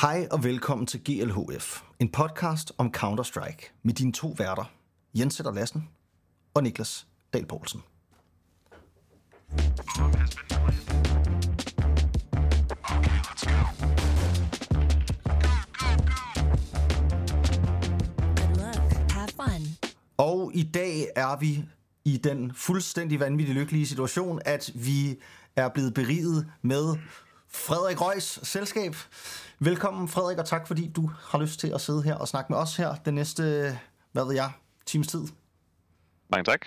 Hej og velkommen til GLHF, en podcast om Counter-Strike med dine to værter, Jens Sætter Lassen og Niklas Dahl Poulsen. Og i dag er vi i den fuldstændig vanvittige lykkelige situation, at vi er blevet beriget med Frederik Røgs selskab. Velkommen Frederik, og tak fordi du har lyst til at sidde her og snakke med os her den næste, hvad ved jeg, times tid. Mange tak.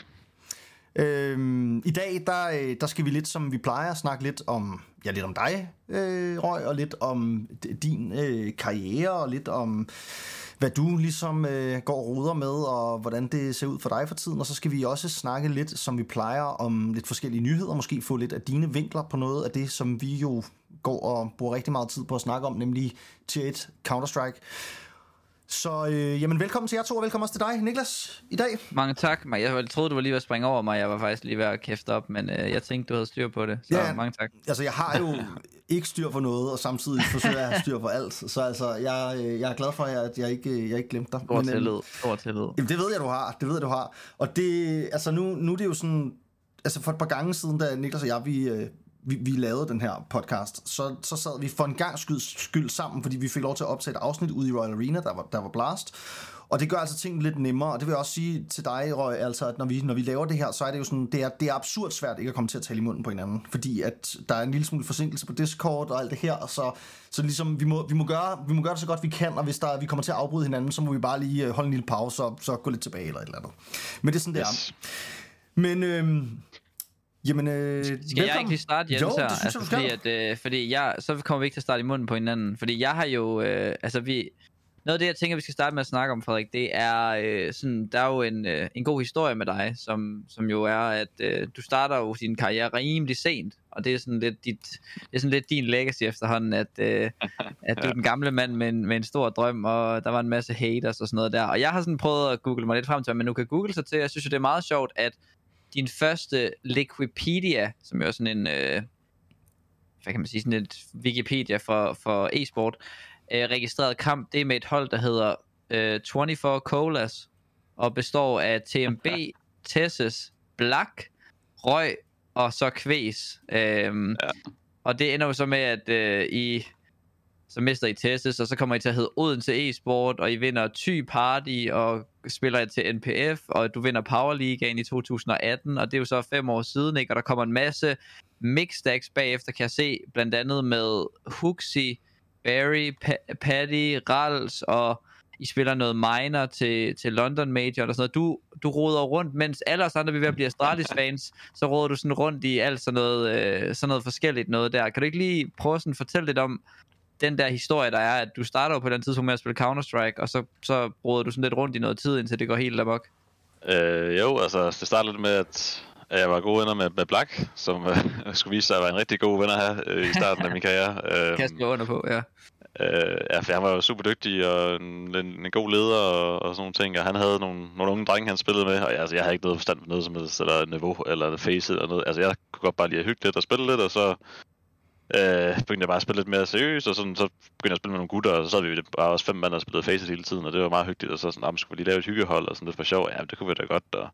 Øhm, I dag, der, øh, der skal vi lidt, som vi plejer, snakke lidt om, ja, lidt om dig, øh, Røg, og lidt om din øh, karriere, og lidt om, hvad du ligesom øh, går og roder med, og hvordan det ser ud for dig for tiden. Og så skal vi også snakke lidt, som vi plejer, om lidt forskellige nyheder, måske få lidt af dine vinkler på noget af det, som vi jo går og bruger rigtig meget tid på at snakke om, nemlig Tier 1 Counter-Strike. Så øh, jamen, velkommen til jer to, og velkommen også til dig, Niklas, i dag. Mange tak. Jeg troede, du var lige ved at springe over mig. Jeg var faktisk lige ved at kæfte op, men øh, jeg tænkte, du havde styr på det. Så ja. mange tak. Altså, jeg har jo ikke styr på noget, og samtidig forsøger jeg at have styr på alt. Så altså, jeg, øh, jeg er glad for, at jeg ikke, jeg ikke glemte dig. Stor øhm, tillid. Stor tillid. Jamen, det ved jeg, du har. Det ved jeg, du har. Og det, altså nu, nu er det jo sådan, altså for et par gange siden, da Niklas og jeg, vi, øh, vi, vi lavede den her podcast, så, så sad vi for en gang skyld, skyld sammen, fordi vi fik lov til at optage et afsnit ude i Royal Arena, der var, der var blast. Og det gør altså tingene lidt nemmere, og det vil jeg også sige til dig, Røg, altså, at når vi, når vi laver det her, så er det jo sådan, det er, det er absurd svært ikke at komme til at tale i munden på hinanden, fordi at der er en lille smule forsinkelse på Discord og alt det her, så, så ligesom, vi må, vi, må gøre, vi må gøre det så godt vi kan, og hvis der, vi kommer til at afbryde hinanden, så må vi bare lige øh, holde en lille pause, og så gå lidt tilbage eller et eller andet. Men det er sådan, det er. Yes. Men, øhm, jamen, øh, Skal jeg ikke lige starte, Jens, Jo, det synes jeg, du fordi, skal. at, øh, fordi jeg, så kommer vi ikke til at starte i munden på hinanden. Fordi jeg har jo, øh, altså vi, noget af det, jeg tænker, vi skal starte med at snakke om, Frederik, det er øh, sådan, der er jo en, øh, en god historie med dig, som, som jo er, at øh, du starter jo din karriere rimelig sent, og det er sådan lidt, dit, det er sådan lidt din legacy efterhånden, at, øh, at du er den gamle mand med en, med en stor drøm, og der var en masse haters og sådan noget der. Og jeg har sådan prøvet at google mig lidt frem til, men nu kan google sig til, jeg synes jo, det er meget sjovt, at din første Liquipedia, som jo er sådan en, øh, hvad kan man sige, sådan et Wikipedia for, for e-sport, øh, registreret kamp, det er med et hold, der hedder øh, 24 Colas, og består af TMB, Tesses, Black, Røg og så Kvæs. Øhm, Ja. Og det ender jo så med, at øh, I så mister I Tesses, og så kommer I til at hedde Odense e-sport, og I vinder Ty Party, og spiller til NPF, og du vinder Power League i 2018, og det er jo så fem år siden, ikke? og der kommer en masse mixstacks bagefter, kan jeg se, blandt andet med Huxi, Barry, pa- Paddy, Rals, og I spiller noget minor til, til London Major og sådan noget. Du, du roder rundt, mens alle os andre vi er ved at blive Astralis fans, så roder du sådan rundt i alt sådan noget, øh, sådan noget forskelligt noget der. Kan du ikke lige prøve at sådan fortælle lidt om den der historie, der er, at du starter jo på den tidspunkt med at spille Counter-Strike, og så, så roder du sådan lidt rundt i noget tid, indtil det går helt amok. Øh, jo, altså det startede lidt med, at jeg var gode venner med, med Black, som øh, skulle vise sig at være en rigtig god ven at have øh, i starten af min karriere. Øh, Kan jeg under på, ja. øh, ja, for han var jo super dygtig og en, en, en god leder og, og sådan nogle ting, og han havde nogle, nogle unge drenge, han spillede med, og jeg, altså, jeg havde ikke noget forstand på noget som helst, eller niveau, eller face eller noget. Altså jeg kunne godt bare lide at hygge lidt og spille lidt, og så øh, begyndte jeg bare at spille lidt mere seriøst, og sådan, så begyndte jeg at spille med nogle gutter, og så sad vi bare også fem mand og spillede Faceit hele tiden, og det var meget hyggeligt, og så sådan, "Nå, skulle vi lige lave et hyggehold, og sådan lidt for sjov, ja, det kunne vi da godt, og,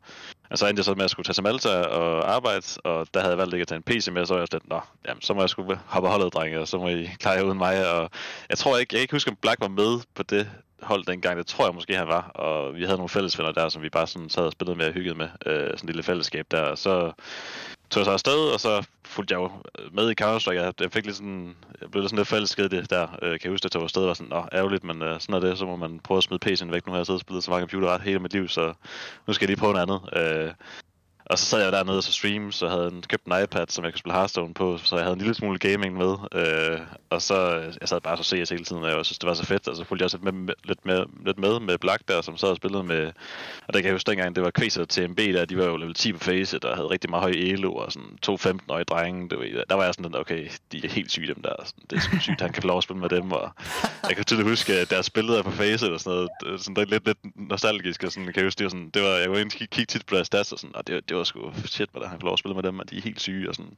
og så endte jeg så med at skulle tage til Malta og arbejde, og der havde jeg valgt ikke at tage en PC med, så var jeg sådan, nå, jamen, så må jeg skulle hoppe holdet, drenge, og så må I klare jer uden mig, og jeg tror ikke, jeg kan ikke huske, om Black var med på det hold dengang, det tror jeg måske han var, og vi havde nogle fællesvenner der, som vi bare sådan sad og spillede med og hyggede med, øh, sådan et lille fællesskab der, og så tog sig afsted, og så fulgte jeg jo med i Counter-Strike. Jeg, jeg fik lidt sådan, jeg blev lidt sådan lidt forelsket det der. Øh, kan jeg huske, at jeg tog afsted og var sådan, nå, ærgerligt, men øh, sådan er det. Så må man prøve at smide PC'en væk. Nu har jeg siddet og spillet så mange computer ret hele mit liv, så nu skal jeg lige prøve noget andet. Øh, og så sad jeg dernede og så stream, så havde jeg købt en iPad, som jeg kunne spille Hearthstone på, så jeg havde en lille smule gaming med. Øh, og så øh, jeg sad bare så CS hele tiden, og jeg synes, det var så fedt. Og så fulgte jeg også lidt med, lidt med, lidt med, med Black der, som sad og spillede med... Og der kan jeg huske dengang, det var Kvæs og TMB der, de var jo level 10 på face, der havde rigtig meget høj elo, og sådan to 15-årige drenge. Du ved, der var jeg sådan, okay, de er helt syge dem der. Sådan, det er sgu sygt, han kan få lov at spille med dem. Og jeg kan tydeligt huske, at deres billeder på face og sådan noget, sådan lidt, lidt, nostalgisk, og sådan, kan jeg huske, det var sådan, det var, jeg var inde og kigge tit på deres stats, og sådan, og det, det var sgu shit, hvordan han får lov at spille med dem, og de er helt syge, og sådan.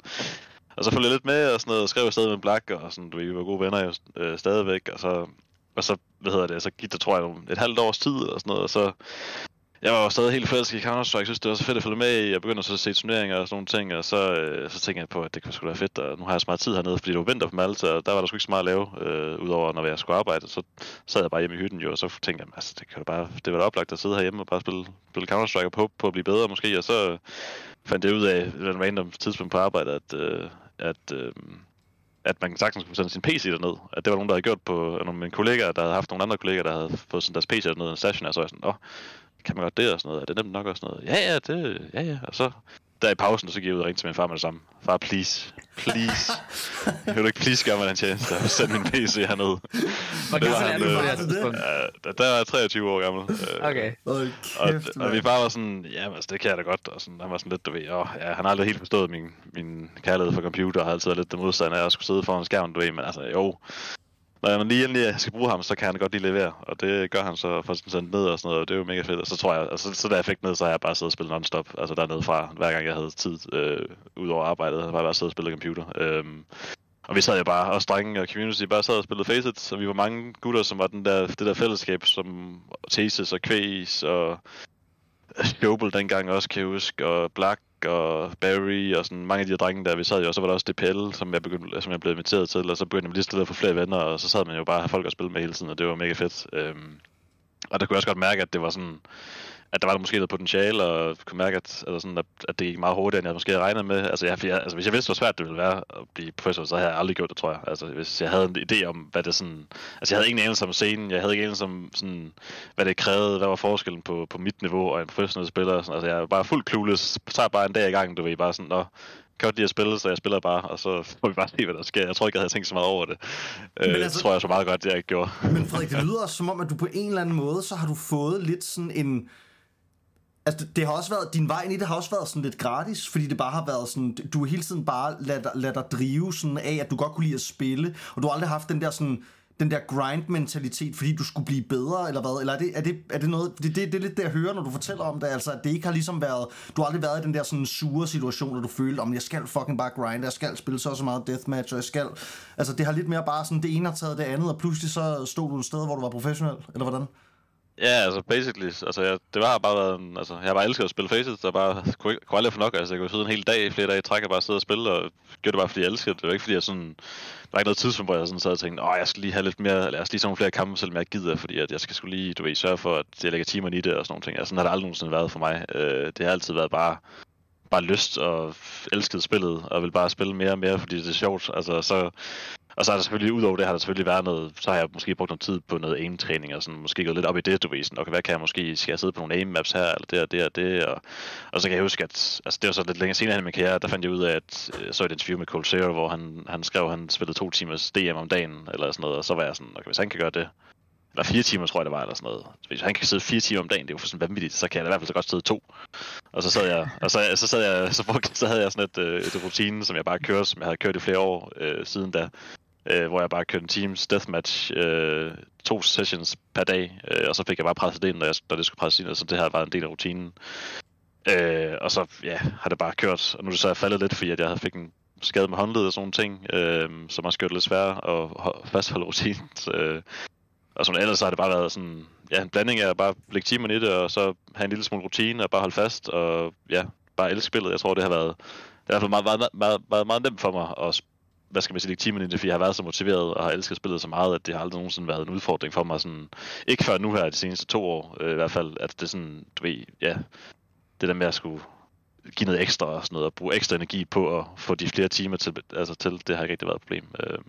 og så følger jeg lidt med og sådan noget, og skrev stadig med Black, og sådan, du ved, vi var gode venner jo øh, stadigvæk, og så, og så, hvad hedder det, så gik der, tror jeg, et halvt års tid, og sådan noget, og så, jeg var jo stadig helt forelsket i Counter-Strike, jeg synes, det var så fedt at følge med i, jeg begyndte så at se turneringer og sådan nogle ting, og så, øh, så tænkte jeg på, at det kunne sgu da være fedt, og nu har jeg så meget tid hernede, fordi det var vinter på Malta, og der var der sgu ikke så meget at lave, øh, udover når jeg skulle arbejde, så sad jeg bare hjemme i hytten jo, og så tænkte jeg, altså, det, kan bare, det var da oplagt at sidde herhjemme og bare spille, spille Counter-Strike og håbe på at blive bedre måske, og så fandt jeg ud af på en random tidspunkt på arbejde, at, øh, at, øh, at man sagtens kunne sende sin PC derned. At det var nogen, der havde gjort på nogle af mine kollegaer, der havde haft nogle andre kollegaer, der havde fået sendt deres PC derned en station, og så var jeg sådan, åh, kan man godt det og sådan noget? Er det nemt nok og sådan noget? Ja, ja, det, ja, ja. Og så der i pausen, så gik jeg ud og ringte til min far med det samme. Far, please, please. Vil du ikke please gøre mig den tjeneste og sende min PC herned? Hvor Det var gammel er han, du på øh, det tidspunkt? Der, var jeg 23 år gammel. Øh, Okay. Og, kæft, og vi mand. bare var sådan, ja, altså, det kan jeg da godt. Og sådan, han var sådan lidt, du ved, åh, ja, han har aldrig helt forstået min, min kærlighed for computer, og har altid været lidt det modstand af at skulle sidde foran skærmen, du ved, men altså, jo. Når man lige endelig skal bruge ham, så kan han godt lige levere, og det gør han så for sådan sendt ned og sådan noget, og det er jo mega fedt. Og så tror jeg, altså, så da jeg fik ned, så har jeg bare siddet og spillet non-stop, altså dernede fra, hver gang jeg havde tid, øh, ud over arbejdet, har jeg bare siddet og spillet computer. Øhm, og vi sad jo bare, og drenge og community, bare sad og spillede Faceit, så vi var mange gutter, som var den der, det der fællesskab, som Thesis og Kvæs og Shobel dengang også, kan jeg huske, og Black og Barry og sådan mange af de her drenge der, vi sad jo, og så var der også DPL, som jeg, begyndte, som jeg blev inviteret til, og så begyndte vi lige stille at få flere venner, og så sad man jo bare og folk at spille med hele tiden, og det var mega fedt. Øhm, og der kunne jeg også godt mærke, at det var sådan, at der var der måske noget potentiale, og kunne mærke, at, eller sådan, at, at det gik meget hurtigere, end jeg måske havde regnet med. Altså, jeg, jeg, altså, hvis jeg vidste, hvor svært det ville være at blive professor, så havde jeg aldrig gjort det, tror jeg. Altså, hvis jeg havde en idé om, hvad det sådan... Altså, jeg havde ingen anelse om scenen, jeg havde ikke anelse om, sådan, hvad det krævede, hvad var forskellen på, på mit niveau og en professionel spiller. og Sådan. Altså, jeg var bare fuldt clueless. Tager bare en dag i gang, du ved, bare sådan, nå, kan godt lide at spille, så jeg spiller bare, og så får vi bare se, hvad der sker. Jeg tror ikke, jeg havde tænkt så meget over det. Øh, altså- altså... tror jeg så meget godt, det jeg ikke gjorde. Men Frederik, det lyder som om, at du på en eller anden måde, så har du fået lidt sådan en... Altså, det- det har også været, din vej ind i det har også været sådan lidt gratis, fordi det bare har været sådan, du har hele tiden bare ladet dig, dig drive sådan af, at du godt kunne lide at spille, og du har aldrig haft den der sådan, den der grind-mentalitet, fordi du skulle blive bedre, eller hvad? Eller er det, er det, er det noget, det, det, det er lidt det, jeg hører, når du fortæller om det, altså, at det ikke har ligesom været, du har aldrig været i den der sådan sure situation, hvor du følte, om jeg skal fucking bare grinde, jeg skal spille så og så meget deathmatch, og jeg skal, altså, det har lidt mere bare sådan, det ene har taget det andet, og pludselig så stod du et sted, hvor du var professionel, eller hvordan? Ja, altså basically, altså jeg, det var bare været en, altså jeg har bare elsket at spille Faceit, der bare kunne, ikke- kunne aldrig få nok, altså jeg kunne sidde en hel dag, flere dage i træk og bare sidde og spille, og gjorde det bare fordi jeg elskede det, det var ikke fordi jeg sådan, der var ikke noget tidspunkt, hvor jeg sådan sad og tænkte, åh, jeg skal lige have lidt mere, eller jeg skal lige sådan nogle flere kampe, selvom jeg gider, fordi at jeg skal skulle lige, du ved, sørge for, at jeg lægger timerne i det og sådan nogle ting, altså sådan har det aldrig nogensinde været for mig, øh, det har altid været bare, bare lyst og elsket spillet, og vil bare spille mere og mere, fordi det er sjovt, altså så, og så er der selvfølgelig, udover det, har der selvfølgelig været noget, så har jeg måske brugt noget tid på noget aim-træning, og sådan, måske gået lidt op i det, du ved, sådan, okay, hvad kan jeg måske, skal jeg sidde på nogle aim-maps her, eller det og det og det, og, og så kan jeg huske, at, altså det var så lidt længere senere i min karriere, der fandt jeg ud af, at øh, så et interview med Cole Zero, hvor han, han skrev, at han spillede to timers DM om dagen, eller sådan noget, og så var jeg sådan, okay, hvis han kan gøre det, eller fire timer, tror jeg, det var, eller sådan noget. Hvis han kan sidde fire timer om dagen, det er jo for sådan vanvittigt, så kan jeg i hvert fald så godt sidde to. Og så sad jeg, og så, så, sad jeg, så, så havde jeg sådan et, øh, et rutine, som jeg bare kørte, som jeg havde kørt i flere år øh, siden da, øh, hvor jeg bare kørte en Teams Deathmatch, øh, to sessions per dag, øh, og så fik jeg bare presset det ind, når, jeg, når det skulle presses ind, og så det her var en del af rutinen. Øh, og så ja, har det bare kørt, og nu er det så jeg faldet lidt, fordi at jeg fik en skade med håndled og sådan nogle ting, øh, som også gjort det lidt sværere at fastholde rutinen. Øh, og sådan ellers så har det bare været sådan, ja, en blanding af at bare lægge timerne i det, og så have en lille smule rutine, og bare holde fast, og ja, bare elske spillet. Jeg tror, det har været, det har i hvert fald meget, meget, meget, meget, meget nemt for mig at hvad skal man sige, det, fordi jeg har været så motiveret og har elsket spillet så meget, at det har aldrig nogensinde været en udfordring for mig. Sådan, ikke før nu her de seneste to år, øh, i hvert fald, at det er sådan, du ved, ja, det der med at skulle give noget ekstra og sådan noget, og bruge ekstra energi på at få de flere timer til, altså til det har ikke rigtig været et problem. Øh,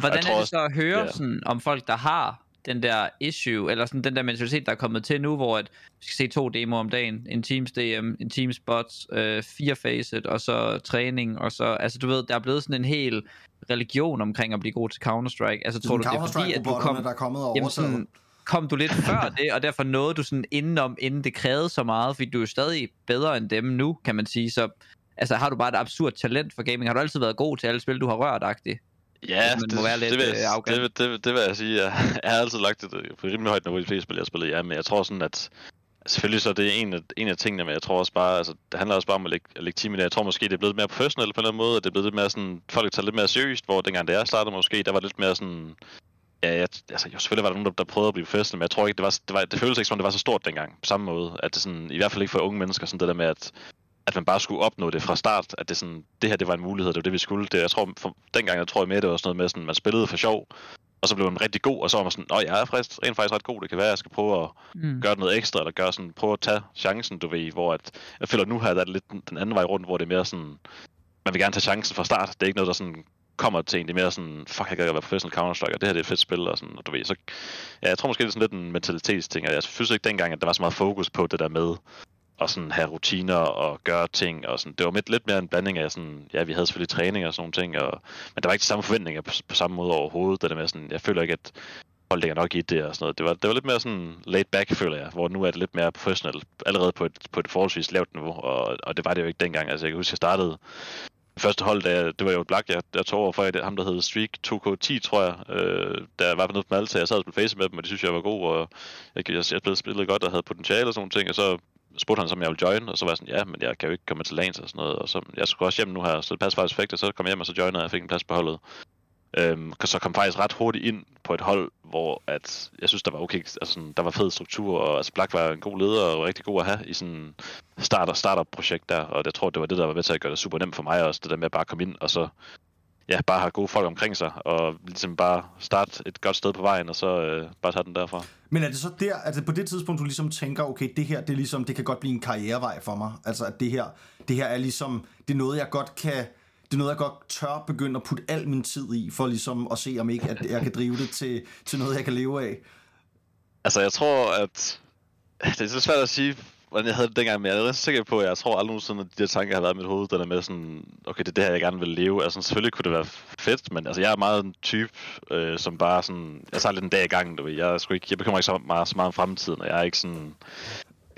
Hvordan er det så at høre ja. sådan, om folk, der har den der issue, eller sådan den der mentalitet, der er kommet til nu, hvor at vi skal se to demoer om dagen, en Teams DM, en Teams Bots, øh, fire facet, og så træning, og så, altså du ved, der er blevet sådan en hel religion omkring at blive god til Counter-Strike. Altså tror du, det er fordi, at du kom, der er kommet og jamen, sådan, kom du lidt før det, og derfor nåede du sådan indenom, inden det krævede så meget, fordi du er jo stadig bedre end dem nu, kan man sige, så altså har du bare et absurd talent for gaming? Har du altid været god til alle spil, du har rørt, agtigt? Ja, man må være lidt, det, vil, øh, jeg- det, vil- det, det vil jeg sige. Jeg, jeg har altid lagt et øh, på rimelig højt niveau i de fleste spil, jeg har spillet. Ja, men jeg tror sådan, at selvfølgelig så er det en af, en af tingene, men jeg tror også bare, altså, det handler også bare om at lægge, at lægge i det. Jeg tror måske, det er blevet mere professionelt på en eller anden måde, at det er blevet lidt mere sådan, folk tager lidt mere seriøst, hvor dengang det er startede måske, der var lidt mere sådan, ja, jeg, altså, jo, selvfølgelig var der nogen, der, der prøvede at blive professionel, men jeg tror ikke, det var, det, var, det føltes ikke som, det var så stort dengang, på samme måde, at det sådan, i hvert fald ikke for unge mennesker, sådan det der med, at, at man bare skulle opnå det fra start, at det sådan, det her, det var en mulighed, det var det, vi skulle. Det, jeg tror, for, dengang, jeg tror jeg med, det var sådan noget med, sådan, man spillede for sjov, og så blev man rigtig god, og så var man sådan, åh, jeg er faktisk, rent faktisk ret god, det kan være, jeg skal prøve at Mm. gøre noget ekstra, eller gøre sådan, prøve at tage chancen, du ved, hvor at, jeg føler nu her, der er det lidt den- den anden vej rundt, hvor det er mere sådan, man vil gerne tage chancen fra start, det er ikke noget, der sådan kommer til en, det er mere sådan, fuck, jeg kan være professional Counter-Strike, og det her det er et fedt spil, og sådan, og du ved, så, ja, jeg tror måske, det er sådan lidt en mentalitetsting, og jeg synes ikke dengang, at der var så meget fokus på det der med, og sådan have rutiner og gøre ting, og sådan, det var lidt, lidt mere en blanding af sådan, ja, vi havde selvfølgelig træning og sådan nogle ting, og, men der var ikke de samme forventninger på, på samme måde overhovedet, det der med sådan, jeg føler ikke, at hold ligger nok i det og sådan noget. Det var, det var lidt mere sådan laid back, føler jeg, hvor nu er det lidt mere professionelt, allerede på et, på et forholdsvis lavt niveau, og, og det var det jo ikke dengang. Altså jeg kan huske, jeg startede første hold, da, jeg- det var jo Black, jeg, jeg tog over for det, ham der hed Streak 2K10, tror jeg, øh, der jeg var noget på Malta, jeg sad og spillede face med dem, og de synes, jeg var god, og jeg, jeg, jeg spillede, spillede godt og havde potentiale og sådan nogle ting, og så spurgte han, så, om jeg ville join, og så var jeg sådan, ja, men jeg kan jo ikke komme til lands og sådan noget, og så, jeg skulle også hjem nu her, så det passede faktisk perfekt, og så kom jeg hjem, og så joinede jeg, og fik en plads på holdet. Øhm, så kom faktisk ret hurtigt ind på et hold, hvor at, jeg synes, der var okay, altså sådan, der var fed struktur, og altså Black var en god leder, og var rigtig god at have i sådan starter, startup-projekt der, og jeg tror, det var det, der var med til at gøre det super nemt for mig også, det der med at bare komme ind, og så ja, bare have gode folk omkring sig, og ligesom bare starte et godt sted på vejen, og så øh, bare tage den derfra. Men er det så der, at det på det tidspunkt, du ligesom tænker, okay, det her, det er ligesom, det kan godt blive en karrierevej for mig. Altså, at det her, det her er ligesom, det er noget, jeg godt kan, det er noget, jeg godt tør begynde at putte al min tid i, for ligesom at se, om ikke, at jeg kan drive det til, til noget, jeg kan leve af. Altså, jeg tror, at... Det er så svært at sige, hvordan jeg havde det dengang, men jeg er ret sikker på, at jeg tror aldrig nogensinde, at de der tanker har været i mit hoved, den er med sådan, okay, det er det her, jeg gerne vil leve. Altså, selvfølgelig kunne det være fedt, men altså, jeg er meget en type, øh, som bare sådan, jeg tager lidt en dag i gangen, du ved. Jeg, er sgu ikke, jeg bekymrer ikke så meget, så meget om fremtiden, og jeg er ikke sådan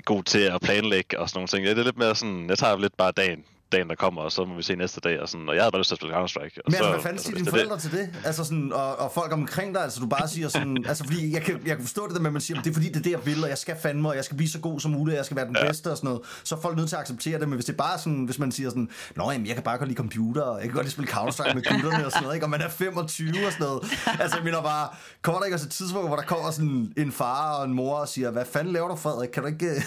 god til at planlægge og sådan nogle ting. Det er lidt mere sådan, jeg tager lidt bare dagen, dagen der kommer, og så må vi se næste dag, og sådan, og jeg havde bare lyst til at spille Counter-Strike. Men så, altså, hvad fanden siger hvis dine er det- forældre til det? Altså sådan, og, og folk omkring dig, altså du bare siger sådan, altså fordi jeg kan, jeg kan forstå det der med, at man siger, det er fordi det er det, jeg vil, og jeg skal fandme, og jeg skal blive så god som muligt, og jeg skal være den ja. bedste og sådan noget, så er folk nødt til at acceptere det, men hvis det er bare sådan, hvis man siger sådan, nå jamen, jeg kan bare godt lide computer, og jeg kan godt lide at spille Counter-Strike med gutterne og sådan noget, ikke? og man er 25 og sådan noget, altså jeg mener bare, kommer der ikke også et tidspunkt, hvor der kommer sådan en far og en mor og siger, hvad fanden laver du Frederik, kan du ikke...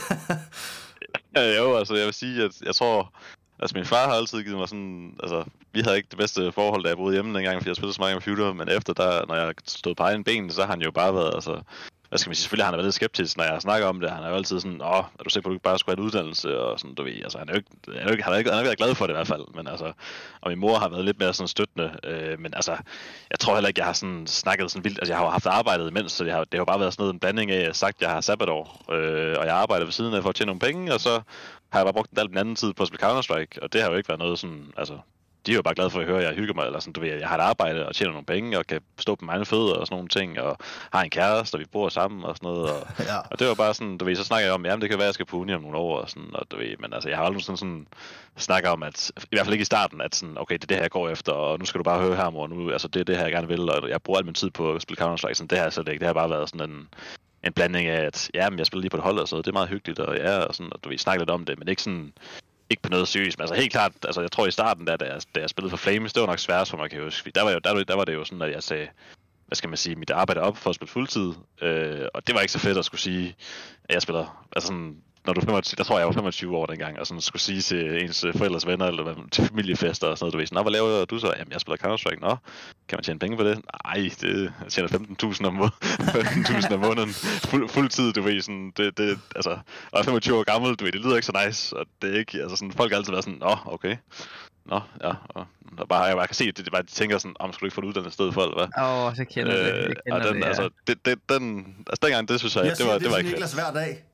Ja, jo, altså jeg vil sige, at jeg tror... Altså min far har altid givet mig sådan... Altså, vi havde ikke det bedste forhold, da jeg boede hjemme dengang, fordi jeg spillede så meget computer, men efter der, når jeg stod på egen ben, så har han jo bare været, altså... Hvad skal man sige? Selvfølgelig har han været lidt skeptisk, når jeg snakker om det. Han er jo altid sådan, åh, er du sikker på, at du ikke bare skulle have en uddannelse? Og sådan, du ved, altså, han er jo ikke, han er jo ikke, han er ikke, han er ikke været glad for det i hvert fald. Men altså, og min mor har været lidt mere sådan støttende. Øh, men altså, jeg tror heller ikke, jeg har sådan snakket sådan vildt. Altså, jeg har jo haft arbejdet imens, så det har, det har jo bare været sådan noget, en blanding af, at jeg har sagt, at jeg har sabbatår, øh, og jeg arbejder ved siden af for at tjene nogle penge, og så har jeg bare brugt al den anden tid på at spille Counter-Strike, og det har jo ikke været noget sådan, altså, de er jo bare glade for at høre, at jeg hygger mig, eller sådan, du ved, jeg har et arbejde og tjener nogle penge, og kan stå på mine fødder og sådan nogle ting, og har en kæreste, og vi bor sammen og sådan noget, og, Ja. og det var bare sådan, du ved, så snakker jeg om, jamen det kan være, at jeg skal på uni om nogle år, og sådan, og du ved, men altså, jeg har aldrig sådan, sådan snakker om, at, i hvert fald ikke i starten, at sådan, okay, det er det her, jeg går efter, og nu skal du bare høre her, mor, nu, altså, det er det her, jeg gerne vil, og jeg bruger al min tid på at spille Counter-Strike, sådan, det her så det ikke, det har bare været sådan en, en blanding af, at ja, men jeg spiller lige på et hold, og så det er meget hyggeligt, og ja, og sådan, og du ved, snakke lidt om det, men ikke sådan, ikke på noget seriøst, men altså helt klart, altså jeg tror i starten, da, da, jeg, da jeg spillede for Flames, det var nok sværest for mig, kan jeg huske. Der var, jo, der, der var det jo sådan, at jeg sagde, hvad skal man sige, mit arbejde op for at spille fuldtid, øh, og det var ikke så fedt at skulle sige, at jeg spiller, altså sådan, når du er 25, der tror jeg, var 25 år dengang, og sådan skulle sige til ens øh, forældres venner, eller hvad- til familiefester og sådan noget, du ved, sådan, Nå, hvad laver du så? Jamen, jeg spiller Counter-Strike. Nå, kan man tjene penge på det? Nej, det, jeg tjener 15.000 om, må- 15.000 om måneden. Fuld, fuld tid, du ved, sådan, det, det, altså, og jeg er 25 år gammel, du ved, det lyder ikke så nice, og det er ikke, altså sådan, folk har altid været sådan, nå, okay. Nå, ja, og, og bare, jeg, jeg kan se, at det, det bare, de tænker sådan, om skulle du ikke få det uddannet i stedet for, eller hvad? Åh, oh, så kender jeg det. Øh, Jeg og kender den, det, ja. altså, det, det, den, altså dengang, det synes jeg, Jeg det siger var, det, det var ikke Niklas hver dag.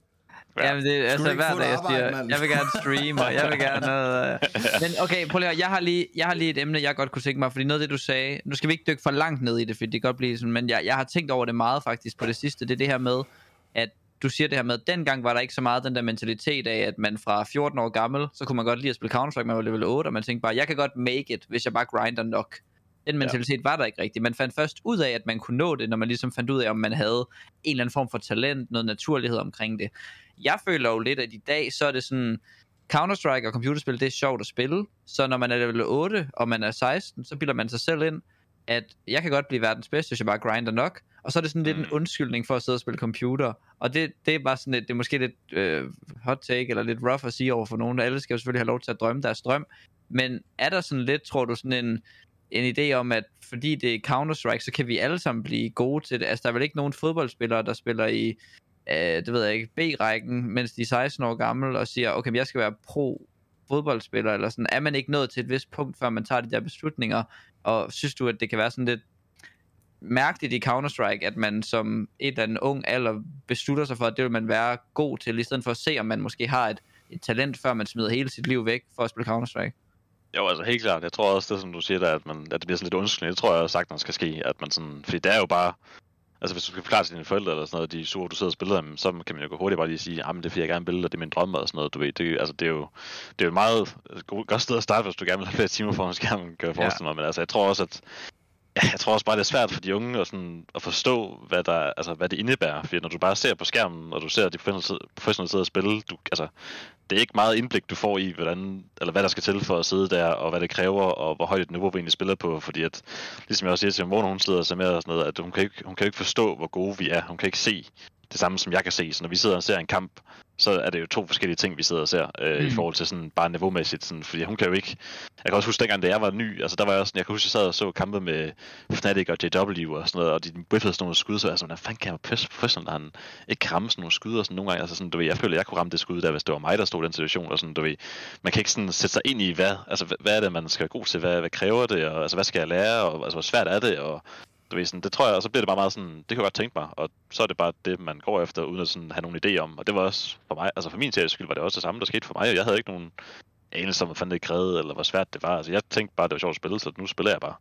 Ja, men det er altså hver dag, jeg siger, jeg vil gerne streame, og jeg vil gerne noget... øh. Men okay, prøv lige at jeg har lige, jeg har lige et emne, jeg godt kunne tænke mig, fordi noget af det, du sagde, nu skal vi ikke dykke for langt ned i det, fordi det kan godt blive sådan, men jeg, jeg har tænkt over det meget faktisk på det sidste, det er det her med, at du siger det her med, at dengang var der ikke så meget den der mentalitet af, at man fra 14 år gammel, så kunne man godt lide at spille Counter-Strike, man var level 8, og man tænkte bare, jeg kan godt make it, hvis jeg bare grinder nok. Den mentalitet ja. var der ikke rigtigt. Man fandt først ud af, at man kunne nå det, når man ligesom fandt ud af, om man havde en eller anden form for talent, noget naturlighed omkring det. Jeg føler jo lidt, at i dag, så er det sådan, Counter-Strike og computerspil, det er sjovt at spille. Så når man er level 8, og man er 16, så bilder man sig selv ind, at jeg kan godt blive verdens bedste, hvis jeg bare grinder nok. Og så er det sådan lidt en Mm. undskyldning for at sidde og spille computer. Og det, det er bare sådan lidt, det er måske lidt øh, hot take, eller lidt rough at sige over for nogen. Alle skal jo selvfølgelig have lov til at drømme deres drøm. Men er der sådan lidt, tror du, sådan en, en idé om, at fordi det er Counter-Strike, så kan vi alle sammen blive gode til det? Altså, der er vel ikke nogen fodboldspillere, der spiller i, øh, det ved jeg ikke, B-rækken, mens de er 16 år gamle, og siger, okay, men jeg skal være pro fodboldspiller, eller sådan. Er man ikke nået til et vist punkt, før man tager de der beslutninger? Og synes du, at det kan være sådan lidt mærkeligt i Counter-Strike, at man som et eller andet ung alder beslutter sig for, at det vil man være god til, i stedet for at se, om man måske har et, et talent, før man smider hele sit liv væk for at spille Counter-Strike? Jo, altså helt klart. Jeg tror også, det som du siger, der, at, man, at det bliver sådan lidt undskyldning. Det tror jeg sagtens skal ske. At man sådan, fordi det er jo bare... Altså hvis du skal forklare til dine forældre eller sådan noget, de er sure, du sidder og spiller dem, så kan man jo gå hurtigt bare lige sige, at det er fordi, jeg gerne vil, og det er min drøm og sådan noget, du ved. Det, altså, det er jo det er jo et meget god, godt sted at starte, hvis du gerne vil have flere timer foran skærmen, kan jeg forestille mig. Men altså, jeg tror også, at Ja, jeg tror også bare, det er svært for de unge at, sådan, at forstå, hvad, der, altså, hvad det indebærer. Fordi når du bare ser på skærmen, og du ser de professionelle sidde- professionelle sidde og spille, du, altså, det er ikke meget indblik, du får i, hvordan, eller hvad der skal til for at sidde der, og hvad det kræver, og hvor højt et niveau vi egentlig spiller på. Fordi at, ligesom jeg også siger til Mona, hun sidder og ser med og sådan noget, at hun kan, ikke, hun kan ikke forstå, hvor gode vi er. Hun kan ikke se det samme, som jeg kan se. Så når vi sidder og ser en kamp, så er det jo to forskellige ting, vi sidder og ser, øh, mm. i forhold til sådan bare niveaumæssigt. Sådan, fordi hun kan jo ikke... Jeg kan også huske, dengang, da jeg var ny, altså der var jeg også, jeg kan huske, jeg sad og så kampe med Fnatic og JW og sådan noget, og de whiffede sådan nogle skud, så var jeg sådan, hvad fanden kan jeg være professionel, når han ikke kan ramme sådan nogle skud og sådan nogle gange, altså sådan, du ved, jeg føler, jeg kunne ramme det skud der, hvis det var mig, der stod i den situation, og sådan, du ved, man kan ikke sådan sætte sig ind i, hvad, altså, hvad, hvad er det, man skal være god til, hvad, hvad kræver det, og altså, hvad skal jeg lære, og altså, hvor svært er det, og du ved, sådan, det tror jeg, og så bliver det bare meget sådan, det kan jeg godt tænke mig, og så er det bare det, man går efter, uden at sådan have nogen idé om, og det var også for mig, altså for min series skyld var det også det samme, der skete for mig, og jeg havde ikke nogen anelse om, hvad fanden det krævede, eller hvor svært det var, altså jeg tænkte bare, det var sjovt at spille, så nu spiller jeg bare,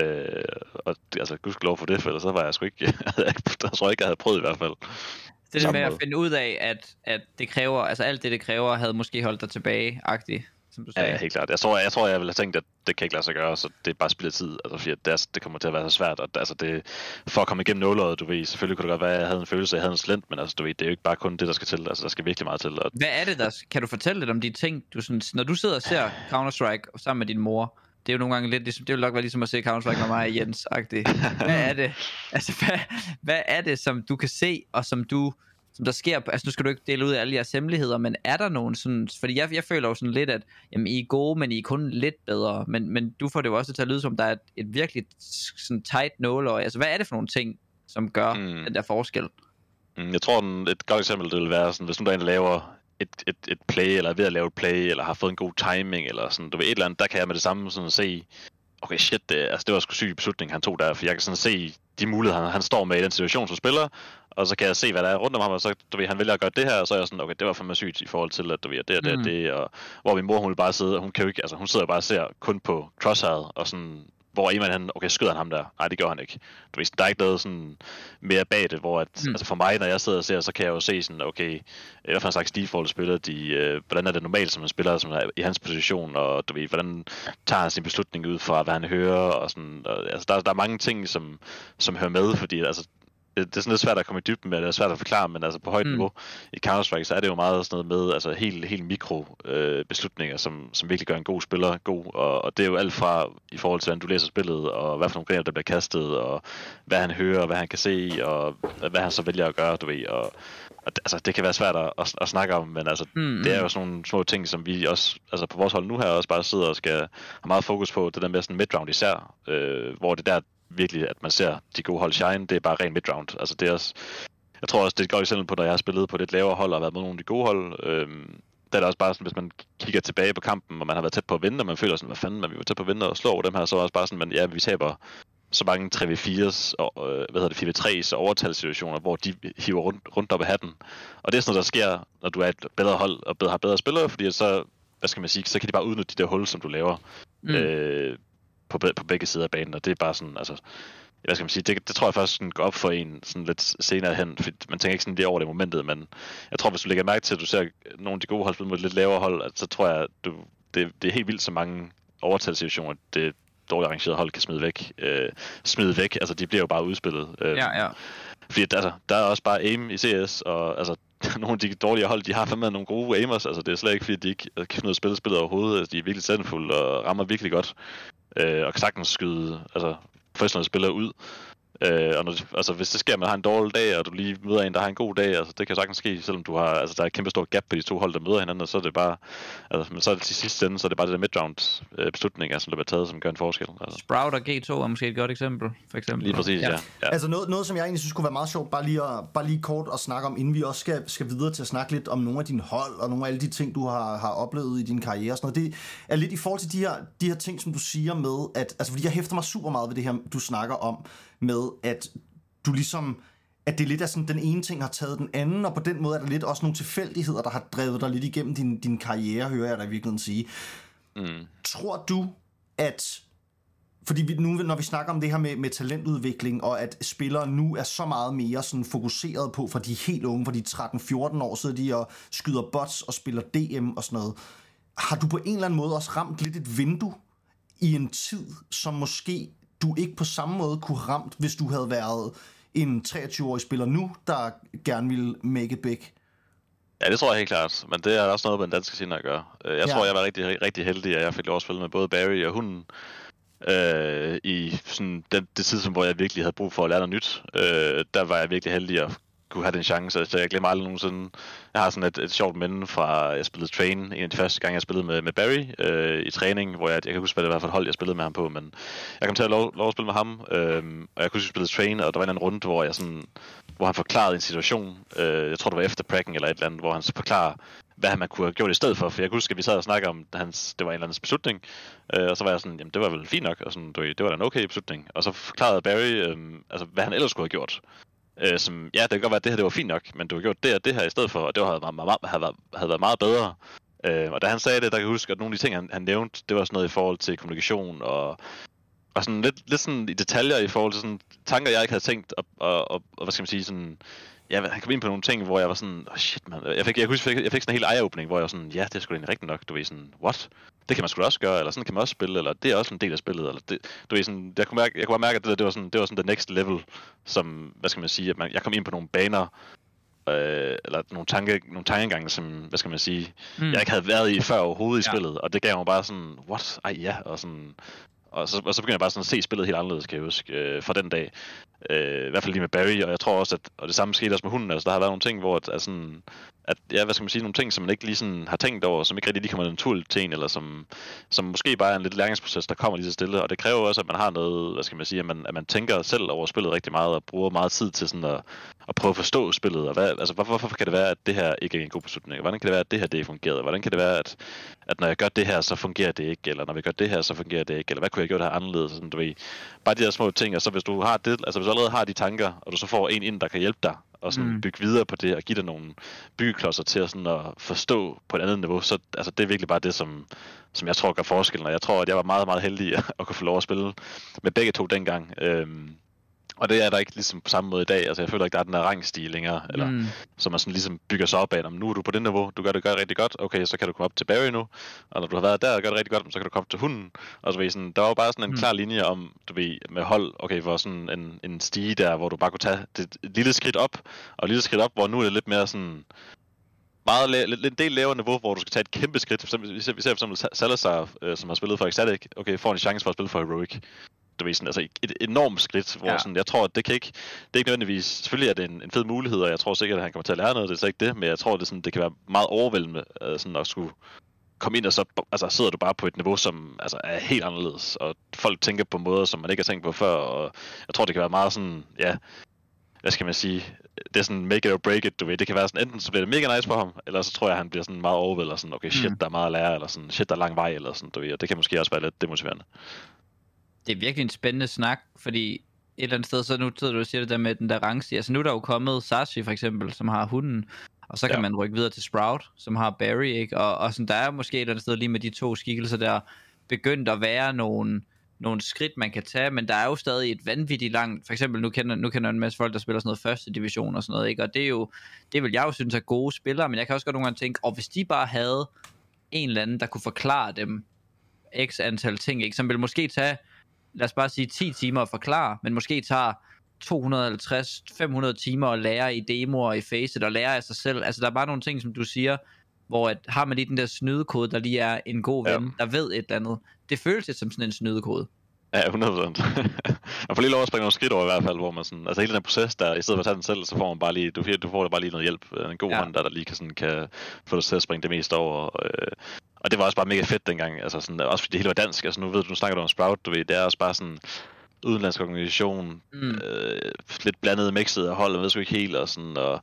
øh, og altså, gudskelov for det, for ellers så var jeg sgu ikke, jeg, tror ikke, jeg havde prøvet i hvert fald. Det er det med at måde. finde ud af, at, at det kræver, altså alt det, det kræver, havde måske holdt dig tilbage-agtigt, som du Ja, sagde. ja, helt klart. Jeg tror, jeg, tror, jeg ville have tænkt, at det kan ikke lade sig gøre, så det er bare spild af tid. Altså, fordi det, er, det kommer til at være så svært. Og, altså, det, for at komme igennem nåløjet, du ved, selvfølgelig kunne det godt være, at jeg havde en følelse, at jeg havde en slent, men altså, du ved, det er jo ikke bare kun det, der skal til. Altså, der skal virkelig meget til. Og, Hvad er det, der... Kan du fortælle lidt om de ting, du sådan... Når du sidder og ser Counter-Strike sammen med din mor, det er jo nogle gange lidt ligesom... Det vil nok være ligesom at se Counter-Strike med mig og Jens -agtigt. Hvad er det? Altså, hvad, hvad er det, som du kan se, og som du som der sker, altså nu skal du ikke dele ud af alle jeres hemmeligheder, men er der nogen sådan, fordi jeg, jeg føler jo sådan lidt, at jamen, I er gode, men I er kun lidt bedre, men, men du får det jo også til at lyde som, der er et, et virkelig sådan tight nåløje, altså hvad er det for nogle ting, som gør Mm. den der forskel? Mm, Jeg tror, den, et godt eksempel det vil være, sådan, hvis nu der er en, der laver et, et, et play, eller er ved at lave et play, eller har fået en god timing, eller sådan, du ved, et eller andet, der kan jeg med det samme sådan se, okay, shit, det, altså, det var sgu syg beslutning, han tog der, for jeg kan sådan se de muligheder, han, han står med i den situation som spiller, og så kan jeg se, hvad der er rundt om ham, og så, du ved, han vælger at gøre det her, og så er jeg sådan, okay, det var fandme sygt i forhold til, at du ved, det og det Mm. det, og hvor min mor, hun vil bare sidde, og hun kan jo ikke, altså, hun sidder bare og ser kun på crosshair, og sådan, hvor Eman han, okay, skyder han ham der? Nej, det gør han ikke. Du ved, der er ikke noget sådan mere bag det, hvor at, mm. altså for mig, når jeg sidder og ser, så kan jeg jo se sådan, okay, hvad for en slags default spiller de, øh, hvordan er det normalt, som en spiller som er i hans position, og du ved, hvordan tager han sin beslutning ud fra, hvad han hører, og sådan, og, altså der, der er mange ting, som, som hører med, fordi altså, det, det er sådan lidt svært at komme i dybden med, det er svært at forklare, men altså på højt Mm. niveau i Counter-Strike, så er det jo meget sådan noget med, altså helt, helt mikro øh, beslutninger, som, som virkelig gør en god spiller god, og, og det er jo alt fra i forhold til, hvordan du læser spillet, og hvad for nogle greb, der bliver kastet, og hvad han hører, og hvad han kan se, og hvad han så vælger at gøre, du ved, og, og det- altså, det kan være svært at, at, at snakke om, men altså, Mm, det er mm. jo sådan nogle små ting, som vi også, altså på vores hold nu her, også bare sidder og skal have meget fokus på, det der med sådan midround især, øh, hvor det der virkelig, at man ser de gode hold shine, det er bare ren midround. Altså det er også, jeg tror også, det er et godt eksempel på, når jeg har spillet på lidt lavere hold og været med nogle af de gode hold, øhm, der er det også bare sådan, hvis man kigger tilbage på kampen, og man har været tæt på at vinde, og man føler sådan, hvad fanden, man vi var tæt på at vinde og slå over dem her, så er det også bare sådan, men ja, vi taber så mange 3v4's og, øh, hvad hedder det, 4v3's og overtalssituationer, hvor de hiver rundt, rundt op af hatten. Og det er sådan noget, der sker, når du er et bedre hold og bedre, har bedre spillere, fordi så, hvad skal man sige, så kan de bare udnytte de der hul, som du laver Mm. øh, på, på begge sider af banen, og det er bare sådan, altså, hvad skal man sige, det, det tror jeg først sådan går op for en sådan lidt senere hen, for man tænker ikke sådan lige over det i momentet, men jeg tror, hvis du lægger mærke til, at du ser nogle af de gode hold spille mod lidt lavere hold, så tror jeg, du, det, det er helt vildt så mange overtalssituationer, det, dårligt arrangeret hold kan smide væk. Øh, smide væk, altså de bliver jo bare udspillet. Øh, Ja, ja. Fordi altså, der er også bare aim i CS, og altså, nogle af de dårlige hold, de har fandme nogle gode aimers. Altså, det er slet ikke, fordi de ikke kan finde ud af at spille spillet overhovedet. Altså, de er virkelig talentfulde og rammer virkelig godt. Øh, og kan sagtens skyde altså, professionelle spillere ud. Øh, og når, altså, hvis det sker, at man har en dårlig dag, og du lige møder en, der har en god dag, altså, det kan sagtens ske, selvom du har, altså, der er et kæmpe stort gap på de to hold, der møder hinanden, og så er det bare, altså, men så er det til sidst ende, så er det bare det der midround øh, beslutning, altså, der bliver taget, som gør en forskel. Altså. Sprout og G2 er måske et godt eksempel, for eksempel. Lige præcis, ja. ja. ja. Altså noget, noget, som jeg egentlig synes kunne være meget sjovt, bare lige, at, bare lige kort at snakke om, inden vi også skal, skal videre til at snakke lidt om nogle af dine hold, og nogle af alle de ting, du har, har oplevet i din karriere og sådan noget. Det er lidt i forhold til de her, de her ting, som du siger med, at, altså fordi jeg hæfter mig super meget ved det her, du snakker om, med at du ligesom, at det lidt er sådan, den ene ting har taget den anden, og på den måde er der lidt også nogle tilfældigheder, der har drevet dig lidt igennem din, din karriere, hører jeg dig i virkeligheden sige. Mm. Tror du, at fordi vi, nu, når vi snakker om det her med, med talentudvikling, og at spillere nu er så meget mere sådan fokuseret på, for de er helt unge, for de er 13-14 år, sidder de og skyder bots og spiller DM og sådan noget. Har du på en eller anden måde også ramt lidt et vindue i en tid, som måske du ikke på samme måde kunne ramt, hvis du havde været en 23-årig spiller nu, der gerne ville make it big? Ja, det tror jeg helt klart. Men det er også noget med den danske scene at gøre. Øh, Jeg Ja. tror, jeg var rigtig, rigtig heldig, at jeg fik lov at spille med både Barry og hunden øh, i sådan den, det tidspunkt, hvor jeg virkelig havde brug for at lære noget nyt. Øh, der var jeg virkelig heldig at kunne have den chance. Så jeg glemmer aldrig nogensinde. Jeg har sådan et, et sjovt minde fra, jeg spillede Train, en af de første gange, jeg spillede med, med Barry øh, i træning, hvor jeg, jeg kan huske, hvad det var for et hold, jeg spillede med ham på, men jeg kom til at lov, lov at spille med ham, øh, og jeg kunne huske, at spille Train, og der var en anden runde, hvor jeg sådan, hvor han forklarede en situation, øh, jeg tror det var efter pracken eller et eller andet, hvor han så forklarer, hvad man kunne have gjort i stedet for, for jeg kan huske, at vi sad og snakkede om, hans, det var en eller anden beslutning, øh, og så var jeg sådan, jamen det var vel fint nok, og sådan, det var da en okay beslutning, og så forklarede Barry, øh, altså hvad han ellers skulle have gjort, øh, som, ja, det kan godt være, at det her det var fint nok, men du har gjort det og det her i stedet for, og det havde været, meget, havde været, havde været meget bedre. Øh, og da han sagde det, der kan jeg huske, at nogle af de ting, han, han nævnte, det var sådan noget i forhold til kommunikation og, og sådan lidt, lidt sådan i detaljer i forhold til sådan tanker, jeg ikke havde tænkt, og, og, og, og hvad skal man sige, sådan, ja, han kom ind på nogle ting, hvor jeg var sådan, oh shit, man. Jeg fik, jeg, husker, jeg fik, jeg fik sådan en helt eye-opening, hvor jeg var sådan, ja, det er sgu da egentlig rigtigt nok. Du ved sådan, what? Det kan man sgu da også gøre, eller sådan kan man også spille, eller det er også en del af spillet, eller det, du ved sådan, jeg kunne mærke, jeg kunne bare mærke, at det, der, det var sådan, det var sådan the next level, som, hvad skal man sige, at man, jeg kom ind på nogle baner, øh, eller nogle, tanke, nogle tankegange, som, hvad skal man sige, mm. jeg ikke havde været i før overhovedet i Ja. spillet, og det gav mig bare sådan, what? Ej ja, og sådan, og så, og så begyndte jeg bare sådan at se spillet helt anderledes, kan jeg huske, øh, fra den dag. Øh, I hvert fald lige med Barry, og jeg tror også, at og det samme skete også med hunden. Altså, der har været nogle ting, hvor at, at, sådan, at ja, hvad skal man sige, nogle ting, som man ikke lige sådan har tænkt over, som ikke rigtig lige kommer naturligt til en, eller som, som måske bare er en lidt læringsproces, der kommer lige så stille. Og det kræver også, at man har noget, hvad skal man sige, at man, at man tænker selv over spillet rigtig meget, og bruger meget tid til sådan at, at prøve at forstå spillet. Og hvad, altså, hvorfor, hvorfor kan det være, at det her ikke er en god beslutning? Hvordan kan det være, at det her det ikke fungerede? Hvordan kan det være, at, at når jeg gør det her, så fungerer det ikke? Eller når vi gør det her, så fungerer det ikke? Eller hvad kunne jeg gøre det her anderledes? Sådan, du ved. Bare de der små ting, og så hvis du har det, altså hvis du allerede har de tanker, og du så får en ind, der kan hjælpe dig, og sådan Mm. bygge videre på det, og give dig nogle byggeklodser til at, sådan at forstå på et andet niveau, så altså, det er virkelig bare det, som, som jeg tror gør forskellen, og jeg tror, at jeg var meget, meget heldig at, at kunne få lov at spille med begge to dengang. Øhm, og det er der ikke ligesom på samme måde i dag. Altså, jeg føler ikke, der er den der rangstil længere, eller Mm. så man sådan ligesom bygger sig op af, om nu er du på det niveau, du gør det gør rigtig godt, okay, så kan du komme op til Barry nu, og når du har været der og gør det rigtig godt, så kan du komme til hunden, og så ved sådan, der var bare sådan en Mm. klar linje om, du ved, med hold, okay, hvor sådan en, en stige der, hvor du bare kunne tage det, et lille skridt op, og et lille skridt op, hvor nu er det lidt mere sådan, meget la- en del lavere niveau, hvor du skal tage et kæmpe skridt. For eksempel, vi ser, vi ser for eksempel Sa- Salazar, øh, som har spillet for Ecstatic, okay, får en chance for at spille for Heroic. Du ved, sådan, altså et enormt skridt, hvor Ja. sådan, jeg tror, at det kan ikke, det er ikke nødvendigvis, selvfølgelig er det en, en fed mulighed, og jeg tror sikkert, at han kommer til at lære noget, det er så ikke det, men jeg tror, det, er sådan, det kan være meget overvældende, øh, sådan at skulle komme ind, og så altså, sidder du bare på et niveau, som altså, er helt anderledes, og folk tænker på måder, som man ikke har tænkt på før, og jeg tror, det kan være meget sådan, ja, hvad skal man sige, det er sådan make it or break it, du ved. Det kan være sådan, enten så bliver det mega nice for ham, eller så tror jeg, han bliver sådan meget overvældet, og sådan, okay, shit, Mm. der er meget at lære, eller sådan, shit, der er lang vej, eller sådan, du ved. Og det kan måske også være lidt demotiverende. Det er virkelig en spændende snak, fordi et eller andet sted, så nu sidder du og siger det der med den der rangstige. Altså nu er der jo kommet Sashi for eksempel, som har hunden, og så kan Ja. man rykke videre til Sprout, som har Barry, ikke? Og, og sådan, der er måske et eller andet sted lige med de to skikkelser der, begyndt at være nogle, nogle skridt, man kan tage, men der er jo stadig et vanvittigt langt, for eksempel nu kender, nu kender en masse folk, der spiller sådan noget første division og sådan noget, ikke? Og det er jo, det vil jeg jo synes er gode spillere, men jeg kan også godt nogle gange tænke, og hvis de bare havde en eller anden, der kunne forklare dem x antal ting, ikke? som vil måske tage lad os bare sige 10 timer at forklare, men måske tager 250-500 timer at lære i demoer i Faceit og lære af sig selv. Altså der er bare nogle ting, som du siger, hvor at, har man lige den der snydekode, der lige er en god ven, ja. der ved et eller andet. Det føles lidt som sådan en snydekode. Ja, 100%. man får lige lov at springe nogle skridt over i hvert fald, hvor man sådan, altså hele den her proces der, i stedet for at tage den selv, så får man bare lige, du, du får bare lige noget hjælp, en god ja. hånd der, der lige kan, sådan, kan få dig til at springe det meste over. Øh, og det var også bare mega fedt dengang, altså sådan, også fordi det hele var dansk, altså nu ved du, nu snakker du om Sprout, du ved, det er også bare sådan, udenlandsk organisation, mm. øh, lidt blandet mixet af hold, jeg ved sgu ikke helt, og sådan, og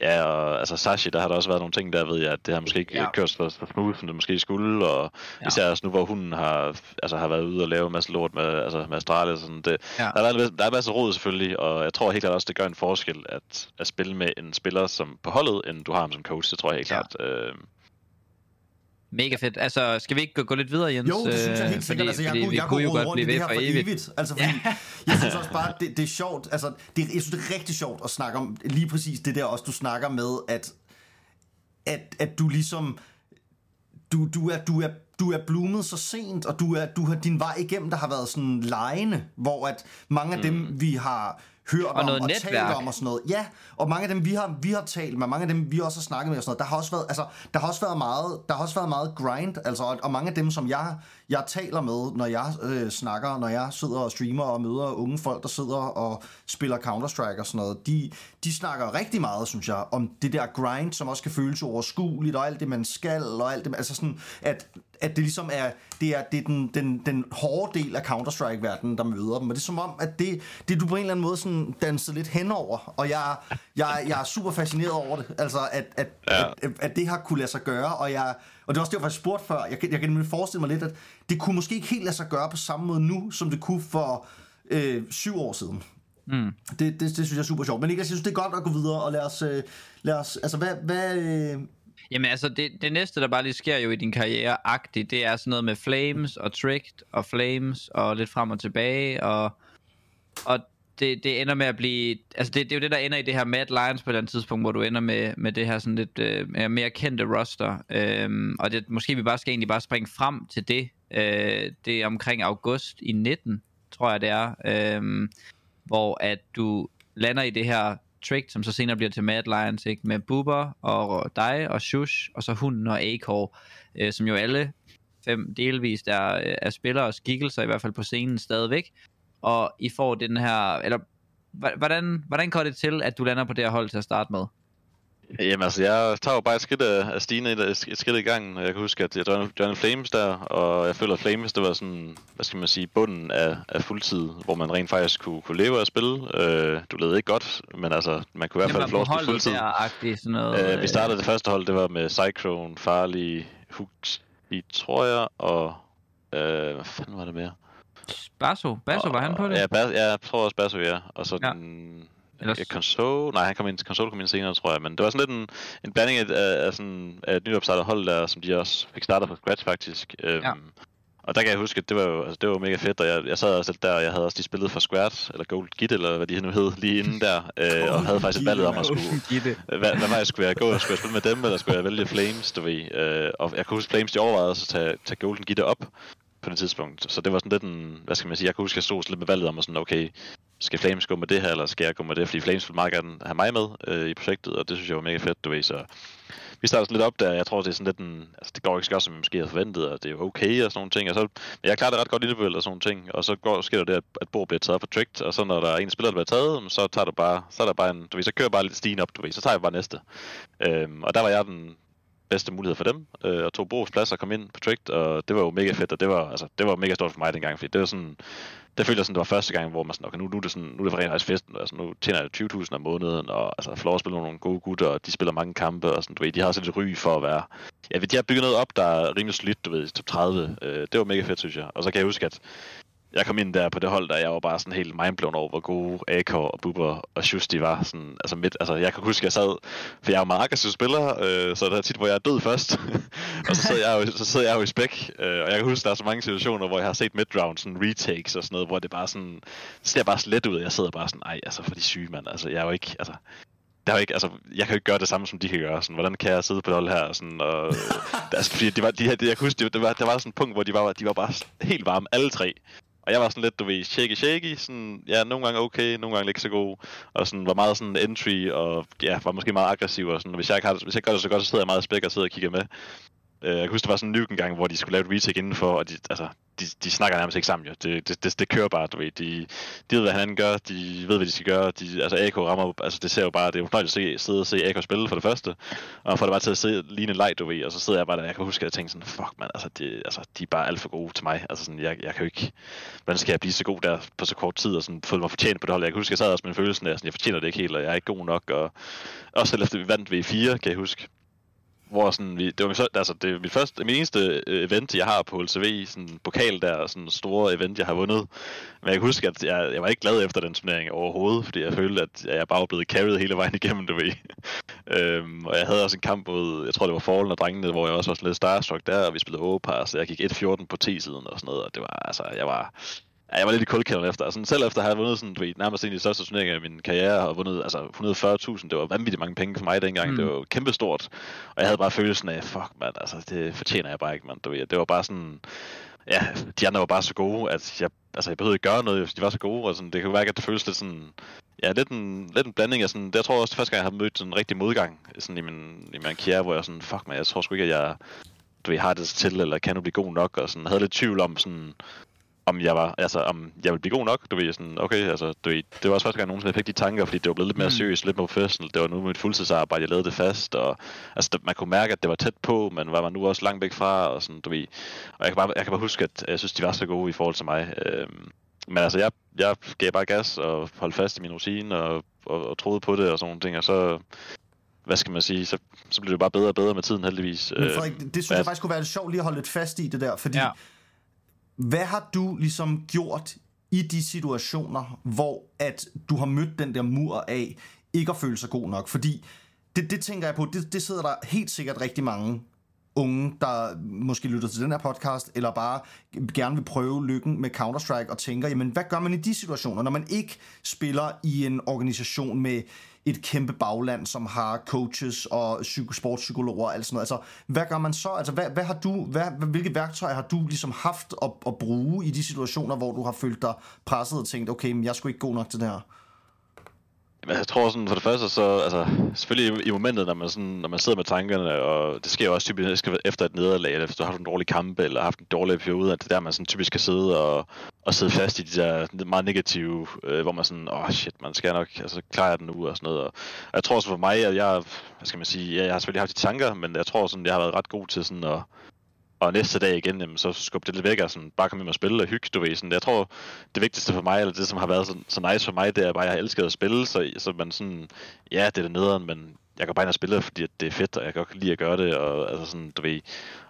Ja, og altså Sashi, der har der også været nogle ting, der ved jeg, at det har måske ikke ja. kørt så, så smooth, som det måske skulle, og ja. især også nu, hvor hun har, altså, har været ude og lave en masse lort med, altså, med Astralia, sådan det, ja. der, er, der er en masse råd selvfølgelig, og jeg tror helt klart også, det gør en forskel at, at spille med en spiller som på holdet, end du har ham som coach, det tror jeg helt ja. klart. Øh, Mega fedt. Altså, skal vi ikke gå, lidt videre, Jens? Jo, det synes jeg helt sikkert. Fordi, altså, jeg, fordi vi jeg kunne jo godt blive ved for evigt. evigt. Altså, fordi, jeg synes også bare, det, det er sjovt. Altså, det, jeg synes, det er rigtig sjovt at snakke om lige præcis det der også, du snakker med, at, at, at du ligesom... Du, du, er, du, er, du er bloomet så sent, og du, er, du har din vej igennem, der har været sådan lejende, hvor at mange af dem, mm. vi har hørt Og om noget og netværk. talt om og sådan noget. Ja, og mange af dem, vi har, vi har talt med, mange af dem, vi også har snakket med og sådan noget, der har også været, altså, der har også været meget, der har også været meget grind, altså, og, og mange af dem, som jeg, jeg taler med, når jeg øh, snakker, når jeg sidder og streamer og møder unge folk, der sidder og spiller Counter-Strike og sådan noget, de, de snakker rigtig meget, synes jeg, om det der grind, som også kan føles uoverskueligt, og alt det, man skal, og alt det, altså sådan, at, at det ligesom er, det er, det er den, den, den hårde del af Counter-Strike-verdenen, der møder dem, og det er som om, at det, det du på en eller anden måde sådan danset lidt henover, og jeg, jeg, jeg er super fascineret over det, altså at, at, ja. at, at, at det har kunne lade sig gøre, og jeg, og det er også derfor, jeg spurgte før, jeg, kan- jeg kan nemlig forestille mig lidt, at det kunne måske ikke helt lade sig gøre på samme måde nu, som det kunne for øh, syv år siden. Mm. Det, det, det synes jeg er super sjovt. Men Niklas, jeg synes, det er godt at gå videre, og lad os... Øh, lad os altså, hvad... hvad øh, Jamen altså, det, det næste, der bare lige sker jo i din karriere-agtigt, det er sådan noget med Flames og Tricked og Flames og lidt frem og tilbage, og, og det, det ender med at blive... Altså, det, det er jo det, der ender i det her Mad Lions på et eller andet tidspunkt, hvor du ender med, med det her sådan lidt øh, mere- mere kendte roster. Øhm, og det, måske vi bare skal egentlig bare springe frem til det. Øh, det er omkring august i 19, tror jeg det er. Øhm, hvor at du lander i det her trick, som så senere bliver til Mad Lions, ikke? med Bubber og dig og Shush, og så hunden og Acor, øh, som jo alle fem delvist er, øh, er spillere og skikkelser, i hvert fald på scenen stadigvæk. Og I får den her, eller hvordan, hvordan går det til, at du lander på det her hold til at starte med? Jamen altså, jeg tager jo bare et skridt af, af Stine, et, et skridt i gangen. Jeg kan huske, at jeg joinede Flames der, og jeg føler, at Flames, det var sådan, hvad skal man sige, bunden af, af fuldtid, hvor man rent faktisk kunne, kunne leve af at spille. Øh, du levede ikke godt, men altså, man kunne i hvert fald få lov at spille fuldtid. der sådan noget. Øh, vi startede det første hold, det var med Cyclone, Farley, Hooks, i tror jeg, og øh, hvad fanden var det mere? Basso, Basso, var han på det? Ja, Bas, ja jeg tror også Basso, ja. Og så Ja. den... Ellers- Console, nej, han kom ind, Console kom ind senere, tror jeg, men det var sådan lidt en, en blanding af, af, af, sådan, af et nyopstartet hold der, som de også fik startet fra scratch faktisk. Øhm, Ja. Og der kan jeg huske, at det var jo altså, det var mega fedt, og jeg, jeg sad også lidt der, og jeg havde også de spillet for Squared, eller Gold Git, eller hvad de nu hed, lige inden der, øh, og havde faktisk et valget om at skulle, Gitte. hvad, hvad var jeg, skulle jeg gå? Skulle jeg spille med dem, eller skulle jeg vælge Flames, du ved? Øh, og jeg kan huske, Flames, de overvejede også at tage, tage Golden Gitte op på det tidspunkt. Så det var sådan lidt en, hvad skal man sige, jeg kan huske, jeg stod sådan lidt med valget om, at sådan, okay, skal Flames gå med det her, eller skal jeg gå med det? Fordi Flames ville meget gerne have mig med øh, i projektet, og det synes jeg var mega fedt, du ved, så vi startede sådan lidt op der, jeg tror, det er sådan lidt en, altså det går ikke så godt, som vi måske havde forventet, og det er okay og sådan nogle ting, og så, men jeg klarer det ret godt individuelt og sådan nogle ting, og så går, sker der det, at, at bord bliver taget for tricked, og så når der er en spiller, der bliver taget, så tager du bare, så er der bare en, du ved, så kører bare lidt stigen op, du ved, så tager jeg bare næste. Øhm, og der var jeg den bedste mulighed for dem, øh, og tog Bo's plads og kom ind på Tricked, og det var jo mega fedt, og det var, altså, det var mega stort for mig dengang, fordi det var sådan, det følte jeg sådan, det var første gang, hvor man sådan, okay, nu, nu er det sådan, nu er det rent faktisk festen, altså nu tjener jeg 20.000 om måneden, og altså, Flore spiller nogle gode gutter, og de spiller mange kampe, og sådan, du ved, de har også lidt ry for at være, ja, de har bygget noget op, der er rimelig solidt, du ved, top 30, øh, det var mega fedt, synes jeg, og så kan jeg huske, at jeg kom ind der på det hold, der jeg var bare sådan helt mindblown over, hvor gode Akor og Bubber og Schusti var sådan, altså midt, altså jeg kan huske, jeg sad, for jeg er jo meget aggressiv spiller, øh, så der er tit, hvor jeg er død først, og så sidder jeg jo, så sidder jeg jo i spæk, øh, og jeg kan huske, der er så mange situationer, hvor jeg har set midround, sådan retakes og sådan noget, hvor det bare sådan, det ser bare slet ud, og jeg sidder bare sådan, ej, altså for de syge, mand, altså jeg er jo ikke, altså, der er jo ikke, altså, jeg kan jo ikke gøre det samme, som de kan gøre. Sådan, hvordan kan jeg sidde på det hold her? Sådan, og, altså, fordi det var, de her, det, jeg kan huske, det, det var, der var sådan et punkt, hvor de var, de var bare helt varme, alle tre. Og jeg var sådan lidt, du ved, shaky shaky, sådan, ja, nogle gange okay, nogle gange ikke så god, og sådan, var meget sådan entry, og ja, var måske meget aggressiv, og sådan, hvis jeg ikke, har, hvis jeg ikke gør det så godt, så sidder jeg meget spæk og sidder og kigger med. Øh, jeg kan huske, der var sådan en ny gang, hvor de skulle lave et retake indenfor, og de, altså, de, de snakker nærmest ikke sammen, jo. Det, det, det, det kører bare, du ved. De, de ved, hvad han gør, de ved, hvad de skal gøre. De, altså, AK rammer, altså, det ser jo bare, det er jo flot at se, sidde og se AK spille for det første, og for det bare til at se ligne en leg, du ved, og så sidder jeg bare der, jeg kan huske, at jeg tænkte sådan, fuck man, altså, de, altså, de er bare alt for gode til mig. Altså, sådan, jeg, jeg kan jo ikke, hvordan skal jeg blive så god der på så kort tid, og sådan, føle mig fortjent på det hold. Jeg kan huske, at jeg sad også med en følelse af, sådan, jeg fortjener det ikke helt, og jeg er ikke god nok, og også selv efter vi vandt V4, kan jeg huske, hvor sådan, vi, det var min, altså, det er mit første, min eneste øh, event, jeg har på LCV, sådan pokal der, sådan store event, jeg har vundet. Men jeg kan huske, at jeg, jeg var ikke glad efter den turnering overhovedet, fordi jeg følte, at jeg bare var blevet carried hele vejen igennem, du ved. øhm, og jeg havde også en kamp mod, jeg tror det var Fallen og drengene, hvor jeg også var sådan lidt starstruck der, og vi spillede overpass, og jeg gik 1-14 på T-siden og sådan noget, og det var, altså, jeg var, Ja, jeg var lidt i kuldkælderen efter. Altså, selv efter at have vundet sådan, du ved, nærmest en af de største turneringer i min karriere, og vundet altså, 140.000, det var vanvittigt mange penge for mig dengang. Mm. Det var kæmpestort. Og jeg havde bare følelsen af, fuck mand, altså, det fortjener jeg bare ikke, mand. Du ved, det var bare sådan, ja, de andre var bare så gode, at jeg, altså, jeg behøvede ikke gøre noget, hvis de var så gode. Og sådan, det kan være, at det føles lidt sådan, ja, lidt en, lidt en blanding af sådan, det jeg tror også, det første gang, jeg har mødt sådan en rigtig modgang sådan i min, i min karriere, hvor jeg sådan, fuck man, jeg tror sgu ikke, at jeg, du ved, har det til, eller kan du blive god nok, og sådan, havde lidt tvivl om sådan, om jeg var, altså om jeg ville blive god nok, du ved, sådan, okay, altså, du ved, det var også første gang nogensinde, jeg fik de tanker, fordi det var blevet lidt mere Mm. seriøst, lidt mere professional, det var nu mit fuldtidsarbejde, jeg lavede det fast, og altså, man kunne mærke, at det var tæt på, men var man nu også langt væk fra, og sådan, du ved, og jeg kan bare, jeg kan bare huske, at jeg synes, de var så gode i forhold til mig, øhm, men altså, jeg, jeg gav bare gas og holdt fast i min rutine, og, og, og troede på det, og sådan nogle ting, og så, hvad skal man sige, så, så blev det bare bedre og bedre med tiden, heldigvis. Men Frederik, det, det synes ja. jeg faktisk kunne være lidt sjovt lige at holde lidt fast i det der, fordi Ja hvad har du ligesom gjort i de situationer, hvor at du har mødt den der mur af ikke at føle sig god nok? Fordi det, det tænker jeg på, det, det sidder der helt sikkert rigtig mange unge, der måske lytter til den her podcast, eller bare gerne vil prøve lykken med Counter-Strike og tænker, jamen hvad gør man i de situationer, når man ikke spiller i en organisation med et kæmpe bagland, som har coaches og sportspsykologer og alt sådan noget. Altså, hvad gør man så? Altså, hvad, hvad har du, hvad, hvilke værktøjer har du ligesom haft at, at bruge i de situationer, hvor du har følt dig presset og tænkt, okay, men jeg skulle ikke god nok til det her? Jeg tror sådan, for det første, så, altså, selvfølgelig i, i momentet, når man, sådan, når man sidder med tankerne, og det sker jo også typisk efter et nederlag, eller hvis du har haft en dårlig kamp, eller haft en dårlig periode, at det er der, man sådan typisk skal sidde og, og sidde fast i de der meget negative, øh, hvor man sådan, åh oh, shit, man skal nok, altså klarer jeg den nu, og sådan noget. Og, og jeg tror også for mig, at jeg, hvad skal man sige, jeg, jeg har selvfølgelig haft de tanker, men jeg tror sådan, jeg har været ret god til sådan at, og næste dag igen, jamen, så skubbe det lidt væk og sådan, bare komme hjem og spille og hygge, du ved. Sådan, jeg tror, det vigtigste for mig, eller det, som har været så, så nice for mig, det er bare, at jeg har elsket at spille, så, så man sådan, ja, det er det nederen, men jeg kan bare ind og spille, fordi det er fedt, og jeg kan godt lide at gøre det, og altså sådan, du ved,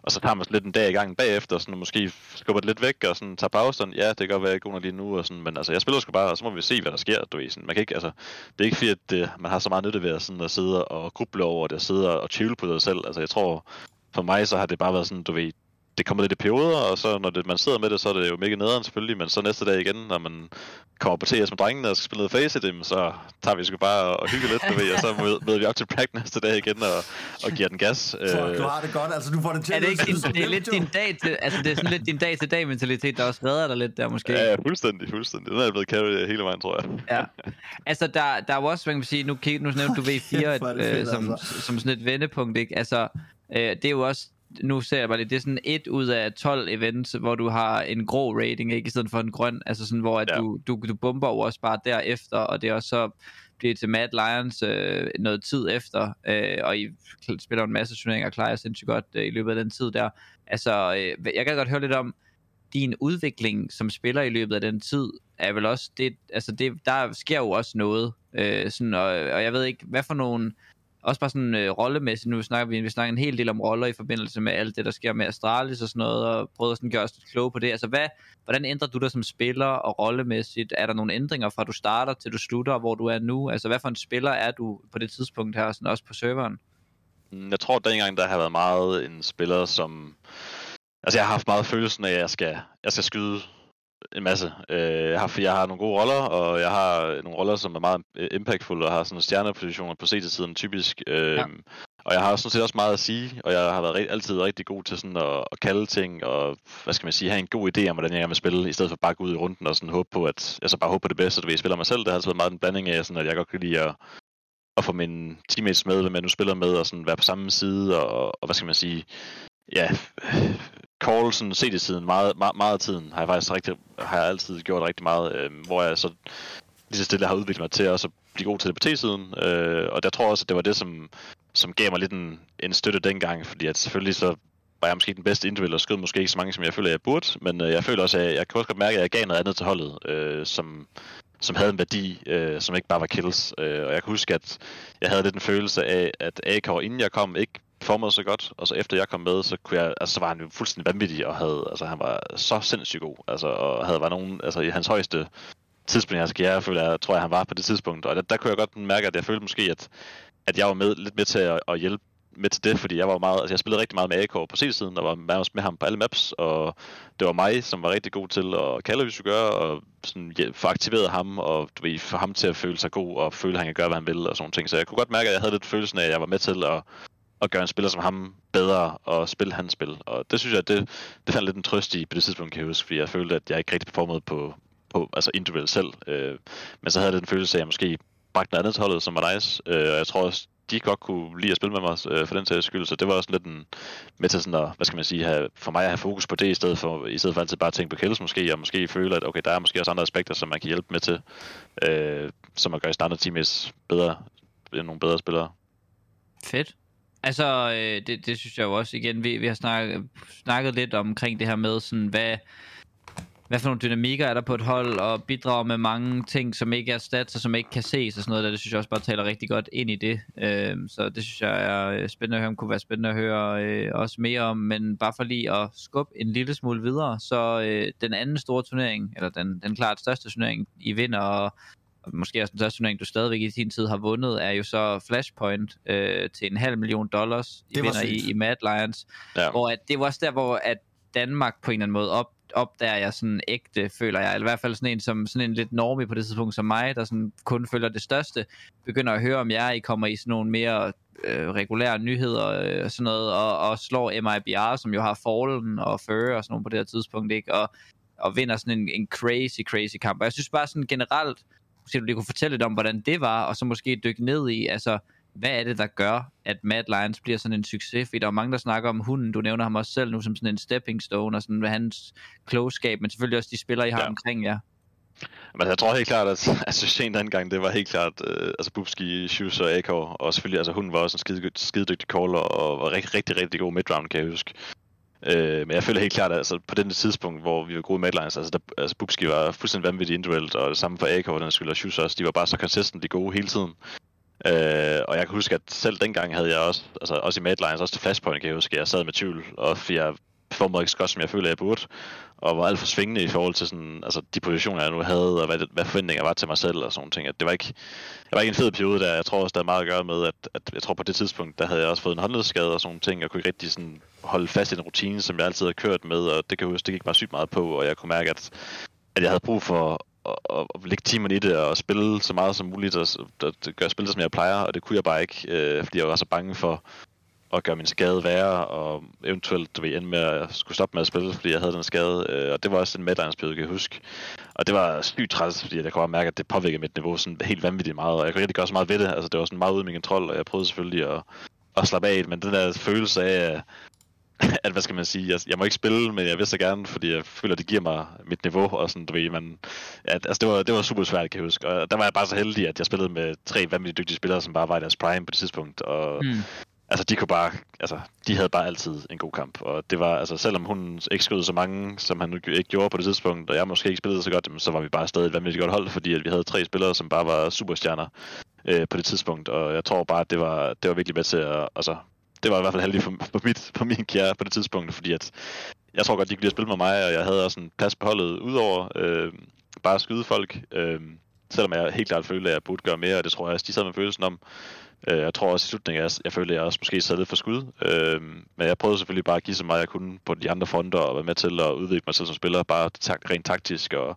og så tager man sådan lidt en dag i gang bagefter, og sådan, og måske skubber det lidt væk, og sådan tager pause, ja, det kan godt være, jeg er god nok lige nu, og sådan, men altså, jeg spiller sgu bare, og så må vi se, hvad der sker, du ved, sådan, man kan ikke, altså, det er ikke fordi, at det, man har så meget nytte ved at, sådan, at sidde og gruble over det, og sidde og tvivle på sig selv, altså, jeg tror, for mig, så har det bare været sådan, du ved, det kommer lidt i perioder, og så når det, man sidder med det, så er det jo mega nederen selvfølgelig, men så næste dag igen, når man kommer på TS med drengene og skal spille noget face dem, så tager vi sgu bare og hygge lidt, du ved, og så møder, møder vi op til practice næste dag igen og, og giver den gas. Fuck, du har det godt, altså du får det til Er at det ikke din, det er lidt din dag til, altså det er sådan lidt din dag til dag mentalitet, der også redder dig lidt der måske? Ja, ja, fuldstændig, fuldstændig. Den er jeg blevet carried hele vejen, tror jeg. Ja. Altså, der, der er jo også, hvad kan man sige, nu, kig- nu nævnte du V4 Hvor er det øh, som, altså. som sådan et vendepunkt, ikke? Altså, øh, det er jo også, nu ser jeg bare lidt, det er sådan et ud af 12 events, hvor du har en grå rating, ikke? I stedet for en grøn, altså sådan, hvor at Ja. du, du, du bomber jo også bare derefter, og det er også så bliver til Mad Lions øh, noget tid efter, øh, og I spiller en masse turneringer og klarer jer sindssygt godt øh, i løbet af den tid der. Altså, øh, jeg kan godt høre lidt om, din udvikling som spiller i løbet af den tid, er vel også, det, altså det, der sker jo også noget, øh, sådan, og, og jeg ved ikke, hvad for nogle, også bare sådan øh, rollemæssigt, nu snakker vi, vi snakker en hel del om roller i forbindelse med alt det, der sker med Astralis og sådan noget, og prøvet at gøre os lidt kloge på det. Altså, hvad, hvordan ændrer du dig som spiller og rollemæssigt? Er der nogle ændringer fra du starter til du slutter, hvor du er nu? Altså, hvad for en spiller er du på det tidspunkt her, sådan også på serveren? Mm, jeg tror, at dengang, der har været meget en spiller, som... Altså, jeg har haft meget følelsen af, at jeg skal, jeg skal skyde en masse. Øh, jeg, har, jeg har nogle gode roller, og jeg har nogle roller, som er meget øh, impactful, og har sådan stjernepositioner på CT-siden typisk. Øh, Ja. og jeg har sådan set også meget at sige, og jeg har været ri- altid rigtig god til sådan at, at kalde ting, og hvad skal man sige, have en god idé om, hvordan jeg gerne vil spille, i stedet for bare at gå ud i runden og sådan håbe på, at jeg så bare håber på det bedste, ved, jeg spiller mig selv. Det har altid været meget en blanding af, sådan, at jeg godt kan lide at, at få mine teammates med, hvem jeg nu spiller med, og sådan være på samme side, og, og hvad skal man sige, ja, call CD-siden meget, meget, meget af tiden, har jeg faktisk rigtig, har jeg altid gjort rigtig meget, øh, hvor jeg så lige så stille har udviklet mig til også at blive god til det på T-siden, øh, og der tror også, at det var det, som, som gav mig lidt en, en støtte dengang, fordi at selvfølgelig så var jeg måske den bedste individuel og skød måske ikke så mange, som jeg føler, jeg burde, men øh, jeg føler også, at jeg kan også godt mærke, at jeg gav noget andet til holdet, øh, som, som havde en værdi, øh, som ikke bare var kills. Øh, og jeg kan huske, at jeg havde lidt en følelse af, at AK, inden jeg kom, ikke performede så godt, og så efter jeg kom med, så, kunne jeg, altså, så var han jo fuldstændig vanvittig, og havde, altså, han var så sindssygt god, altså, og havde var nogen, altså i hans højeste tidspunkt i hans karriere, føler jeg, tror jeg, han var på det tidspunkt, og der, der kunne jeg godt mærke, at jeg følte måske, at, at jeg var med, lidt med til at, at hjælpe med til det, fordi jeg var meget, altså jeg spillede rigtig meget med AK på C-siden, og var nærmest med ham på alle maps, og det var mig, som var rigtig god til at kalde, hvis vi gør, og sådan ja, få aktiveret ham, og du ved, få ham til at føle sig god, og føle, at han kan gøre, hvad han vil, og sådan ting. Så jeg kunne godt mærke, at jeg havde lidt følelsen af, at jeg var med til at, at gøre en spiller som ham bedre, og spille hans spil. Og det synes jeg, det, det fandt lidt en trøst i på det tidspunkt, kan jeg huske, fordi jeg følte, at jeg ikke rigtig performede på, på altså individuelt selv. Øh, men så havde jeg den følelse af, at jeg måske bragte noget andet til holdet, som var nice. Øh, og jeg tror også, de godt kunne lide at spille med mig øh, for den sags skyld, så det var også lidt en, med til sådan at, hvad skal man sige, have, for mig at have fokus på det, i stedet for, i stedet for altid bare at tænke på kills måske, og måske føle, at okay, der er måske også andre aspekter, som man kan hjælpe med til, øh, som at gøre standard teammates bedre, end nogle bedre spillere. Fedt. Altså, øh, det, det synes jeg jo også, igen, vi, vi har snakket, snakket lidt omkring det her med, sådan, hvad, hvad for nogle dynamikker er der på et hold, og bidrager med mange ting, som ikke er stats, og som ikke kan ses, og sådan noget der. Det synes jeg også bare taler rigtig godt ind i det. Øh, så det synes jeg er øh, spændende at høre, om kunne være spændende at høre øh, også mere om, men bare for lige at skubbe en lille smule videre, så øh, den anden store turnering, eller den, den klart største turnering, I vinder, og måske også den største turnering, du stadigvæk i sin tid har vundet, er jo så Flashpoint øh, til en halv million dollars. I Det var vinder i, sygt. i Mad Lions. Ja. Hvor at, det var også der, hvor at Danmark på en eller anden måde op, opdager jeg sådan ægte, føler jeg, eller i hvert fald sådan en, som, sådan en lidt normie på det tidspunkt som mig, der sådan kun følger det største, begynder at høre om jer, I kommer i sådan nogle mere øh, regulære nyheder øh, og sådan noget, og, og slår MIBR, som jo har Fallen og Fur og sådan nogle på det her tidspunkt, ikke? Og, og vinder sådan en, en crazy, crazy kamp. Og jeg synes bare sådan generelt, måske du lige kunne fortælle lidt om, hvordan det var, og så måske dykke ned i, altså, hvad er det, der gør, at Mad Lions bliver sådan en succes? Fordi der er mange, der snakker om hunden. Du nævner ham også selv nu som sådan en stepping stone, og sådan med hans klogskab, men selvfølgelig også de spillere, I har Ja. ja. omkring jer. Men jeg tror helt klart, at, at succesen den gang, det var helt klart, øh, altså Bubski, Shoes og AK, og selvfølgelig, altså hun var også en skide, skidedygtig caller, og var rigtig, rigtig, rigtig god midround, kan jeg huske. Øh, men jeg føler helt klart, at altså, på den tidspunkt, hvor vi var gode i Madlines, altså, der, altså Bubski var fuldstændig vanvittig individuelt, og det samme for AK, den skyld, og Shoes også, de var bare så consistently gode hele tiden. Øh, og jeg kan huske, at selv dengang havde jeg også, altså også i Madlines, også til Flashpoint, kan jeg huske, at jeg sad med tvivl, og jeg performede ikke så godt, som jeg føler, jeg burde, og var alt for svingende i forhold til sådan, altså, de positioner, jeg nu havde, og hvad, hvad forventninger var til mig selv, og sådan ting. At det var ikke, jeg var ikke en fed periode der. Jeg tror også, der er meget at gøre med, at, at jeg tror på det tidspunkt, der havde jeg også fået en håndledsskade og sådan ting, og kunne ikke rigtig sådan holde fast i den rutine, som jeg altid har kørt med, og det kan jeg huske, det gik mig sygt meget på, og jeg kunne mærke, at, at jeg havde brug for at, at, at lægge timerne i det, og spille så meget som muligt, og, og, og gøre spillet, som jeg plejer, og det kunne jeg bare ikke, øh, fordi jeg var så bange for, og gøre min skade værre, og eventuelt du ved, ende med at skulle stoppe med at spille, fordi jeg havde den skade. Øh, og det var også en medlejningsperiode, kan jeg huske. Og det var sygt træls, fordi jeg kunne bare mærke, at det påvirkede mit niveau sådan helt vanvittigt meget, og jeg kunne rigtig gøre så meget ved det. Altså, det var sådan meget ude af min kontrol, og jeg prøvede selvfølgelig at, at slappe af, men den der følelse af, at hvad skal man sige, jeg, jeg må ikke spille, men jeg vil så gerne, fordi jeg føler, det giver mig mit niveau, og sådan, du ved, man, at, altså det var, det var super svært, kan jeg huske, og der var jeg bare så heldig, at jeg spillede med tre vanvittigt dygtige spillere, som bare var i deres prime på det tidspunkt, og Mm altså de kunne bare, altså de havde bare altid en god kamp, og det var, altså selvom hun ikke skød så mange, som han ikke gjorde på det tidspunkt, og jeg måske ikke spillede så godt, så var vi bare stadig et vanvittigt godt hold, fordi at vi havde tre spillere, som bare var superstjerner øh, på det tidspunkt, og jeg tror bare, at det var, det var virkelig med til at, altså, det var i hvert fald heldigt for, for, mit, for min kære på det tidspunkt, fordi at jeg tror godt, de kunne lide at spille med mig, og jeg havde også en plads på holdet, udover øh, bare at skyde folk, øh, selvom jeg helt klart følte, at jeg burde gøre mere, og det tror jeg også, de sad med følelsen om. Øh, jeg tror også i slutningen, jeg, jeg følte, at jeg også måske sad lidt for skud. Øh, men jeg prøvede selvfølgelig bare at give så meget, jeg kunne på de andre fronter, og være med til at udvikle mig selv som spiller, bare tak, rent taktisk, og,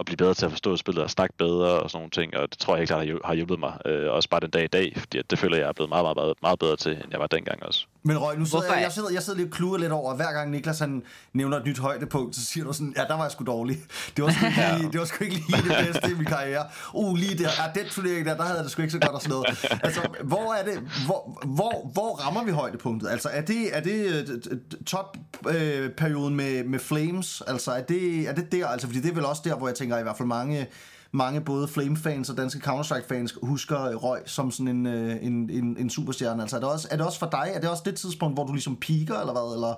at blive bedre til at forstå spillet og snakke bedre og sådan nogle ting, og det tror jeg helt klart har hjul- har hjulpet mig, øh, også bare den dag i dag, fordi at det føler jeg er blevet meget, meget, meget, meget bedre til, end jeg var dengang også. Men Røg, nu sidder Hvorfor jeg, jeg, sidder, jeg sidder lige og kluger lidt over, at hver gang Niklas han nævner et nyt højdepunkt, så siger du sådan, ja, der var jeg sgu dårlig. Det var sgu ikke lige, det, var sgu ikke lige det bedste i min karriere. Uh, lige der, ja, den turnering der, der havde jeg det sgu ikke så godt og sådan noget. Altså, hvor er det, hvor, hvor, hvor rammer vi højdepunktet? Altså, er det, er det øh, top-perioden med, med Flames? Altså, er det, er det der? Altså, fordi det er vel også der, hvor jeg tænker, i hvert fald mange mange både Flame-fans og danske Counter-Strike-fans husker øh, Røg som sådan en, øh, en, en, en superstjerne. Altså, er det, også, er det også for dig? Er det også det tidspunkt, hvor du ligesom piker, eller hvad? Eller?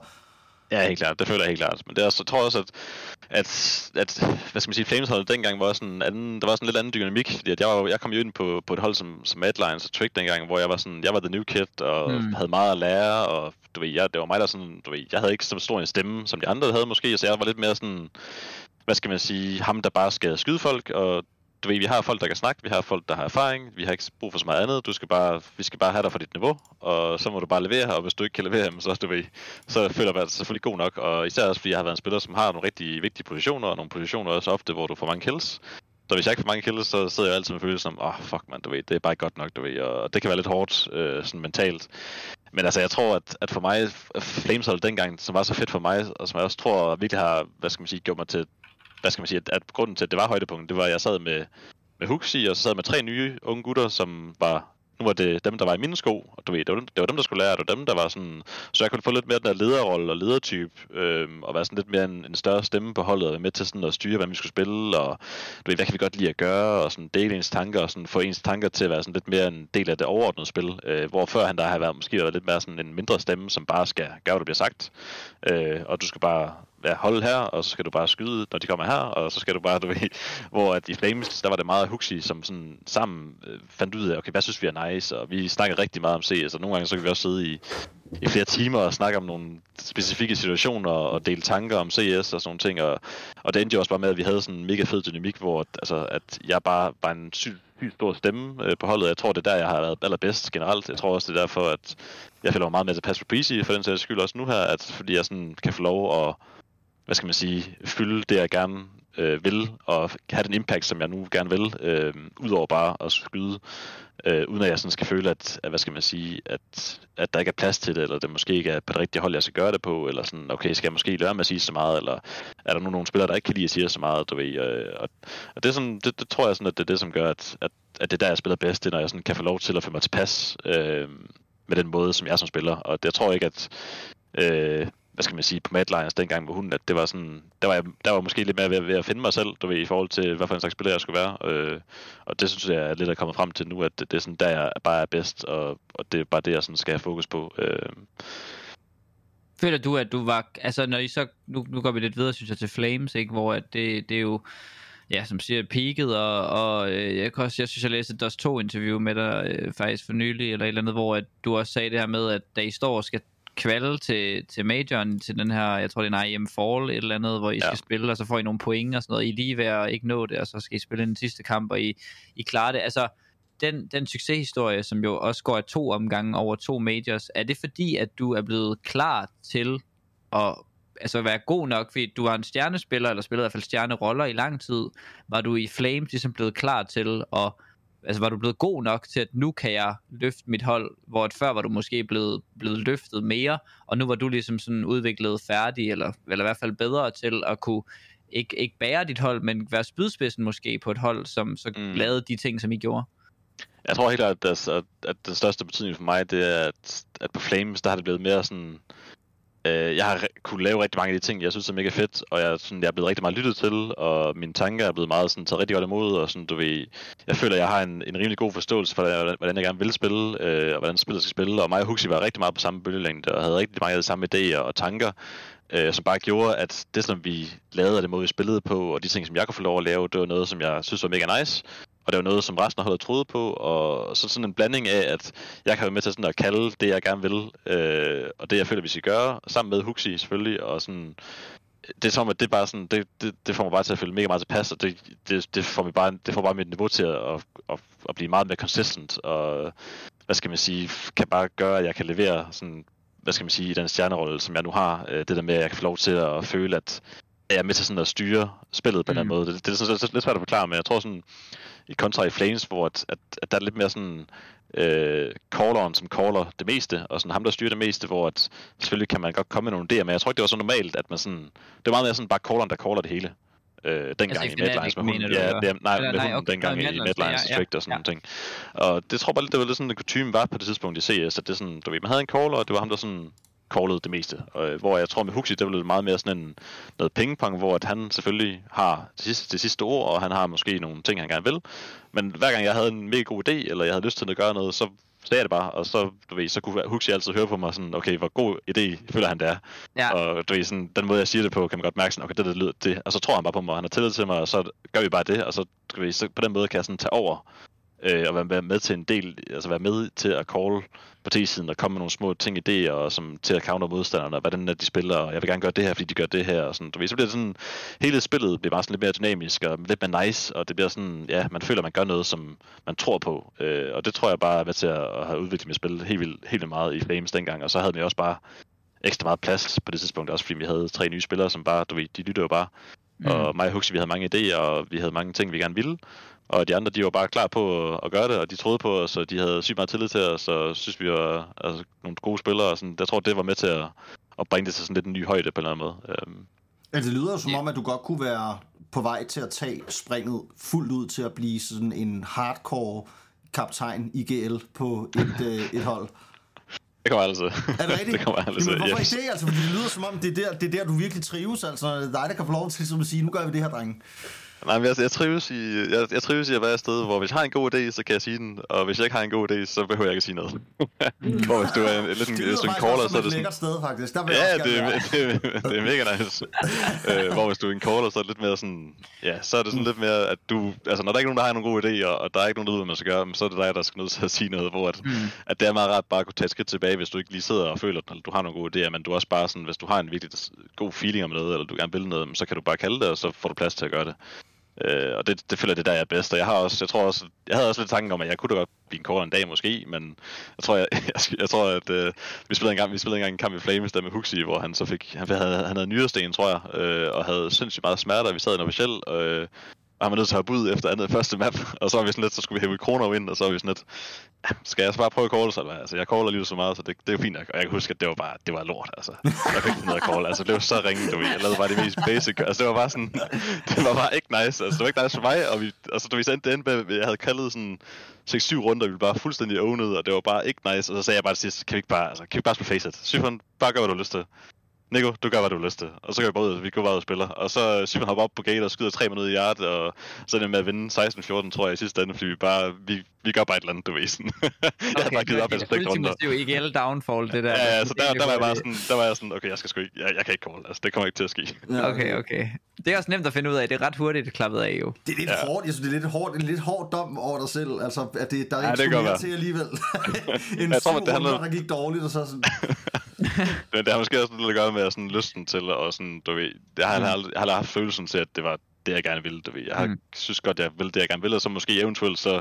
Ja, helt klart. Det føler jeg helt klart. Men det er også, jeg tror også, at, at, at hvad skal man sige, Flames-holdet dengang var sådan en anden, der var sådan en lidt anden dynamik, fordi at jeg, var, jeg kom jo ind på, på et hold som, som Madlines og Trick dengang, hvor jeg var sådan, jeg var the new kid, og mm. havde meget at lære, og du ved, jeg, det var mig, der sådan, du ved, jeg havde ikke så stor en stemme, som de andre havde måske, så jeg var lidt mere sådan, hvad skal man sige, ham, der bare skal skyde folk, og du ved, vi har folk, der kan snakke, vi har folk, der har erfaring, vi har ikke brug for så meget andet, du skal bare, vi skal bare have dig for dit niveau, og så må du bare levere, og hvis du ikke kan levere, så, du ved, så føler man sig selvfølgelig god nok, og især også, fordi jeg har været en spiller, som har nogle rigtig vigtige positioner, og nogle positioner også ofte, hvor du får mange kills. Så hvis jeg ikke får mange kills, så sidder jeg altid med følelsen som, åh, oh, fuck man, du ved, det er bare ikke godt nok, du ved, og det kan være lidt hårdt, øh, sådan mentalt. Men altså, jeg tror, at, at for mig, Flames dengang, som var så fedt for mig, og som jeg også tror virkelig har, hvad skal man sige, gjort mig til, hvad skal man sige, at, at grunden til, at det var højdepunktet, det var, at jeg sad med, med Huxi, og så sad med tre nye unge gutter, som var nu var det dem, der var i mine sko, og du ved, det var, dem, det var dem, der skulle lære, det var dem, der var sådan, så jeg kunne få lidt mere den der lederrolle og ledertype, øhm, og være sådan lidt mere en, en større stemme på holdet, og være med til sådan at styre, hvad vi skulle spille, og du ved, hvad kan vi godt lide at gøre, og sådan dele ens tanker, og sådan få ens tanker til at være sådan lidt mere en del af det overordnede spil, øh, hvor før han der har været måske været lidt mere sådan en mindre stemme, som bare skal gøre, hvad der bliver sagt, øh, og du skal bare ja, hold her, og så skal du bare skyde, når de kommer her, og så skal du bare, du ved, hvor at i Flames, der var det meget Huxi, som sådan sammen øh, fandt ud af, okay, hvad synes vi er nice, og vi snakkede rigtig meget om CS, og nogle gange så kan vi også sidde i, i flere timer og snakke om nogle specifikke situationer og dele tanker om CS og sådan nogle ting, og, og det endte jo også bare med, at vi havde sådan en mega fed dynamik, hvor at, altså, at jeg bare var en syg, sygt stor stemme øh, på holdet. Jeg tror, det er der, jeg har været allerbedst generelt. Jeg tror også, det er derfor, at jeg føler mig meget mere til på PC, for den sags skyld også nu her, at fordi jeg sådan kan få lov at hvad skal man sige, fylde det, jeg gerne øh, vil, og have den impact, som jeg nu gerne vil, øh, udover bare at skyde, øh, uden at jeg sådan skal føle, at, at, hvad skal man sige, at, at der ikke er plads til det, eller det måske ikke er på det rigtige hold, jeg skal gøre det på, eller sådan, okay, skal jeg måske lade med at sige så meget, eller er der nu nogle spillere, der ikke kan lide at sige så meget, du ved, øh, og, og det, er sådan, det, det, tror jeg sådan, at det er det, som gør, at, at, at det er der, jeg spiller bedst, det er, når jeg sådan kan få lov til at føle mig tilpas øh, med den måde, som jeg som spiller, og jeg tror ikke, at øh, hvad skal man sige, på Madlines dengang med hunden, at det var sådan, der var jeg, der var måske lidt mere ved, ved at finde mig selv, du ved, i forhold til, hvad for en slags spiller jeg skulle være. Øh, og det synes jeg er lidt at komme frem til nu, at det, er sådan, der jeg bare er bedst, og, og det er bare det, jeg sådan skal have fokus på. Øh, Føler du, at du var... Altså, når I så... Nu, nu går vi lidt videre, synes jeg, til Flames, ikke? Hvor at det, det er jo... Ja, som siger, peaked, og, og øh, jeg, kan også, jeg synes, jeg læste et Dust 2 interview med dig øh, faktisk for nylig, eller et eller andet, hvor at du også sagde det her med, at da I står og skal kvalde til, til majoren, til den her, jeg tror det er en IM Fall, et eller andet, hvor I ja. skal spille, og så får I nogle point og sådan noget. I lige ved at ikke nå det, og så skal I spille den sidste kamp, og I, I klarer det. Altså, den, den succeshistorie, som jo også går af to omgange over to majors, er det fordi, at du er blevet klar til at altså være god nok, fordi du var en stjernespiller, eller spillede i hvert fald stjerneroller i lang tid, var du i Flames ligesom blevet klar til at altså var du blevet god nok til, at nu kan jeg løfte mit hold, hvor at før var du måske blevet, blevet løftet mere, og nu var du ligesom sådan udviklet færdig, eller, eller i hvert fald bedre til at kunne ikke, ikke bære dit hold, men være spydspidsen måske på et hold, som så mm. lavede de ting, som I gjorde. Jeg tror helt klart, at, at, at den største betydning for mig, det er, at, at på Flames, der har det blevet mere sådan... Øh, jeg har kunne lave rigtig mange af de ting, jeg synes er mega fedt, og jeg, sådan, jeg er blevet rigtig meget lyttet til, og mine tanker er blevet meget sådan, taget rigtig godt imod, og sådan, du ved, jeg føler, jeg har en, en rimelig god forståelse for, hvordan, hvordan jeg gerne vil spille, øh, og hvordan spillet skal spille, og mig og Huxi var rigtig meget på samme bølgelængde, og havde rigtig mange af de samme idéer og tanker, øh, som bare gjorde, at det, som vi lavede, og det måde, vi spillede på, og de ting, som jeg kunne få lov at lave, det var noget, som jeg synes var mega nice, og det var noget, som resten af holdet troede på, og så sådan en blanding af, at jeg kan være med til sådan at kalde det, jeg gerne vil, øh, og det, jeg føler, vi skal gøre, sammen med Huxi selvfølgelig, og sådan, det er som, at det bare sådan, det, det, det får mig bare til at føle mega meget tilpas, og det, det, det, får mig bare, det får bare mit niveau til at, at, at, at blive meget mere consistent, og hvad skal man sige, kan bare gøre, at jeg kan levere sådan, hvad skal man sige, i den stjernerolle, som jeg nu har, øh, det der med, at jeg kan få lov til at føle, at er med til sådan at styre spillet på mm. den måde. Det, det er sådan, lidt svært at forklare, men jeg tror sådan, i kontra i Flames, hvor at, at, at der er lidt mere sådan øh, calleren, som caller det meste, og sådan ham, der styrer det meste, hvor at, selvfølgelig kan man godt komme med nogle idéer, men jeg tror ikke, det var så normalt, at man sådan, det var meget mere sådan bare calleren, der caller det hele. Øh, dengang i i Medlines med hunden. Ja, det, nej, Eller med nej, hunden okay, dengang i Medlines, ja, ja, og sådan ja. ting. Og det tror jeg bare lidt, det var lidt sådan, en kutume var på det tidspunkt i CS, at det sådan, du ved, man havde en caller, og det var ham, der sådan callede det meste. Og, øh, hvor jeg tror med Huxi, der blev det meget mere sådan en, noget pingpong, hvor at han selvfølgelig har det sidste, det sidste ord, og han har måske nogle ting, han gerne vil. Men hver gang jeg havde en mega god idé, eller jeg havde lyst til at gøre noget, så sagde jeg det bare, og så, du ved, så kunne Huxi altid høre på mig sådan, okay, hvor god idé føler han det er. Ja. Og du ved, sådan, den måde, jeg siger det på, kan man godt mærke sådan, okay, det, det lyder det. Og så tror han bare på mig, og han har tillid til mig, og så gør vi bare det, og så, du ved, så på den måde kan jeg sådan tage over øh, og være med til en del, altså være med til at call på T-siden og komme med nogle små ting, idéer, og som, til at counter modstanderne, og hvordan er de spiller, og jeg vil gerne gøre det her, fordi de gør det her, og sådan, du ved, så bliver det sådan, hele spillet bliver bare sådan lidt mere dynamisk, og lidt mere nice, og det bliver sådan, ja, man føler, man gør noget, som man tror på, øh, og det tror jeg bare er med til at, at have udviklet mit spil helt vildt, helt vildt meget i Flames dengang, og så havde vi også bare ekstra meget plads på det tidspunkt, også fordi vi havde tre nye spillere, som bare, du ved, de lytter jo bare, mm. og mig og Huxi, vi havde mange idéer, og vi havde mange ting, vi gerne ville, og de andre, de var bare klar på at, gøre det, og de troede på os, og de havde sygt meget tillid til os, og synes, vi var altså, nogle gode spillere. Og sådan. Jeg tror, det var med til at, at bringe det til sådan lidt en ny højde på en eller anden måde. Øhm, Altså, det lyder som om, at du godt kunne være på vej til at tage springet fuldt ud til at blive sådan en hardcore kaptajn i GL på et, øh, et hold. det kommer altså. Er det rigtigt? det kommer altså. Jamen, hvorfor yes. ikke det? Altså, fordi det lyder som om, det er, der, det er der, du virkelig trives. Altså, når det er dig, der kan få lov til som at sige, nu gør vi det her, drenge. Nej, men jeg, jeg, trives i, jeg, jeg trives i at være et sted, hvor hvis jeg har en god idé, så kan jeg sige den, og hvis jeg ikke har en god idé, så behøver jeg ikke at sige noget. hvor hvis du er en, lidt en, Det er en caller, så er som det et sådan... lækkert sted, faktisk. Der vil Ja, det, er- det, er- det er mega nice. øh, hvor hvis du er en caller, så er det lidt mere sådan... Ja, så er det sådan lidt mere, at du... Altså, når der ikke er nogen, der har nogle gode idéer, og der er ikke nogen, der ved, hvad man skal gøre, så er det dig, der skal nødt til at sige noget, hvor at, Mm. at det er meget rart bare at kunne tage et skridt tilbage, hvis du ikke lige sidder og føler, at du har nogle gode idéer, men du er også bare sådan, hvis du har en virkelig god feeling om noget, eller du gerne vil noget, så kan du bare kalde det, og så får du plads til at gøre det. Øh, og det, det føler det der, jeg er bedst. Og jeg har også, jeg tror også, jeg havde også lidt tanken om, at jeg kunne da godt blive en kortere en dag måske, men jeg tror, jeg, jeg, jeg tror at øh, vi spillede en gang, vi spillede en gang en kamp i Flames der med Huxi, hvor han så fik, han havde, han havde nyresten, tror jeg, øh, og havde sindssygt meget smerter, og vi sad i en officiel, øh, og man nødt til at hoppe ud efter andet første map, og så var vi sådan lidt, så skulle vi hæve kroner ind, og så var vi sådan lidt, "Ja, skal jeg så bare prøve at call, så altså, jeg caller lige så meget, så det, det er jo fint nok. Og jeg kan huske, at det var bare, det var lort, altså. Jeg fik ikke noget at call, altså det var så ringe, du ved. Jeg lavede bare det mest basic, altså det var bare sådan, det var bare ikke nice, altså det var ikke nice for mig, og vi, altså du ved, så endte det med, jeg havde kaldet sådan 6-7 runder, vi var bare fuldstændig owned, og det var bare ikke nice, og så sagde jeg bare til sidst, kan vi ikke bare, altså, kan vi ikke bare spille Faceit? Syfon, bare gør, hvad du har lyst til. Nico, du gør, hvad du har lyst til. Og så går vi bare ud, vi går bare ud og spiller. Og så Simon hopper op på gate og skyder tre minutter i hjert, og så er det med at vinde 16-14, tror jeg, i sidste ende, fordi vi bare, vi, vi gør bare et eller andet, du ved sådan. jeg havde bare givet op efter seks runder. Det er jo IGL downfall, det der. Ja, ja, så der, der var jeg bare sådan. der var jeg sådan, okay, jeg skal sgu ikke, jeg, jeg kan ikke call, altså det kommer ikke til at ske. Okay, okay. Det er også nemt at finde ud af. Det er ret hurtigt klappet af, jo. Det er lidt Ja. hårdt, jeg synes, det er lidt hårdt, en lidt hård dom over dig selv, altså, at det, der er Ja, ikke det kan mere til alligevel. en Jeg tror, det handler- der gik dårligt, og så sådan, Men det har måske også lidt at gøre med sådan, lysten til, og sådan, du ved, jeg har, mm. aldrig, jeg har aldrig haft følelsen til, at det var det, jeg gerne ville, du ved. Jeg har, Mm. synes godt, jeg vil det, jeg gerne vil, og så måske eventuelt, så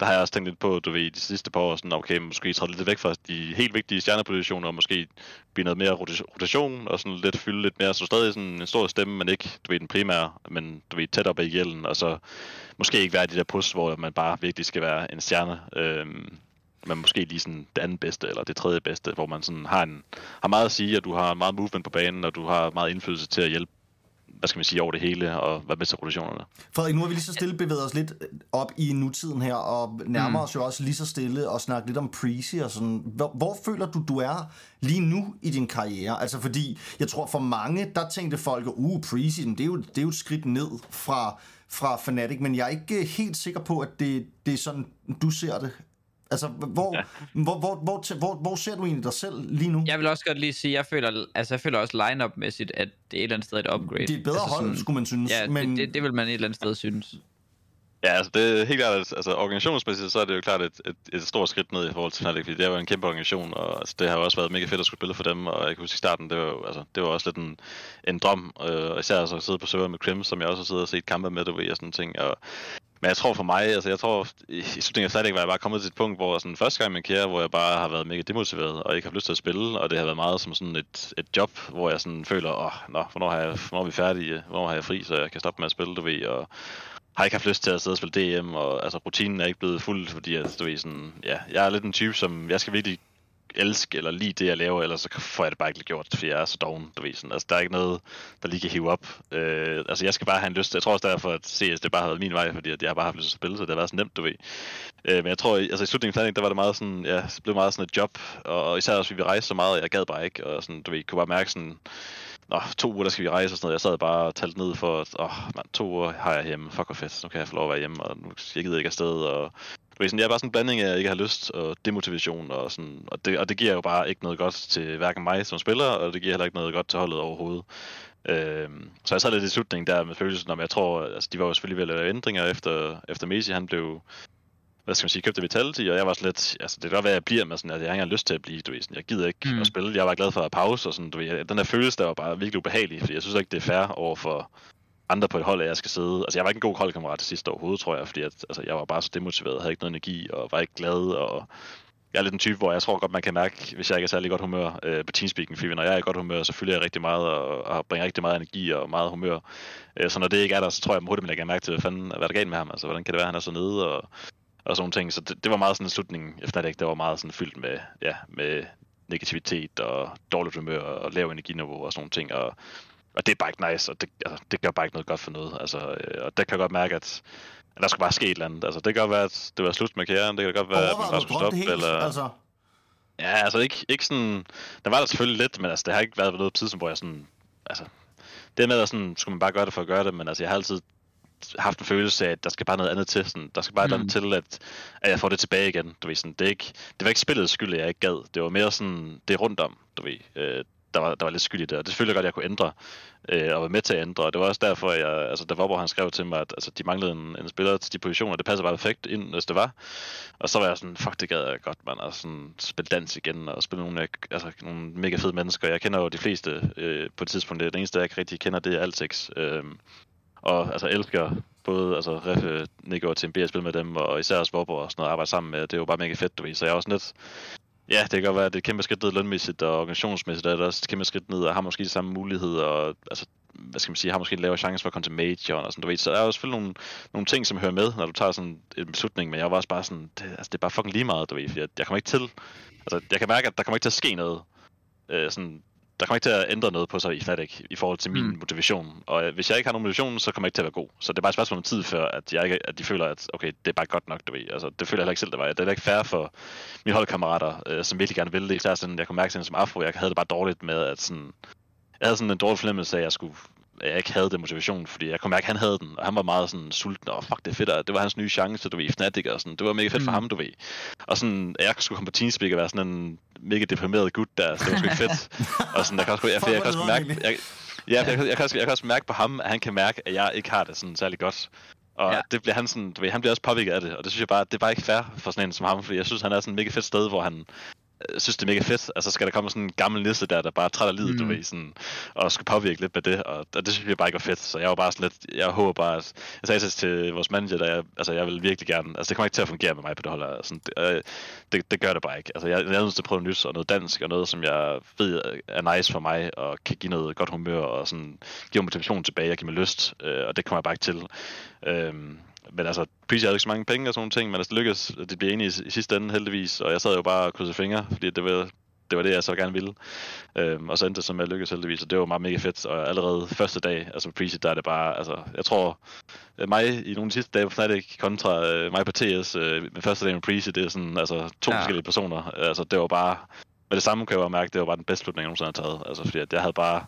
der har jeg også tænkt lidt på, du ved, de sidste par år, sådan, okay, måske træde lidt væk fra de helt vigtige stjernepositioner, og måske blive noget mere rota- rotation, og sådan lidt fylde lidt mere, så stadig sådan en stor stemme, men ikke, du ved, den primære, men du ved, tæt op ad gælden, og så måske ikke være i de der pus, hvor man bare virkelig skal være en stjerne, øhm, men måske lige sådan det andet bedste, eller det tredje bedste, hvor man sådan har, en, har meget at sige, og du har meget movement på banen, og du har meget indflydelse til at hjælpe, hvad skal man sige, over det hele, og være med til rotationerne. Frederik, nu har vi lige så stille bevæget os lidt op i nutiden her, og nærmer mm. os jo også lige så stille og snakke lidt om Prezi og sådan. Hvor, hvor føler du, du er lige nu i din karriere? Altså fordi, jeg tror for mange, der tænkte folk, uh, Prezi, det er jo, det er jo et skridt ned fra, fra Fnatic, men jeg er ikke helt sikker på, at det, det er sådan, du ser det. Altså, hvor, ja. hvor, hvor, hvor, hvor, hvor ser du egentlig dig selv lige nu? Jeg vil også godt lige sige, jeg føler, altså jeg føler også line-up-mæssigt, at det er et eller andet sted et upgrade. Det er et bedre altså hold, skulle man synes. Ja, men... det, det, det, vil man et eller andet sted synes. Ja, altså det er helt klart, at, altså organisationsmæssigt, så er det jo klart et, et, et stort skridt ned i forhold til Fnatic, fordi det er jo en kæmpe organisation, og altså, det har jo også været mega fedt at skulle spille for dem, og jeg kan huske i starten, det var jo, altså, det var også lidt en, en drøm, øh, og især altså at sidde på server med Krim, som jeg også har siddet og set kampe med, du ved, og sådan ting, og Men jeg tror for mig, altså jeg tror, i slutningen af Fnatic var jeg bare kommet til et punkt, hvor sådan første gang i min hvor jeg bare har været mega demotiveret, og ikke har lyst til at spille, og det har været meget som sådan et, et job, hvor jeg sådan føler, åh, nå, hvornår, har jeg, hvornår er vi færdige, hvornår har jeg fri, så jeg kan stoppe med at spille, du ved, og har ikke haft lyst til at sidde og spille DM, og altså rutinen er ikke blevet fuld, fordi at, du ved, sådan, ja, jeg er lidt en type, som, jeg skal virkelig elske eller lide det, jeg laver, ellers så får jeg det bare ikke gjort, fordi jeg er så doven, du ved sådan. Altså, der er ikke noget, der lige kan hive op. Øh, altså, jeg skal bare have en lyst. Jeg tror også derfor, at CS det bare har været min vej, fordi at jeg har bare haft lyst til at spille, så det har været så nemt, du ved. Øh, men jeg tror, altså i slutningen af der var det meget sådan, ja, det blev meget sådan et job, og, og især også, fordi vi rejste så meget, jeg gad bare ikke, og sådan, du ved, kunne bare mærke sådan, Nå, to uger, der skal vi rejse og sådan noget. Jeg sad bare og talte ned for, at åh, man, to uger har jeg hjemme. Fuck hvor fedt, nu kan jeg få lov at være hjemme, og nu jeg gider ikke afsted. Og, du ved, sådan, jeg er bare sådan en blanding af, at jeg ikke har lyst, og demotivation, og, sådan, og, det, og det giver jo bare ikke noget godt til hverken mig som spiller, og det giver heller ikke noget godt til holdet overhovedet. Øhm, så jeg sad lidt i slutningen der med følelsen om, jeg tror, altså de var jo selvfølgelig ved at lave ændringer efter, efter Messi, han blev hvad skal man sige, købte Vitality, og jeg var sådan lidt, altså det kan godt være, jeg bliver med sådan, at jeg ikke engang lyst til at blive, du ved, sådan, jeg gider ikke Mm. at spille, jeg var glad for at pause, og sådan, du ved, den der følelse, der var bare virkelig ubehagelig, fordi jeg synes ikke, det er fair over for andre på et hold, at jeg skal sidde, altså jeg var ikke en god holdkammerat til sidste overhovedet, tror jeg, fordi at, altså, jeg var bare så demotiveret, havde ikke noget energi, og var ikke glad, og jeg er lidt en type, hvor jeg tror godt, man kan mærke, hvis jeg ikke er særlig godt humør øh, på teamspeaking, fordi når jeg er i godt humør, så følger jeg rigtig meget, og, og bringer rigtig meget energi og meget humør. Øh, så når det ikke er der, så tror jeg, at hurtigt, man lægger mærke til, hvad fanden, hvad er der galt med ham, altså hvordan kan det være, at han er så nede, og, og sådan ting. Så det, det var meget sådan en slutning efter det, det var meget sådan fyldt med, ja, med negativitet og dårligt humør og lav energiniveau og sådan ting. Og, og det er bare ikke nice, og det, altså, det gør bare ikke noget godt for noget. Altså, øh, og der kan jeg godt mærke, at, at der skal bare ske et eller andet. Altså, det kan godt være, at det var slut med karrieren, det kan godt være, at man skulle stoppe, helt? eller... Altså, Ja, altså ikke, ikke sådan... Der var der selvfølgelig lidt, men altså, det har ikke været på noget tidspunkt, hvor jeg sådan... Altså, det med, at sådan, skulle man bare gøre det for at gøre det, men altså, jeg har altid haft en følelse af, at der skal bare noget andet til. Sådan, der skal bare mm. Noget til, at, at jeg får det tilbage igen. Du ved, sådan, det, er ikke, det var ikke spillets skyld, at jeg ikke gad. Det var mere sådan, det rundt om, du ved. Øh, der var, der var lidt skyld i det, og det selvfølgelig godt, at jeg kunne ændre, øh, og være med til at ændre, og det var også derfor, at jeg, altså, der var, hvor han skrev til mig, at altså, de manglede en, en spiller til de positioner, det passer bare perfekt ind, hvis det var, og så var jeg sådan, fuck, det gad jeg godt, man, og sådan spille dans igen, og spille nogle, altså, nogle mega fede mennesker, jeg kender jo de fleste øh, på et tidspunkt, det eneste, jeg ikke rigtig kender, det er Altex, øh, og altså elsker både altså, Reffe, Nico og TMB at spille med dem, og især også Vobber og sådan noget at arbejde sammen med. Det er jo bare mega fedt, du ved. Så jeg er også lidt... Ja, det kan godt være, at det er et kæmpe skridt ned lønmæssigt og organisationsmæssigt, er det også et kæmpe skridt ned, og har måske de samme muligheder, og altså, hvad skal man sige, har måske en lavere chance for at komme til major og sådan, du ved. Så der er jo selvfølgelig nogle, nogle ting, som hører med, når du tager sådan en beslutning, men jeg var også bare sådan, det, altså, det er bare fucking lige meget, du ved, for jeg, jeg kommer ikke til, altså, jeg kan mærke, at der kommer ikke til at ske noget, øh, sådan, der kommer ikke til at ændre noget på sig i Fnatic i forhold til min Mm. motivation. Og øh, hvis jeg ikke har nogen motivation, så kommer jeg ikke til at være god. Så det er bare et spørgsmål om tid før, at, jeg ikke, at de føler, at okay, det er bare godt nok, du ved. Altså, det føler jeg heller ikke selv, det var. Det er heller ikke fair for mine holdkammerater, øh, som virkelig gerne ville det. Især sådan, jeg kunne mærke sådan som afro, jeg havde det bare dårligt med, at sådan, jeg havde sådan en dårlig fornemmelse af, at jeg skulle jeg ikke havde den motivation, fordi jeg kunne mærke, at han havde den, og han var meget sådan sulten, og fuck, det er fedt, og det var hans nye chance, du ved, i Fnatic, og sådan, det var mega fedt mm. for ham, du ved. Og sådan, jeg skulle komme på Teamspeak og være sådan en mega deprimeret gut der, så det var sgu ikke fedt. og sådan, jeg kan også, jeg, jeg, jeg, kan også mærke, jeg, ja, jeg, jeg, kan også, jeg kan også mærke på ham, at han kan mærke, at jeg ikke har det sådan særlig godt. Og Ja. det bliver han sådan, du ved, han bliver også påvirket af det, og det synes jeg bare, det er bare ikke fair for sådan en som ham, fordi jeg synes, han er sådan et mega fedt sted, hvor han synes, det er mega fedt. Altså, skal der komme sådan en gammel nisse der, der bare er træt af livet, mm. du ved, sådan, og skal påvirke lidt med det, og, og det synes jeg bare ikke var fedt. Så jeg var bare sådan lidt, jeg håber bare, at, jeg sagde til- til vores manager, der jeg, altså, jeg vil virkelig gerne, altså, det kommer ikke til at fungere med mig på det hold, sådan, det, øh, det, det, gør det bare ikke. Altså, jeg, jeg er nødt til at prøve noget nyt, og noget dansk, og noget, som jeg ved er nice for mig, og kan give noget godt humør, og sådan, give motivation tilbage, og give mig lyst, øh, og det kommer jeg bare ikke til. Øhm, men altså, Preach havde ikke så mange penge og sådan nogle ting, men altså, det lykkedes, de blev enige i, i sidste ende heldigvis, og jeg sad jo bare og krydsede fingre, fordi det var, det var det, jeg så gerne ville. Øhm, og så endte det som jeg lykkedes heldigvis, og det var meget mega fedt. Og allerede første dag, altså på Preach, der er det bare, altså, jeg tror, øh, mig i nogle af de sidste dage på Fnatic kontra øh, mig på TS, øh, med første dag med Preach, det er sådan, altså, to Ja. forskellige personer. Altså, det var bare, med det samme kan jeg jo mærke, det var bare den bedste slutning, jeg nogensinde har taget. Altså, fordi at jeg havde bare,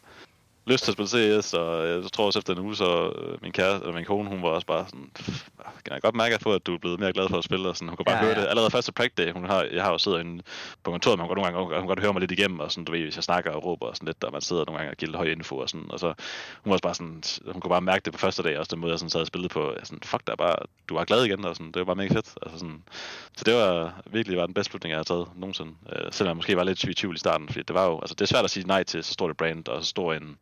lyst til at spille CS, og jeg tror også efter en uge, så øh, min kæreste, eller min kone, hun var også bare sådan, "Pff, kan jeg godt mærke på, at du er blevet mere glad for at spille, og sådan, hun kan bare Ja, høre ja. det. Allerede første practice day, hun har, jeg har jo siddet inde på kontoret, hun kan nogle gange, hun kan godt høre mig lidt igennem, og sådan, du ved, hvis jeg snakker og råber og sådan lidt, og man sidder nogle gange og giver lidt høj info og sådan, og så, hun var også bare sådan, hun kunne bare mærke det på første dag, også den måde, jeg sådan sad og spillede på, sådan, fuck, der er bare, du er glad igen, og sådan, det var bare mega fedt, altså sådan, så det var virkelig var den bedste beslutning, jeg har taget nogensinde, øh, selvom jeg måske var lidt i tvivl i starten, fordi det var jo, altså det er svært at sige nej til så stort et brand, og så stor en,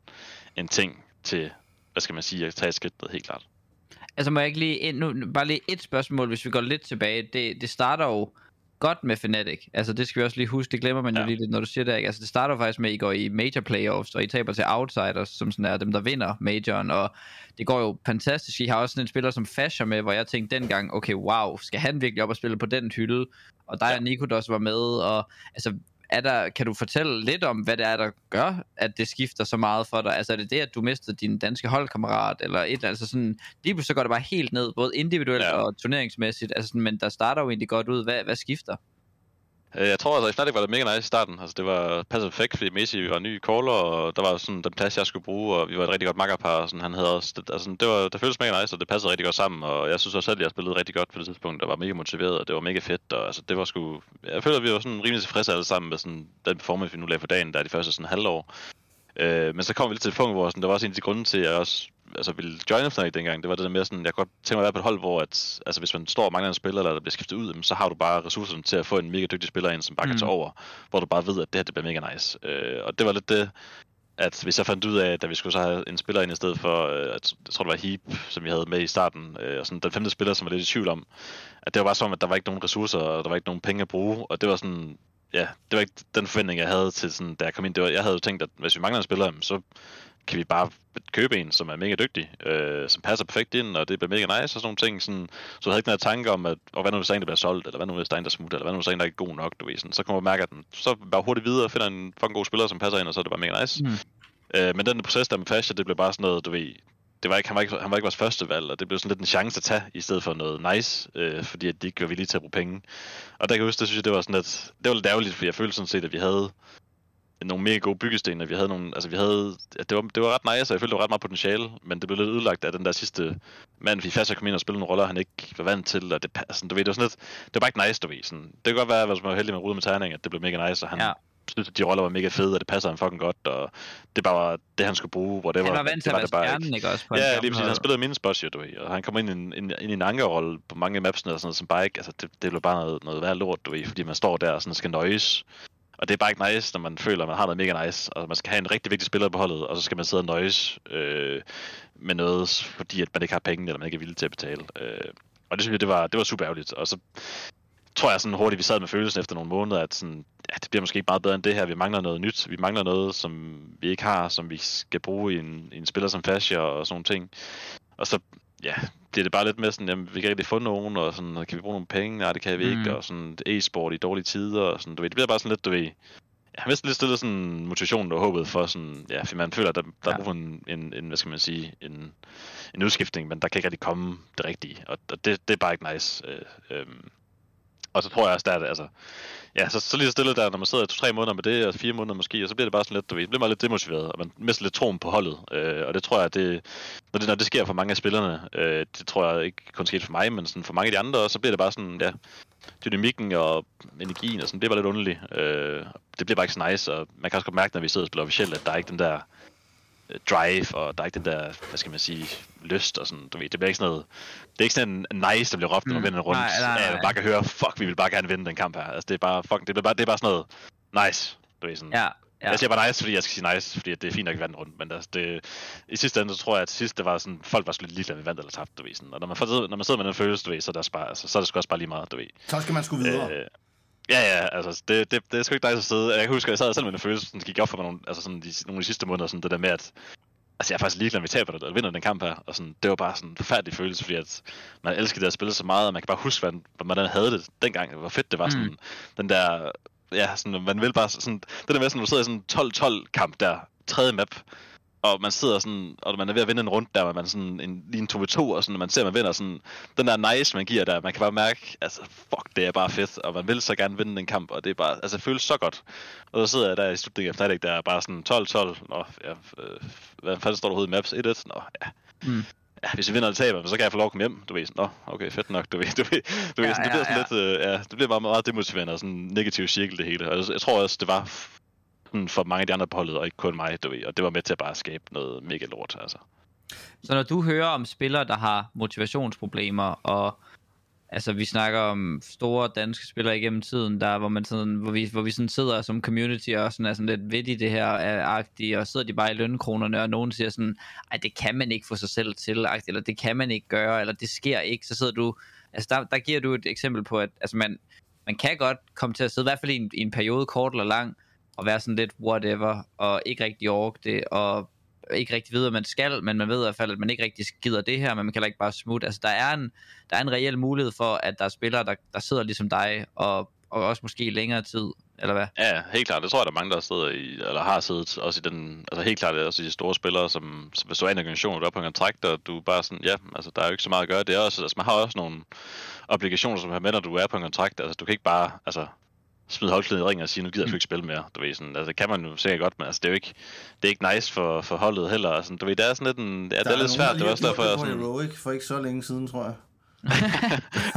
en ting til, hvad skal man sige, at tage et skridt ned, helt klart. Altså må jeg ikke lige, ind, nu, bare lige et spørgsmål, hvis vi går lidt tilbage. Det, det starter jo godt med Fnatic. Altså det skal vi også lige huske, det glemmer man ja. jo lige lidt, når du siger det. Ikke? Altså det starter faktisk med, at I går i major playoffs, og I taber til outsiders, som sådan er dem, der vinder majoren, og det går jo fantastisk. I har også sådan en spiller som Fasher med, hvor jeg tænkte dengang, okay, wow, skal han virkelig op og spille på den hylde? Og der ja. og Nico, der også var med, og altså er der, kan du fortælle lidt om, hvad det er, der gør, at det skifter så meget for dig? Altså er det det, at du mistede din danske holdkammerat, eller et altså sådan, lige pludselig så går det bare helt ned, både individuelt ja. og turneringsmæssigt, altså sådan, men der starter jo egentlig godt ud. Hvad, hvad skifter? Øh, Jeg tror altså, i Fnatic var det mega nice i starten. Altså, det var passet perfekt, fordi Messi var ny caller, og der var sådan den plads, jeg skulle bruge, og vi var et rigtig godt makkerpar, og sådan, han havde også, det, altså, det, var, det føltes mega nice, og det passede rigtig godt sammen, og jeg synes også selv, at jeg spillede rigtig godt på det tidspunkt, og var mega motiveret, og det var mega fedt, og altså, det var sgu, jeg føler, at vi var sådan rimelig tilfredse alle sammen med sådan, den performance, vi nu lavede for dagen, der er de første sådan halvår. Øh, men så kom vi lidt til et punkt, hvor sådan, der var også en af de grunde til, at jeg også altså, ville joine Fnatic dengang. Det var det der med sådan, jeg kunne godt tænke mig at være på et hold, hvor at, altså, hvis man står og mangler en spiller, eller der bliver skiftet ud, så har du bare ressourcerne til at få en mega dygtig spiller ind, som bare kan Mm. tage over, hvor du bare ved, at det her det bliver mega nice. Øh, og det var lidt det, at hvis jeg fandt ud af, at vi skulle så have en spiller ind i stedet for, øh, at, jeg tror det var Heap, som vi havde med i starten, øh, og sådan den femte spiller, som var lidt i tvivl om, at det var bare som, at der var ikke nogen ressourcer, og der var ikke nogen penge at bruge, og det var sådan, ja, det var ikke den forventning, jeg havde til sådan, da jeg kom ind. Det var, jeg havde jo tænkt, at hvis vi mangler en spiller, så kan vi bare købe en, som er mega dygtig, øh, som passer perfekt ind, og det bliver mega nice og sådan nogle ting. Sådan, så jeg havde ikke her tanke om, at og hvad nu hvis der er en, der bliver solgt, eller hvad nu hvis der er en, der smutter, eller hvad nu hvis der er en, der ikke er god nok, du ved. Sådan, så kommer man mærke, at den, så bare hurtigt videre og finder en fucking god spiller, som passer ind, og så er det bare mega nice. Mm. Øh, men den proces der med Fascia, det blev bare sådan noget, du ved, det var ikke, han, var ikke, han var ikke vores første valg, og det blev sådan lidt en chance at tage, i stedet for noget nice, øh, fordi at de ikke var villige til at bruge penge. Og der kan jeg huske, det synes jeg, det var sådan lidt, det var lidt ærgerligt, fordi jeg følte sådan set, at vi havde nogle mega gode byggesten, og vi havde nogle, altså vi havde, ja, det var, det var ret nice, og jeg følte, det var ret meget potentiale, men det blev lidt ødelagt af den der sidste mand, fordi Fascia kom ind og spillede nogle roller, han ikke var vant til, og det, altså, du ved, det var sådan lidt, det var bare ikke nice, du ved, sådan, det kan godt være, hvis man var heldig med rude med tegning, at det blev mega nice, og han Ja. synes, at de roller var mega fede, og det passer ham fucking godt, og det bare var det, han skulle bruge, hvor det Han var, var vant det til at var være stjernen, ikke også? På Ja, lige præcis. Han spillede min spots jo, du ved, og han kom ind i en, ind, ind i en ankerrolle på mange af mapsene og sådan noget, som bare ikke, altså det, det blev bare noget, noget værd lort, du ved, fordi man står der og sådan skal nøjes. Og det er bare ikke nice, når man føler, at man har noget mega nice, og man skal have en rigtig vigtig spiller på holdet, og så skal man sidde og nøjes øh, med noget, fordi at man ikke har penge, eller man ikke er villig til at betale. Øh, og det synes jeg, det var, det var super ærgerligt. Og så tror jeg sådan hurtigt, vi sad med følelsen efter nogle måneder, at sådan, ja, det bliver måske ikke meget bedre end det her. Vi mangler noget nyt. Vi mangler noget, som vi ikke har, som vi skal bruge i en, i en spiller som Fascia og sådan nogle ting. Og så ja, bliver det bare lidt mere sådan, jamen, vi kan ikke rigtig få nogen, og sådan, kan vi bruge nogle penge? Nej, det kan vi Mm. ikke, og sådan e-sport i dårlige tider, og sådan, du ved, det bliver bare sådan lidt, du ved, jeg har mistet lidt stillet sådan motivationen og håbet for sådan, ja, for man føler, at der, der Ja. er brug for en, en, en, hvad skal man sige, en, en udskiftning, men der kan ikke rigtig komme det rigtige, og, og det, det er bare ikke nice. Øh, øhm. Og så tror jeg også, der er det, altså, ja, så, så lige så stille der, når man sidder to-tre måneder med det, og fire måneder måske, og så bliver det bare sådan lidt, du ved, bliver man lidt demotiveret, og man mister lidt troen på holdet, øh, og det tror jeg, det, når det, når det sker for mange af spillerne, øh, det tror jeg ikke kun sket for mig, men sådan for mange af de andre, så bliver det bare sådan, ja, dynamikken og energien og sådan, det er bare lidt underligt. Øh, det bliver bare ikke så nice, og man kan også godt mærke, når vi sidder og spiller officielt, at der er ikke den der drive, og der er ikke den der, hvad skal man sige, lyst og sådan, du ved, det bliver ikke sådan noget, det er ikke sådan en nice, der bliver råbt, når man Mm. vinder en rundt, Nej, nej, Ja, nej. man bare kan høre, fuck, vi vil bare gerne vinde den kamp her. Altså, det er bare, fuck, det, bliver bare, det er bare sådan noget nice, du ved, sådan. Ja, Ja. Jeg siger bare nice, fordi jeg skal sige nice, fordi det er fint nok at vinde rundt, men altså, det, i sidste ende, så tror jeg, at til sidst, det var sådan, folk var sgu lidt ligeglade, vi vandt eller tabte, du ved, sådan. Og når man, får, når man sidder med den følelse, du ved, så er det, også bare, altså, så er det sgu også bare lige meget, du ved. Så skal man sgu videre. Øh, ja, ja, altså, det, det, det er sgu ikke nice at sidde. Jeg kan huske, at jeg sad selv med den følelse, sådan, gik op for mig nogle, altså, sådan, de, nogle af de sidste måneder, sådan det der med, at altså, jeg er faktisk ligeglad, om vi taber det, eller vinder den kamp her. Og sådan, det var bare sådan en forfærdelig følelse, fordi at man elskede det at spille så meget, og man kan bare huske, hvordan, hvordan man havde det dengang. Hvor fedt det var, sådan, Mm. den der, ja, sådan, man vil bare sådan, det der med, sådan, du sidder i sådan en 12-12 kamp der, tredje map, og man sidder sådan, og man er ved at vinde en runde der, man sådan en, lige en 2v2, og sådan, man ser, at man vinder sådan, den der nice, man giver der, man kan bare mærke, altså, fuck, det er bare fedt, og man vil så gerne vinde den kamp, og det er bare, altså, det føles så godt. Og så sidder jeg der i slutningen af Fnatic, der er bare sådan 12-12, nå, ja, øh, hvad fanden står der overhovedet i maps? 1-1? Nå, ja. Mm. Ja, hvis vi vinder eller taber, så kan jeg få lov at komme hjem, du ved, sådan, nå, okay, fedt nok, du ved, du ved, du ved Ja, sådan, det ja, bliver sådan lidt, øh, ja, det bliver bare meget demotiverende, og sådan en negativ cirkel det hele, og jeg, jeg tror også, det var den for mange af de andre på holdet, og ikke kun mig, du ved, og det var med til at bare skabe noget mega lort, altså. Så når du hører om spillere, der har motivationsproblemer, og altså vi snakker om store danske spillere igennem tiden, der, hvor, man sådan, hvor, vi, hvor vi sådan sidder som community og sådan er sådan lidt ved i det her agtige, og sidder de bare i lønkronerne, og nogen siger sådan, ej det kan man ikke få sig selv til, agtigt, eller det kan man ikke gøre, eller det sker ikke, så sidder du, altså der, der giver du et eksempel på, at altså man, man kan godt komme til at sidde, i hvert fald i en, i en periode, kort eller lang, og være sådan lidt whatever, og ikke rigtig orke det, og ikke rigtig ved, hvad man skal, men man ved i hvert fald, at man ikke rigtig gider det her, men man kan ikke bare smutte. Altså, der er en, der er en reel mulighed for, at der er spillere, der, der sidder ligesom dig, og, og også måske i længere tid, eller hvad? Ja, helt klart. Det tror jeg, der er mange, der sidder i, eller har siddet også i den, altså helt klart, også i de store spillere, som, som hvis du er en organisation, du er på en kontrakt, og du er bare sådan, ja, altså der er jo ikke så meget at gøre. Det er også, altså man har også nogle obligationer, som her med, når du er på en kontrakt. Altså du kan ikke bare, altså smide holdklæden i ringen og sige, nu gider jeg ikke spille mere. Du ved, sådan, altså, det kan man jo sikkert godt, men altså, det er jo ikke, det er ikke nice for, for holdet heller. Altså, du ved, det er sådan lidt, en, ja, det er lidt svært. Det er også derfor, jeg sådan... Heroic for ikke så længe siden, tror jeg.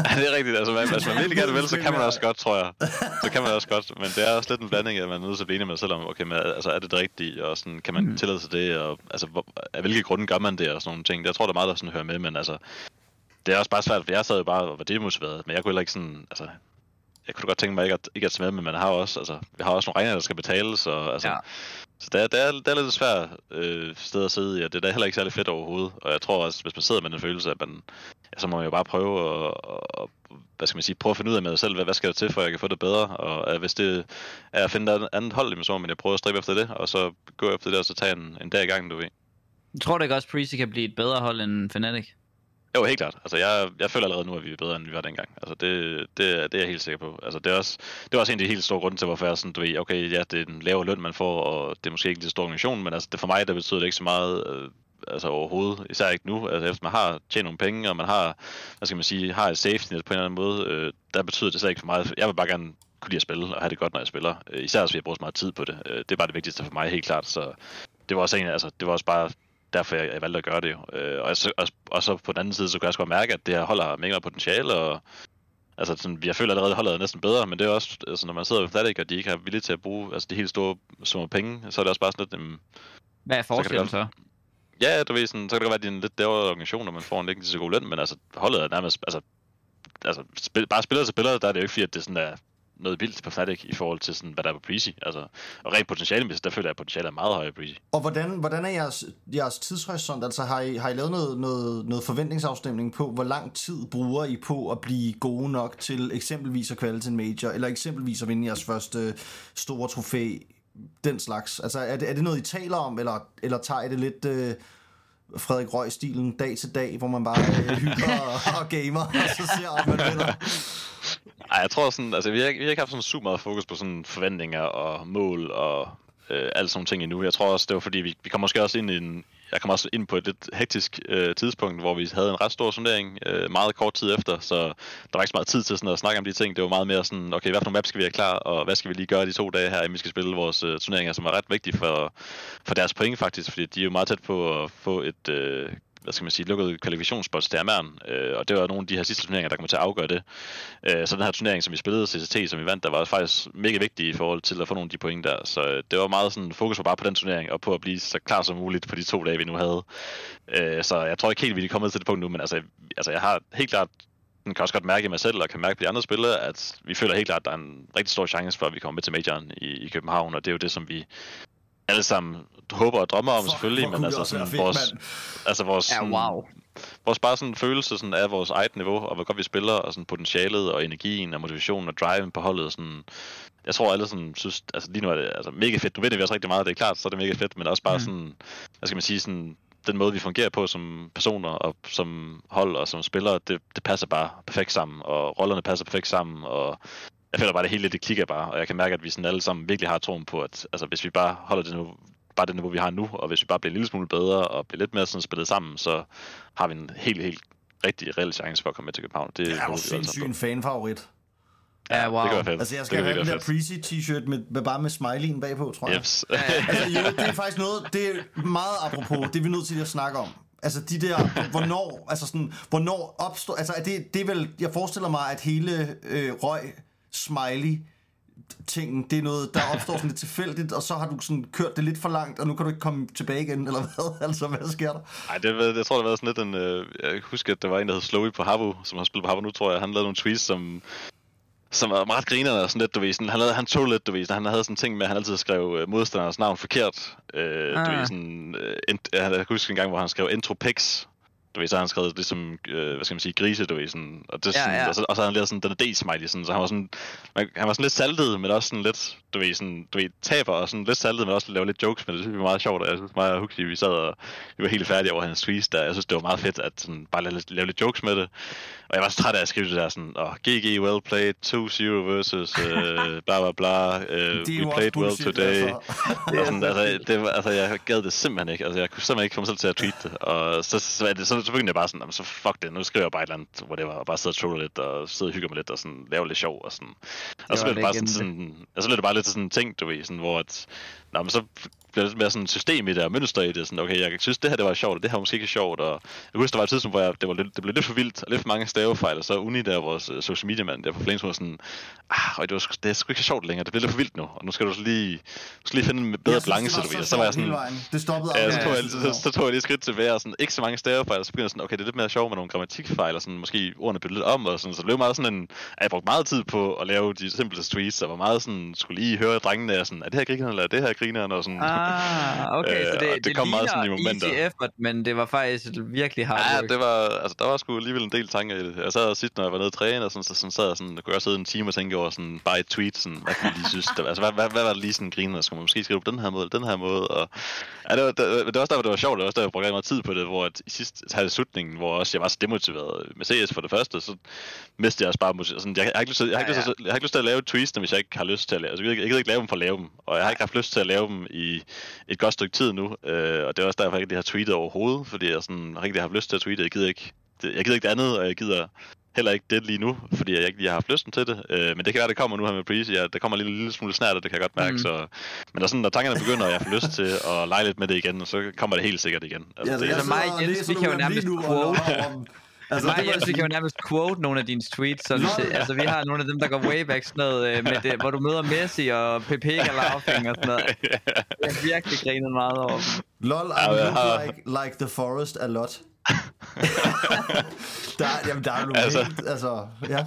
ja, det er rigtigt. Altså, man, hvis man virkelig gerne vil, så kan man også godt, tror jeg. Så kan man også godt. Men det er også lidt en blanding, at man er nødt til at blive enig med sig selv om, okay, men, altså, er det det rigtige? Og sådan, kan man mm. tillade sig det? Og, altså, hvor, af hvilke grunde gør man det? Og sådan nogle ting. Det, jeg tror, der er meget, der sådan hører med, men altså, det er også bare svært, for jeg sad jo bare og var demotiveret, men jeg kunne heller ikke sådan, altså, jeg kunne godt tænke mig ikke at, ikke at med, men man har også, altså, vi har også nogle regninger, der skal betales, og altså, ja. så det er, det, er, det er lidt svært øh, sted at sidde i, og det er da heller ikke særlig fedt overhovedet, og jeg tror også, hvis man sidder med den følelse, at man, ja, så må man jo bare prøve at, og, hvad skal man sige, prøve at finde ud af med sig selv, hvad, hvad skal der til, for at jeg kan få det bedre, og øh, hvis det er at finde et andet hold, så må man jo prøve at stribe efter det, og så gå efter det, og så tage en, en dag i gangen, du ved. Jeg tror du ikke også, Prezi kan blive et bedre hold end Fnatic? Jo, helt klart. Altså, jeg, jeg føler allerede nu, at vi er bedre, end vi var dengang. Altså, det, det, det er jeg helt sikker på. Altså, det er også, det er også en af de helt store grunde til, hvorfor jeg er sådan, du ved, okay, ja, det er en lavere løn, man får, og det er måske ikke en stor organisation, men altså, det for mig, der betyder det ikke så meget, øh, altså overhovedet, især ikke nu, altså efter man har tjent nogle penge, og man har, hvad skal man sige, har et safety net på en eller anden måde, øh, der betyder det slet ikke for mig. Jeg vil bare gerne kunne lide at spille, og have det godt, når jeg spiller. Øh, især hvis jeg bruger så meget tid på det. Øh, det er bare det vigtigste for mig, helt klart. Så det var også en, altså, det var også bare derfor jeg, jeg valgte at gøre det. Øh, og, så, og, og, så på den anden side, så kan jeg også godt mærke, at det her holder mega potentiale, og altså, sådan, jeg føler allerede, at holdet er næsten bedre, men det er også, altså, når man sidder ved Fnatic, og de ikke har vilje til at bruge altså, de helt store summer penge, så er det også bare sådan lidt... Um, Hvad er forskellen så? Ja, du ved, sådan, så kan det godt være, at det er en lidt dævere organisation, når man får en ikke så god løn, men altså, holdet er nærmest, altså, altså spil, bare spiller til spiller, der er det jo ikke fordi, at det sådan er noget vildt på Fnatic i forhold til, sådan, hvad der er på Breezy. Altså, og rent potentiale, der føler jeg, at potentialet er meget højere på Breezy. Og hvordan, hvordan er jeres, jeres tidshorisont? Altså har I, har I lavet noget, noget, noget forventningsafstemning på, hvor lang tid bruger I på at blive gode nok til eksempelvis at kvalde til en major, eller eksempelvis at vinde jeres første store trofæ, den slags? Altså er det, er det noget, I taler om, eller, eller tager I det lidt... Øh, Frederik Røg-stilen dag til dag, hvor man bare øh, hygger og, og gamer, og så ser om man vinder. Ej, jeg tror sådan, altså vi har, vi har ikke haft sådan super meget fokus på sådan forventninger og mål og øh, alle sådan nogle ting endnu. Jeg tror også, det var fordi, vi, vi kom måske også ind i en, jeg kom også ind på et lidt hektisk øh, tidspunkt, hvor vi havde en ret stor sondering øh, meget kort tid efter, så der var ikke så meget tid til sådan at snakke om de ting. Det var meget mere sådan, okay, hvad for nogle maps skal vi have klar, og hvad skal vi lige gøre de to dage her, inden vi skal spille vores øh, turneringer, som er ret vigtige for, for deres point faktisk, fordi de er jo meget tæt på at få et øh, hvad skal man sige, lukket kvalifikationsbots til Amern, øh, og det var nogle af de her sidste turneringer, der kommer til at afgøre det. Øh, så den her turnering, som vi spillede, CCT, som vi vandt, der var faktisk mega vigtig i forhold til at få nogle af de point der. Så øh, det var meget sådan fokus var bare på den turnering, og på at blive så klar som muligt på de to dage, vi nu havde. Øh, så jeg tror ikke helt, vi er kommet til det punkt nu, men altså, altså jeg har helt klart den kan også godt mærke i mig selv, og kan mærke på de andre spillere, at vi føler helt klart, at der er en rigtig stor chance for, at vi kommer med til majoren i, i København, og det er jo det, som vi alle sammen håber og drømmer om for, selvfølgelig, for men altså sådan fedt, vores, man. altså vores, ja, wow. vores bare sådan følelse sådan af vores eget niveau, og hvor godt vi spiller, og sådan potentialet, og energien, og motivationen, og driven på holdet, sådan, jeg tror alle sådan synes, altså lige nu er det altså, mega fedt, nu ved vi også rigtig meget, det er klart, så er det mega fedt, men også bare mm. sådan, hvad skal man sige, sådan, den måde, vi fungerer på som personer og som hold og som spillere, det, det passer bare perfekt sammen, og rollerne passer perfekt sammen, og jeg føler bare, det hele det klikker bare, og jeg kan mærke, at vi sådan alle sammen virkelig har troen på, at altså, hvis vi bare holder det nu, bare det niveau, vi har nu, og hvis vi bare bliver en lille smule bedre og bliver lidt mere sådan spillet sammen, så har vi en helt, helt rigtig reel chance for at komme med til København. Det, det er jo sindssygt en fanfavorit. Ja, wow. Det gør fedt. Altså, jeg skal have den der Prezi t-shirt med, med, bare med smileyen bagpå, tror jeg. Yes. altså, jo, det er faktisk noget, det er meget apropos, det er vi nødt til at snakke om. Altså de der, hvornår, altså sådan, hvornår opstår, altså det, det er vel, jeg forestiller mig, at hele øh, røg smiley tingen, det er noget, der opstår sådan lidt tilfældigt, og så har du sådan kørt det lidt for langt, og nu kan du ikke komme tilbage igen, eller hvad? Altså, hvad sker der? Nej, det, jeg tror, det været sådan lidt en... Øh, jeg husker, at der var en, der hed Slowy på Havu, som har spillet på Havu nu, tror jeg. Han lavede nogle tweets, som, som var meget grinerende og sådan lidt, du ved. Sådan, han, lavede, han tog lidt, du ved. Sådan, han havde sådan en ting med, at han altid skrev øh, modstanderens navn forkert. Øh, ah. Du ved, Ah. sådan... Øh, ent, jeg kan huske en gang, hvor han skrev Entropex. Du ved, så har han skrevet ligesom, øh, hvad skal man sige, grise, du ved, sådan, og, det, Ja, sådan, ja. og, så, og så har han lavet sådan den D-smiley, sådan, så han var sådan, man, han var sådan lidt saltet, men også sådan lidt, du ved, sådan, du ved, taber og sådan lidt saltet, men også laver lidt jokes, men det synes vi var meget sjovt, jeg synes mig og Huxley, vi sad og vi var helt færdige over hans tweets der, jeg synes, det var meget fedt, at sådan, bare lave, lidt- lave lidt jokes med det, og jeg var så træt af at skrive det der sådan, oh, GG well played, 2-0 versus, øh, bla bla bla, øh, Det er we played well today, altså. det er sådan, altså, det var, altså, jeg gad det simpelthen ikke. Altså, jeg kunne simpelthen ikke få mig selv til at tweete det. Og så, så, er det, så, så begyndte jeg bare sådan, "Jamen, så fuck det, nu skriver jeg bare et eller andet, whatever, og bare sidde og trolle lidt, og sidde og hygge mig lidt, og sådan, lave lidt sjov, og sådan. Og så var blev det bare sådan, sådan, og så blev det bare lidt sådan en ting, du ved, sådan, hvor at, nå, men så bliver det lidt mere sådan et system i det, og mønster i det, sådan, okay, jeg synes, det her, det var sjovt, og det her var måske ikke sjovt, og jeg husker, der var et tidspunkt, hvor jeg, det, var lidt, det blev lidt for vildt, og lidt for mange stavefejl, og så Uni der, vores uh, social media mand der på Flames, var sådan, ah, det, var, sgu- det er sgu ikke så sjovt længere, det bliver lidt for vildt nu, og nu skal du så lige, du skal lige finde en bedre synes, balance, det du ved, så så var jeg sådan, vejen. Det stoppede Ja, så tog, jeg, så, så tog jeg lige et skridt tilbage, og sådan, ikke så mange stavefejl, og så begyndte jeg sådan, okay, det er lidt mere sjovt med nogle grammatikfejl, og sådan, måske ordene bytte lidt om, og sådan, så det blev meget sådan en, at jeg brugte meget tid på at lave de simpleste tweets, og var meget sådan, skulle lige høre drengene, og sådan, er det her grineren, eller er det her grineren, og sådan, Ah, okay, Øh, så og det, det det, kom meget sådan i momenter. effort, men det var faktisk virkelig hard Ja, work. det var, altså, der var sgu alligevel en del tanker i det. Jeg sad sidst, når jeg var nede og træne, og sådan, så, sådan, sad jeg sådan, kunne jeg sidde en time og tænke over sådan, bare et tweet, sådan, hvad kunne jeg lige synes, der, altså, hvad, hvad, hvad, var det lige sådan griner, skulle man måske skrive på den her måde, den her måde, og ja, det var, det, det var også der, hvor det var sjovt, det var også der, jeg brugte meget tid på det, hvor at i sidste halv slutningen, hvor også jeg var så demotiveret med CS for det første, så mistede jeg også bare sådan, jeg, jeg, har ikke lyst til, jeg, har ikke lyst til, jeg har ikke lyst til at lave tweets, hvis jeg ikke har lyst til at lave, altså, jeg, jeg gider ikke lave dem for at lave dem, og jeg har ikke haft lyst til at lave dem i et godt stykke tid nu, øh, og det er også derfor, jeg ikke har tweetet overhovedet, fordi jeg sådan, har ikke haft lyst til at tweete, jeg gider ikke, det, jeg gider ikke det andet, og jeg gider heller ikke det lige nu, fordi jeg ikke lige har haft lysten til det. Øh, men det kan være, det kommer nu her med Breezy. Ja, der kommer en lille, lille smule snært, og det kan jeg godt mærke. Mm. Så, men der, sådan, når tankerne begynder, og jeg får lyst til at lege lidt med det igen, så kommer det helt sikkert igen. Altså, Ja, det, jeg altså, mig og og Jens, vi kan jo nærmest og- quote. Altså, og var Jens, vi kan jo nærmest quote nogle af dine tweets, så Nå, det, altså vi har nogle af dem, der går way back, sådan noget, øh, med det, hvor du møder Messi og PP og laughing og sådan noget. Jeg har virkelig grinet meget over dem. LOL, I Ja, jeg look like, like the forest a lot. der, er- jamen, der er nogle Altså. helt, altså, ja.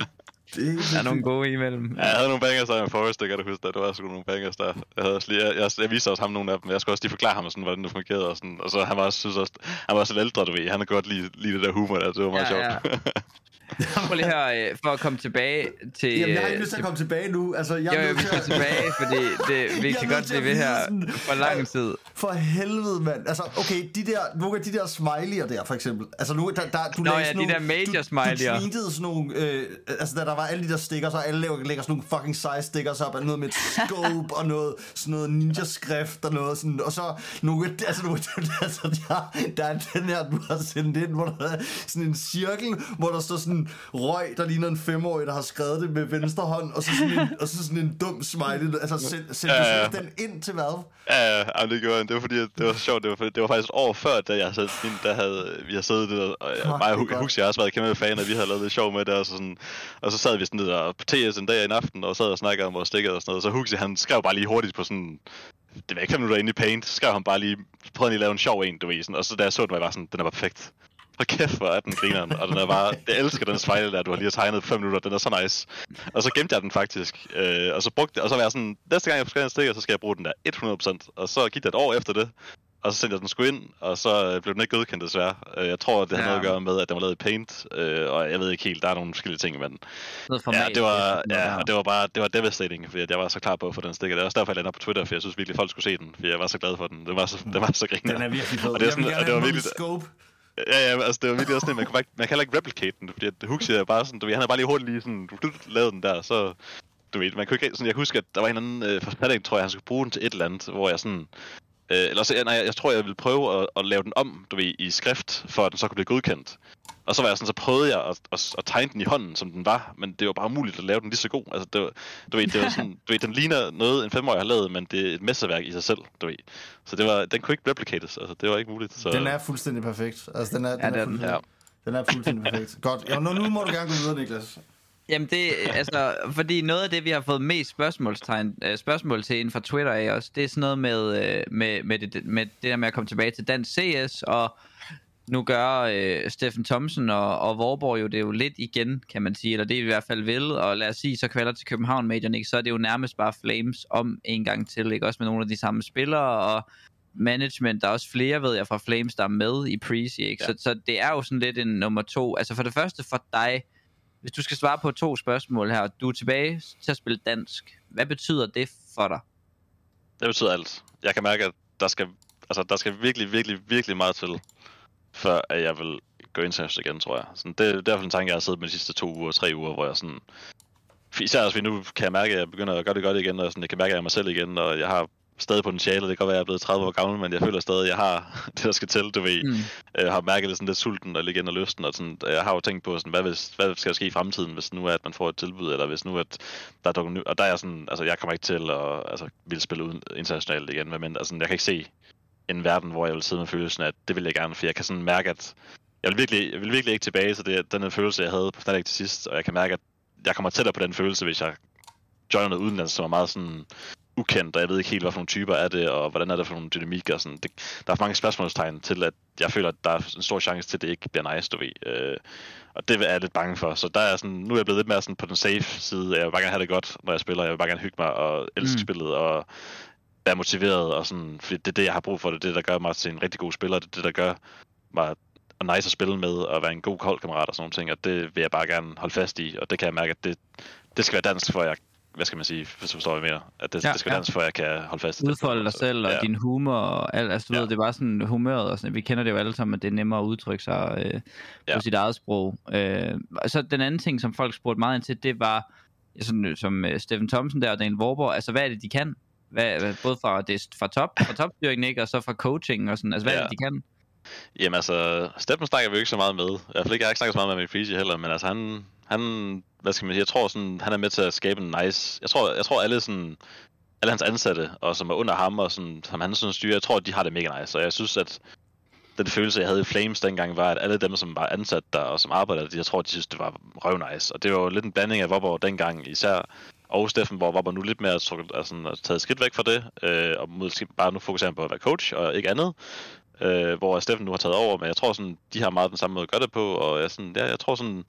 Det er, Der er nogle gode imellem. Ja, jeg havde nogle bangers der med Forrest, det kan du huske, der. Det var sgu nogle bangers der. Jeg, havde også lige, jeg, jeg, jeg viste også ham nogle af dem, jeg skulle også lige forklare ham, sådan, hvordan det fungerede. Og, sådan. og så han var også, synes også, han var også lidt ældre, du ved. Han har godt lide, lide det der humor der, det var meget Ja, sjovt. Prøv lige her, øh, for at komme tilbage til... Jamen, jeg har ikke øh, lyst til at komme tilbage nu. Altså, jeg Jo, jo, nødt vi til skal at- tilbage, fordi det, vi Jeg kan godt blive ved her sådan- for lang tid. For helvede, mand. Altså, okay, de der, nogle af de der smiley'er der, for eksempel. Altså, nu, der, der, du Nå ja, de nogle, der major du, smiley'er. Du tweetede sådan nogle, øh, altså, da der var alle de der stickers, og alle lægger, lægger sådan nogle fucking size stickers op, og noget med et scope, og noget, sådan noget ninja-skrift, og noget sådan, og så nogle, altså, nogle, altså, der, der er den her, du har sendt ind, hvor der er sådan en cirkel, hvor der står sådan røg, der ligner en femårig, der har skrevet det med venstre hånd, og så sådan en, og så sådan en dum smiley. Altså, send, send Ja, ja, den ind til hvad? Ja, ja, ja, det gjorde han. Det var fordi, det var så sjovt. Det var, fordi- det var faktisk et år før, da jeg sad der havde, vi har siddet der, og jeg, mig og det Hu- godt. Hux, jeg har også været kæmpe fan, og vi havde lavet lidt sjov med det, og så, sådan, og så sad vi sådan der på TS en dag i en aften, og sad og snakkede om vores stikker og sådan noget, og så Huxi, han skrev bare lige hurtigt på sådan, det var ikke fem minutter inde i Paint, så skrev han bare lige, prøvede lige at lave en sjov en, du ved, sådan, og så da jeg så den, var jeg bare sådan, den er perfekt. Hvor kæft, hvor er den grineren, og den er bare, jeg elsker den smiley der, du har lige tegnet på fem minutter, den er så nice. Og så gemte jeg den faktisk, øh, og så brugte og så var jeg sådan, næste gang jeg skal en stikker, så skal jeg bruge den der 100%, og så gik der et år efter det, og så sendte jeg den sgu ind, og så øh, blev den ikke godkendt desværre. Øh, Jeg tror, det har Ja. noget at gøre med, at den var lavet i Paint, øh, og jeg ved ikke helt, der er nogle forskellige ting, Noget format. ja, det var, ja, og det var bare, det var devastating, fordi jeg var så klar på at få den stikker. Det er også derfor, jeg lander på Twitter, for jeg synes virkelig, folk skulle se den, fordi jeg var så glad for den. Det var så, det var så griner. Den er virkelig fed. Og det er sådan, Jeg og det var den virkelig, scope. Ja, ja, altså det var virkelig også sådan, man kunne bare, man kan heller ikke replicate den, fordi at Huxi er bare sådan, du ved, han har bare lige hurtigt lige sådan, du, lavede den der, så, du ved, man kunne ikke, sådan, jeg husker, at der var en anden øh, forfatning, tror jeg, han skulle bruge den til et eller andet, hvor jeg sådan, øh, eller så, nej, jeg, jeg tror, jeg ville prøve at, at, lave den om, du ved, i skrift, for at den så kunne blive godkendt. Og så var jeg sådan, så prøvede jeg at, at, at tegne den i hånden, som den var, men det var bare umuligt at lave den lige så god. Altså, det var, du ved, det var sådan, du ved, den ligner noget, en femårig har lavet, men det er et mesterværk i sig selv, du ved. Så det var, den kunne ikke replicates, altså, det var ikke muligt. Så, Den er fuldstændig perfekt. Altså, den er, den Ja, er, den- fuldstændig, ja. den er fuldstændig perfekt. Godt. Ja, nu, nu må du gerne gå videre, Niklas. Jamen det, altså, fordi noget af det, vi har fået mest spørgsmålstegn, øh, spørgsmål til inden for Twitter af også, det er sådan noget med, øh, med, med, det, med det der med at komme tilbage til dansk CS, og nu gør øh, Steffen Thomsen og, og Vorborg jo det jo lidt igen, kan man sige, eller det er i hvert fald vil, og lad os sige, så kvalder til København Major ikke, så er det jo nærmest bare Flames om en gang til, ikke? Også med nogle af de samme spillere, og management, der er også flere, ved jeg, fra Flames, der er med i Prezi, ikke? Ja. Så, så det er jo sådan lidt en nummer to. Altså for det første for dig, hvis du skal svare på to spørgsmål her, du er tilbage til at spille dansk. Hvad betyder det for dig? Det betyder alt. Jeg kan mærke, at der skal, altså, der skal virkelig, virkelig, virkelig meget til, før at jeg vil gå internationalt igen, tror jeg. Sådan, det, det er i hvert fald en tanke, jeg har siddet med de sidste to uger, tre uger, hvor jeg sådan... Især også, nu kan jeg mærke, at jeg begynder at gøre det godt igen, og sådan, jeg kan mærke, at jeg er mig selv igen, og jeg har stadig potentiale. Det kan godt være, at jeg er blevet 30 år gammel, men jeg føler stadig, at jeg har det, der skal til, du ved. Mm. Jeg har mærket lidt, sådan lidt sulten og igen og lysten, og sådan, jeg har jo tænkt på, sådan, hvad, hvis, hvad skal der ske i fremtiden, hvis nu er, at man får et tilbud, eller hvis nu at der er ny, og der er sådan, altså jeg kommer ikke til at altså, ville spille uden internationalt igen, men altså, jeg kan ikke se en verden, hvor jeg vil sidde med følelsen, at det vil jeg gerne, for jeg kan sådan mærke, at jeg vil virkelig, jeg vil virkelig ikke tilbage til det, den følelse, jeg havde på Fnatic til sidst, og jeg kan mærke, at jeg kommer tættere på den følelse, hvis jeg joiner noget udenlands, som er meget sådan ukendt, og jeg ved ikke helt, hvad for nogle typer er det, og hvordan er det for nogle dynamikker. Og sådan. Det, der er for mange spørgsmålstegn til, at jeg føler, at der er en stor chance til, at det ikke bliver nice, du ved. Øh, og det er jeg lidt bange for. Så der er sådan, nu er jeg blevet lidt mere sådan på den safe side. Jeg vil bare gerne have det godt, når jeg spiller. Jeg vil bare gerne hygge mig og elske mm. spillet, og være motiveret, og sådan, fordi det er det, jeg har brug for. Det er det, der gør mig til en rigtig god spiller. Det er det, der gør mig og nice at spille med, og være en god holdkammerat og sådan nogle ting, og det vil jeg bare gerne holde fast i, og det kan jeg mærke, at det, det skal være dansk, for jeg hvad skal man sige, hvis du forstår, hvad jeg mener. At det, ja, det skal være ja. for jeg kan holde fast i det. Udfolde dig selv, og ja. din humor, og alt, altså du ja. ved, det bare sådan humøret, og sådan, vi kender det jo alle sammen, at det er nemmere at udtrykke sig øh, ja. på sit eget sprog. Øh, så den anden ting, som folk spurgte meget ind til, det var, sådan, som uh, Steffen Thomsen der og Daniel Vorborg, altså hvad er det, de kan? Hvad, hvad, både fra, det, fra top, fra topstyringen, ikke? og så fra coaching og sådan, altså hvad ja. det, de kan? Jamen altså, Steffen snakker vi jo ikke så meget med. I hvert fald ikke, jeg har ikke snakket så meget med Mike heller, men altså han, han, hvad skal man sige, jeg tror sådan, han er med til at skabe en nice, jeg tror, jeg tror alle sådan, alle hans ansatte, og som er under ham, og sådan, som han sådan styrer, jeg tror, de har det mega nice, og jeg synes, at den følelse, jeg havde i Flames dengang, var, at alle dem, som var ansat der, og som arbejdede der, jeg tror, de synes, det var røv nice. Og det var jo lidt en blanding af Vobber dengang, især og Steffen, hvor var nu lidt mere altså, taget skridt væk fra det, øh, og måske bare nu fokuserer på at være coach, og ikke andet. Øh, hvor Steffen nu har taget over, men jeg tror sådan, de har meget den samme måde at gøre det på, og jeg, sådan, ja, jeg tror sådan,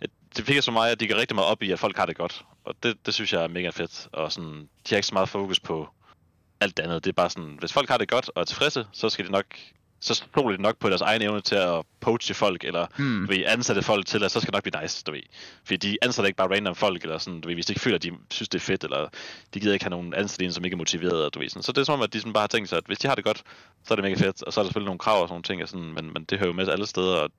at det fik så meget, at de går rigtig meget op i, at folk har det godt, og det, det synes jeg er mega fedt, og sådan, de har ikke så meget fokus på alt det andet, det er bare sådan, hvis folk har det godt og er tilfredse, så skal de nok så stoler de nok på deres egen evne til at poache folk, eller mm. du ved, ansætte folk til, at så skal det nok blive nice, du ved. Fordi de ansætter ikke bare random folk, eller sådan, du ved, hvis de ikke føler, at de synes, det er fedt, eller de gider ikke have nogen ansatte som ikke er motiveret, du ved. Sådan. Så det er som om, at de sådan bare har tænkt sig, at hvis de har det godt, så er det mega fedt, og så er der selvfølgelig nogle krav og sådan nogle ting, og sådan, men, men det hører jo med alle steder, og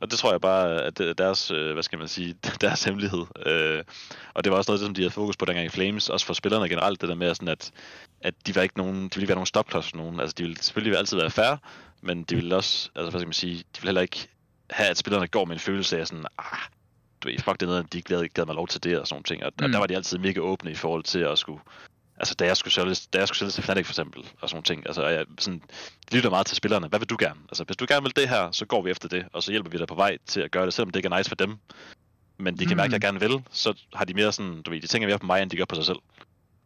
og det tror jeg bare, at det er deres, øh, hvad skal man sige, deres hemmelighed. Øh, og det var også noget, som de havde fokus på dengang i Flames, også for spillerne generelt, det der med sådan, at, at de var ikke nogen, de ville ikke være nogen stopklods for nogen. Altså, de ville selvfølgelig altid være færre, men de ville også, altså hvad skal man sige, de ville heller ikke have, at spillerne går med en følelse af sådan, ah, du ved, fuck det noget, de glæder, glæder mig lov til det og sådan nogle ting. Og, mm. og der var de altid mega åbne i forhold til at skulle altså da jeg skulle sælge, da jeg skulle sælge til Fnatic for eksempel, og sådan nogle ting, altså jeg sådan, lytter meget til spillerne. Hvad vil du gerne? Altså hvis du gerne vil det her, så går vi efter det, og så hjælper vi dig på vej til at gøre det, selvom det ikke er nice for dem. Men de kan mm. mærke, at jeg gerne vil, så har de mere sådan, du ved, de tænker mere på mig, end de gør på sig selv.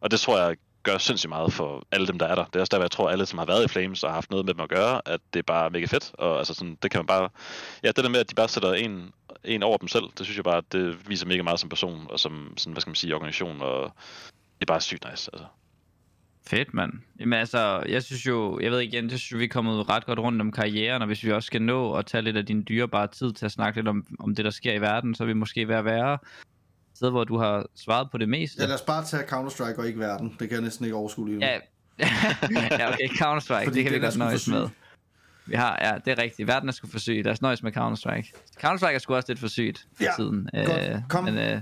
Og det tror jeg gør sindssygt meget for alle dem, der er der. Det er også der, jeg tror, alle, som har været i Flames og har haft noget med dem at gøre, at det er bare mega fedt. Og altså sådan, det kan man bare... Ja, det der med, at de bare sætter en, en over dem selv, det synes jeg bare, det viser mega meget som person, og som, sådan, hvad skal man sige, organisation, og det er bare sygt nice, altså. Fedt, mand. Jamen altså, jeg synes jo, jeg ved ikke igen, jeg synes vi er kommet ret godt rundt om karrieren, og hvis vi også skal nå at tage lidt af din dyrebare tid til at snakke lidt om, om det, der sker i verden, så er vi måske ved at være sted, hvor du har svaret på det meste. Ja, lad os bare tage Counter-Strike og ikke verden. Det kan jeg næsten ikke overskue lige nu. Ja, ja okay, Counter-Strike, det kan vi godt nøjes med. Vi har, ja, det er rigtigt. Verden er sgu for syg. Lad os nøjes med Counter-Strike. Counter-Strike er sgu også lidt for sygt for ja, tiden. Godt. Øh, Kom. Men, øh,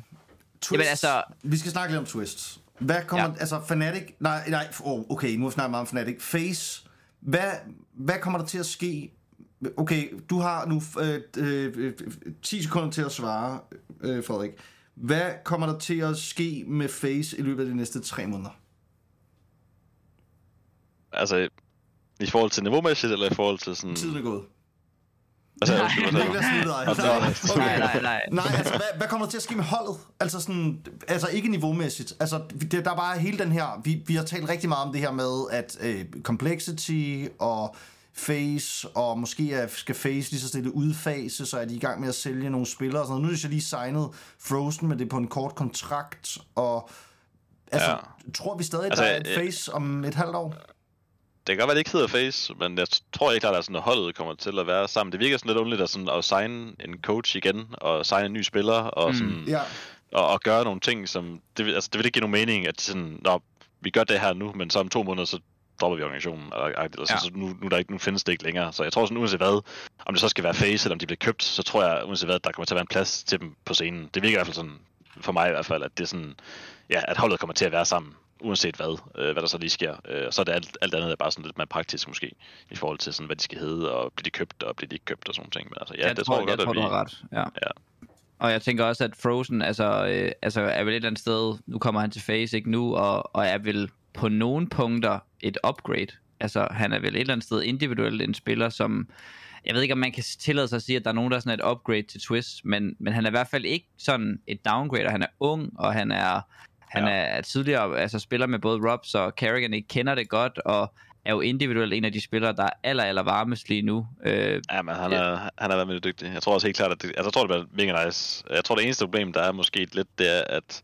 Twist. Jamen, altså, vi skal snakke lidt om Twist. Hvad kommer, ja. altså Fnatic, nej, nej, oh, okay, nu snakker meget om Fnatic. Face, hvad, hvad kommer der til at ske? Okay, du har nu øh, øh, 10 sekunder til at svare, øh, Frederik. Hvad kommer der til at ske med Face i løbet af de næste tre måneder? Altså, i forhold til niveaumæssigt, eller i forhold til sådan... Tiden er gået. Hvad sagde du? Hvad sagde du? Niklas sluttede ej. Nå, det var- Nej, Nej, nej, nej. Nej, altså, hvad, hvad kommer der til at ske med holdet? Altså sådan, altså ikke niveaumæssigt. Altså, det, der er bare hele den her, vi, vi har talt rigtig meget om det her med, at øh, complexity og face, og måske er, skal face lige så stille udfase, så er de i gang med at sælge nogle spillere og sådan noget. Nu er de så lige signet Frozen, men det er på en kort kontrakt, og altså, ja. Tror vi stadig, at Altså, der er et øh, face om et halvt år? Det kan godt være, det ikke hedder Face, men jeg tror ikke klart, at sådan, at holdet kommer til at være sammen. Det virker sådan lidt underligt at, sådan, at signe en coach igen, og signe en ny spiller, og, Mm. sådan, Ja, og, og gøre nogle ting, som... Det, altså, det vil ikke give nogen mening, at sådan, Nå, vi gør det her nu, men så om to måneder, så dropper vi organisationen. Eller, eller, Ja. så nu, nu, er der ikke, nu findes det ikke længere. Så jeg tror sådan, uanset hvad, om det så skal være Face, eller om de bliver købt, så tror jeg, uanset hvad, der kommer til at være en plads til dem på scenen. Det virker i hvert fald sådan, for mig i hvert fald, at det er sådan, ja, at holdet kommer til at være sammen, uanset hvad, øh, hvad der så lige sker. Øh, så er det alt, alt andet er bare sådan lidt mere praktisk måske, i forhold til sådan, hvad de skal hedde, og bliver de købt, og bliver de ikke købt, og sådan ting. Men altså, ja, jeg det tror, tror jeg jeg godt, tror, at vi... ret. Ja. Ja. Og jeg tænker også, at Frozen altså, øh, altså er vel et eller andet sted, nu kommer han til face ikke nu, og, og er vel på nogle punkter et upgrade. Altså han er vel et eller andet sted individuelt en spiller, som jeg ved ikke, om man kan tillade sig at sige, at der er nogen, der er sådan et upgrade til Twist, men, men han er i hvert fald ikke sådan et downgrade, og han er ung, og han er, han Ja. er tidligere altså spiller med både Robs og Carrigan, ikke kender det godt, og er jo individuelt en af de spillere, der er aller, aller varmest lige nu. Øh, Ja, men han er, han er været med dygtig. Jeg tror også helt klart, at det, altså, jeg tror, det bliver mega nice. Jeg tror, det eneste problem, der er måske lidt, det er, at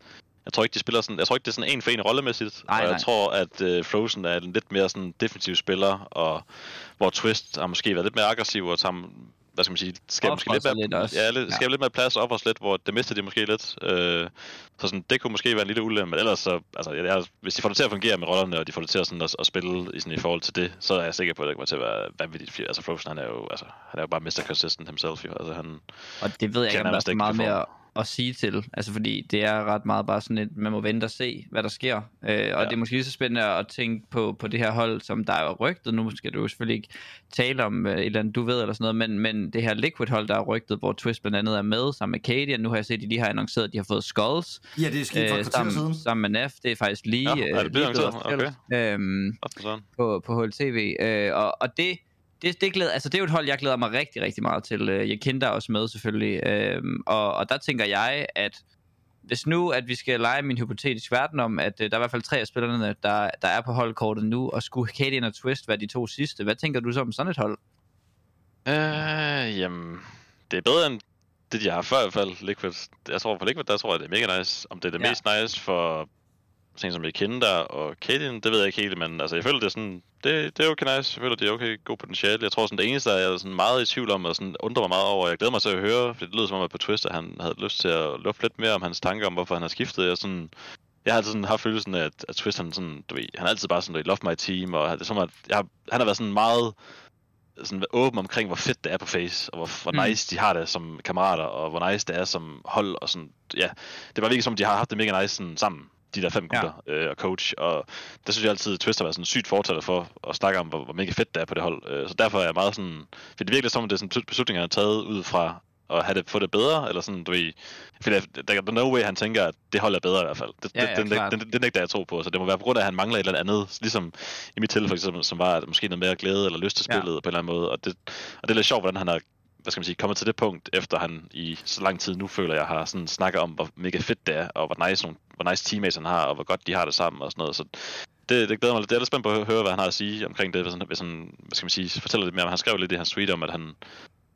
jeg tror ikke, de spiller sådan, jeg tror ikke, det er sådan en for en rollemæssigt. Nej, og jeg nej. tror, at uh, Frozen er en lidt mere sådan defensiv spiller, og hvor Twist har måske været lidt mere aggressiv, og tager, hvad skal man sige, skal måske lidt mere, lidt også. Ja, lidt, skal Ja. lidt mere plads op os lidt, hvor det mister de måske lidt. Øh, så sådan, det kunne måske være en lille ulempe, men ellers så, altså, jeg, hvis de får det til at fungere med rollerne, og de får det til at, sådan, at, at spille i, sådan, i forhold til det, så er jeg sikker på, at det kommer til at være vanvittigt. fint. Altså Frozen, han er jo, altså, han er jo bare Mr. Consistent himself, jo. Altså, han, Og det ved jeg ikke, om der er så meget mere at sige til. Altså fordi det er ret meget bare sådan et, man må vente og se, hvad der sker. Øh, og ja. det er måske lige så spændende at tænke på, på det her hold, som der er rygtet. Nu skal du jo selvfølgelig ikke tale om øh, et eller andet, du ved eller sådan noget, men, men det her Liquid hold, der er rygtet, hvor Twist blandt andet er med sammen med Katie, og nu har jeg set, at de lige har annonceret, at de har fået Skulls ja det er sket for et øh, kvarter siden. sammen, sammen med Nef. Det er faktisk lige, Ja, er det øh, blevet lige annonceret? officielt. Øhm, på, på HLTV. Øh, og, og det, det, det, glæder, altså det er jo et hold, jeg glæder mig rigtig, rigtig meget til. Øh, Jeg kender også med selvfølgelig. Øh, og, og der tænker jeg, at hvis nu, at vi skal lege min hypotetiske verden om, at øh, der er i hvert fald tre af spillerne, der, der er på holdkortet nu, og skulle Katie og Twist være de to sidste, hvad tænker du så om sådan et hold? Øh, jamen, det er bedre end det, de har før i hvert fald. Liquid. Jeg tror på Liquid, der tror jeg, det er mega nice. Om det er det ja. mest nice for ting som der og Kaden, det ved jeg ikke helt, men altså, jeg føler, det er sådan, det, det er okay nice. Jeg føler, det er okay god potentiale. Jeg tror sådan, det eneste, jeg er sådan meget i tvivl om, og sådan undrer mig meget over, jeg glæder mig til at høre, for det lyder som om, at på Twister, han havde lyst til at lufte lidt mere om hans tanker om, hvorfor han har skiftet. Jeg, sådan, jeg har altid sådan haft følelsen af, at, at Twist, han, sådan, du ved, han er altid bare sådan, du ved, love my team, og det er som at, jeg, har- han har været sådan meget sådan åben omkring, hvor fedt det er på Face, og hvor, hvor Mm. nice de har det som kammerater, og hvor nice det er som hold, og sådan, ja, det var virkelig som, de har haft det mega nice sådan, sammen, de der fem Ja. gutter øh, og coach, og det synes jeg altid, Twist har været sådan sygt fortaler for at snakke om, hvor, hvor mega fedt det er på det hold, øh, så derfor er jeg meget sådan, for det virker som, om det er sådan beslutninger, han har taget ud fra at have det, få det bedre, eller sådan, du ved, for der, der er no way, han tænker, at det hold er bedre i hvert fald. Det, Ja, det, ja, den, klart. den, den, den, nægter jeg tro på, så det må være på grund af, at han mangler et eller andet, ligesom i mit tilfælde for eksempel, som var at måske noget mere glæde eller lyst til Ja. spillet ja. på en eller anden måde, og det, og det er lidt sjovt, hvordan han har hvad skal man sige, kommet til det punkt, efter han i så lang tid nu føler, jeg har sådan snakket om, hvor mega fedt det er, og hvor nice, nogle, hvor nice teammates han har, og hvor godt de har det sammen og sådan noget. Så det, det glæder mig lidt. Det er lidt spændt på at høre, hvad han har at sige omkring det, hvis han, hvis han hvad skal man sige, fortæller lidt mere. Han skrev lidt i hans tweet om, at han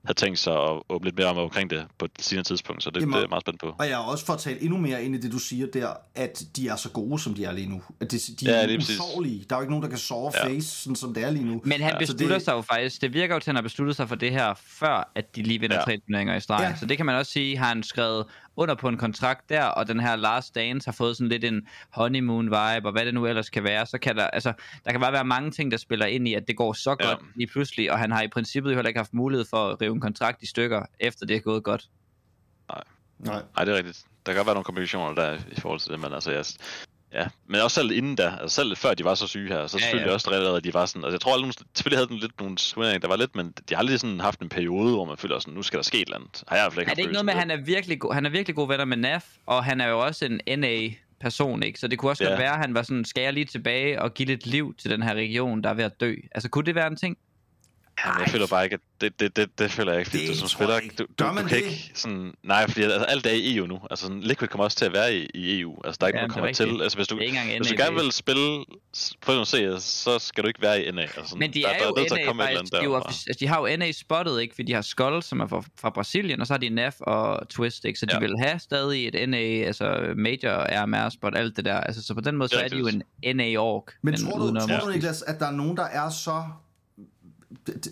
havde tænkt sig at åbne lidt mere om omkring det på et senere tidspunkt, så det, Jamen, det er jeg meget spændt på. Og jeg er også for at tale endnu mere ind i det, du siger der, at de er så gode, som de er lige nu. At de, de Ja, er præcis. usårlige. Der er jo ikke nogen, der kan sove Ja. face, sådan som det er lige nu. Men han Ja. ja, beslutter det- sig jo faktisk, det virker jo til, at han har besluttet sig for det her, før at de lige vinder ja. Ja. tre turneringer i streg. Ja. Ja. Så det kan man også sige, har han skrevet under på en kontrakt der, og den her last dance har fået sådan lidt en honeymoon vibe, og hvad det nu ellers kan være, så kan der, altså, der kan bare være mange ting, der spiller ind i, at det går så Ja. godt lige pludselig, og han har i princippet jo heller ikke haft mulighed for at rive en kontrakt i stykker, efter det er gået godt. Nej. Nej, det er rigtigt. Der kan være nogle komplikationer der i forhold til det, men altså, jeg, ja. Men også selv inden da, altså selv før de var så syge her, så Ja, selvfølgelig ja. også allerede, at de var sådan, altså jeg tror nogen- selvfølgelig havde den lidt nogle swingninger, der var lidt, men de har aldrig sådan haft en periode, hvor man føler sådan, nu skal der ske et eller andet. Har jeg i hvert fald ikke Er det ikke noget med, at han er virkelig, go- han er virkelig gode venner med Naf, og han er jo også en NA person, ikke? Så det kunne også Ja. godt være, at han var sådan, skal jeg lige tilbage og give lidt liv til den her region, der er ved at dø? Altså, kunne det være en ting? Jamen, jeg føler bare ikke, at det, det, det, det føler jeg ikke, fordi Det du som spiller, ikke. du, du, du kan det? ikke sådan, nej, fordi altså, alt er i EU nu, altså sådan, Liquid kommer også til at være i, i EU, altså der er ikke Ja, nogen, er kommer til, altså hvis du, hvis du gerne vil spille på en CS, så skal du ikke være i NA, altså sådan, Men de der, er der, jo til at NA komme faktisk, de, er jo, altså, de har jo NA spottet, ikke? Fordi de har Skull, som er fra, fra Brasilien, og så har de NAF og Twist, ikke? Så de Ja. vil have stadig et NA, altså Major RMR spot, alt det der. Altså, så på den måde, så er de jo en NA-org. Men tror du, tror du Niklas, at der er nogen, der er så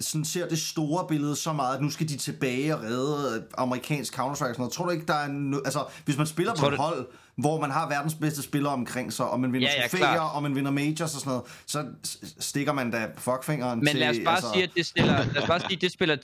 sådan ser det store billede så meget, at nu skal de tilbage og redde amerikansk Counter-Strike og sådan noget. Tror du ikke, der er no- altså, hvis man spiller på et hold, hvor man har verdens bedste spillere omkring sig, og man vinder Ja, ja, trofæer, og man vinder majors og sådan noget, så stikker man da fuckfingeren Men til... lad os bare altså... sige, at det stiller, lad os bare sige, at det spiller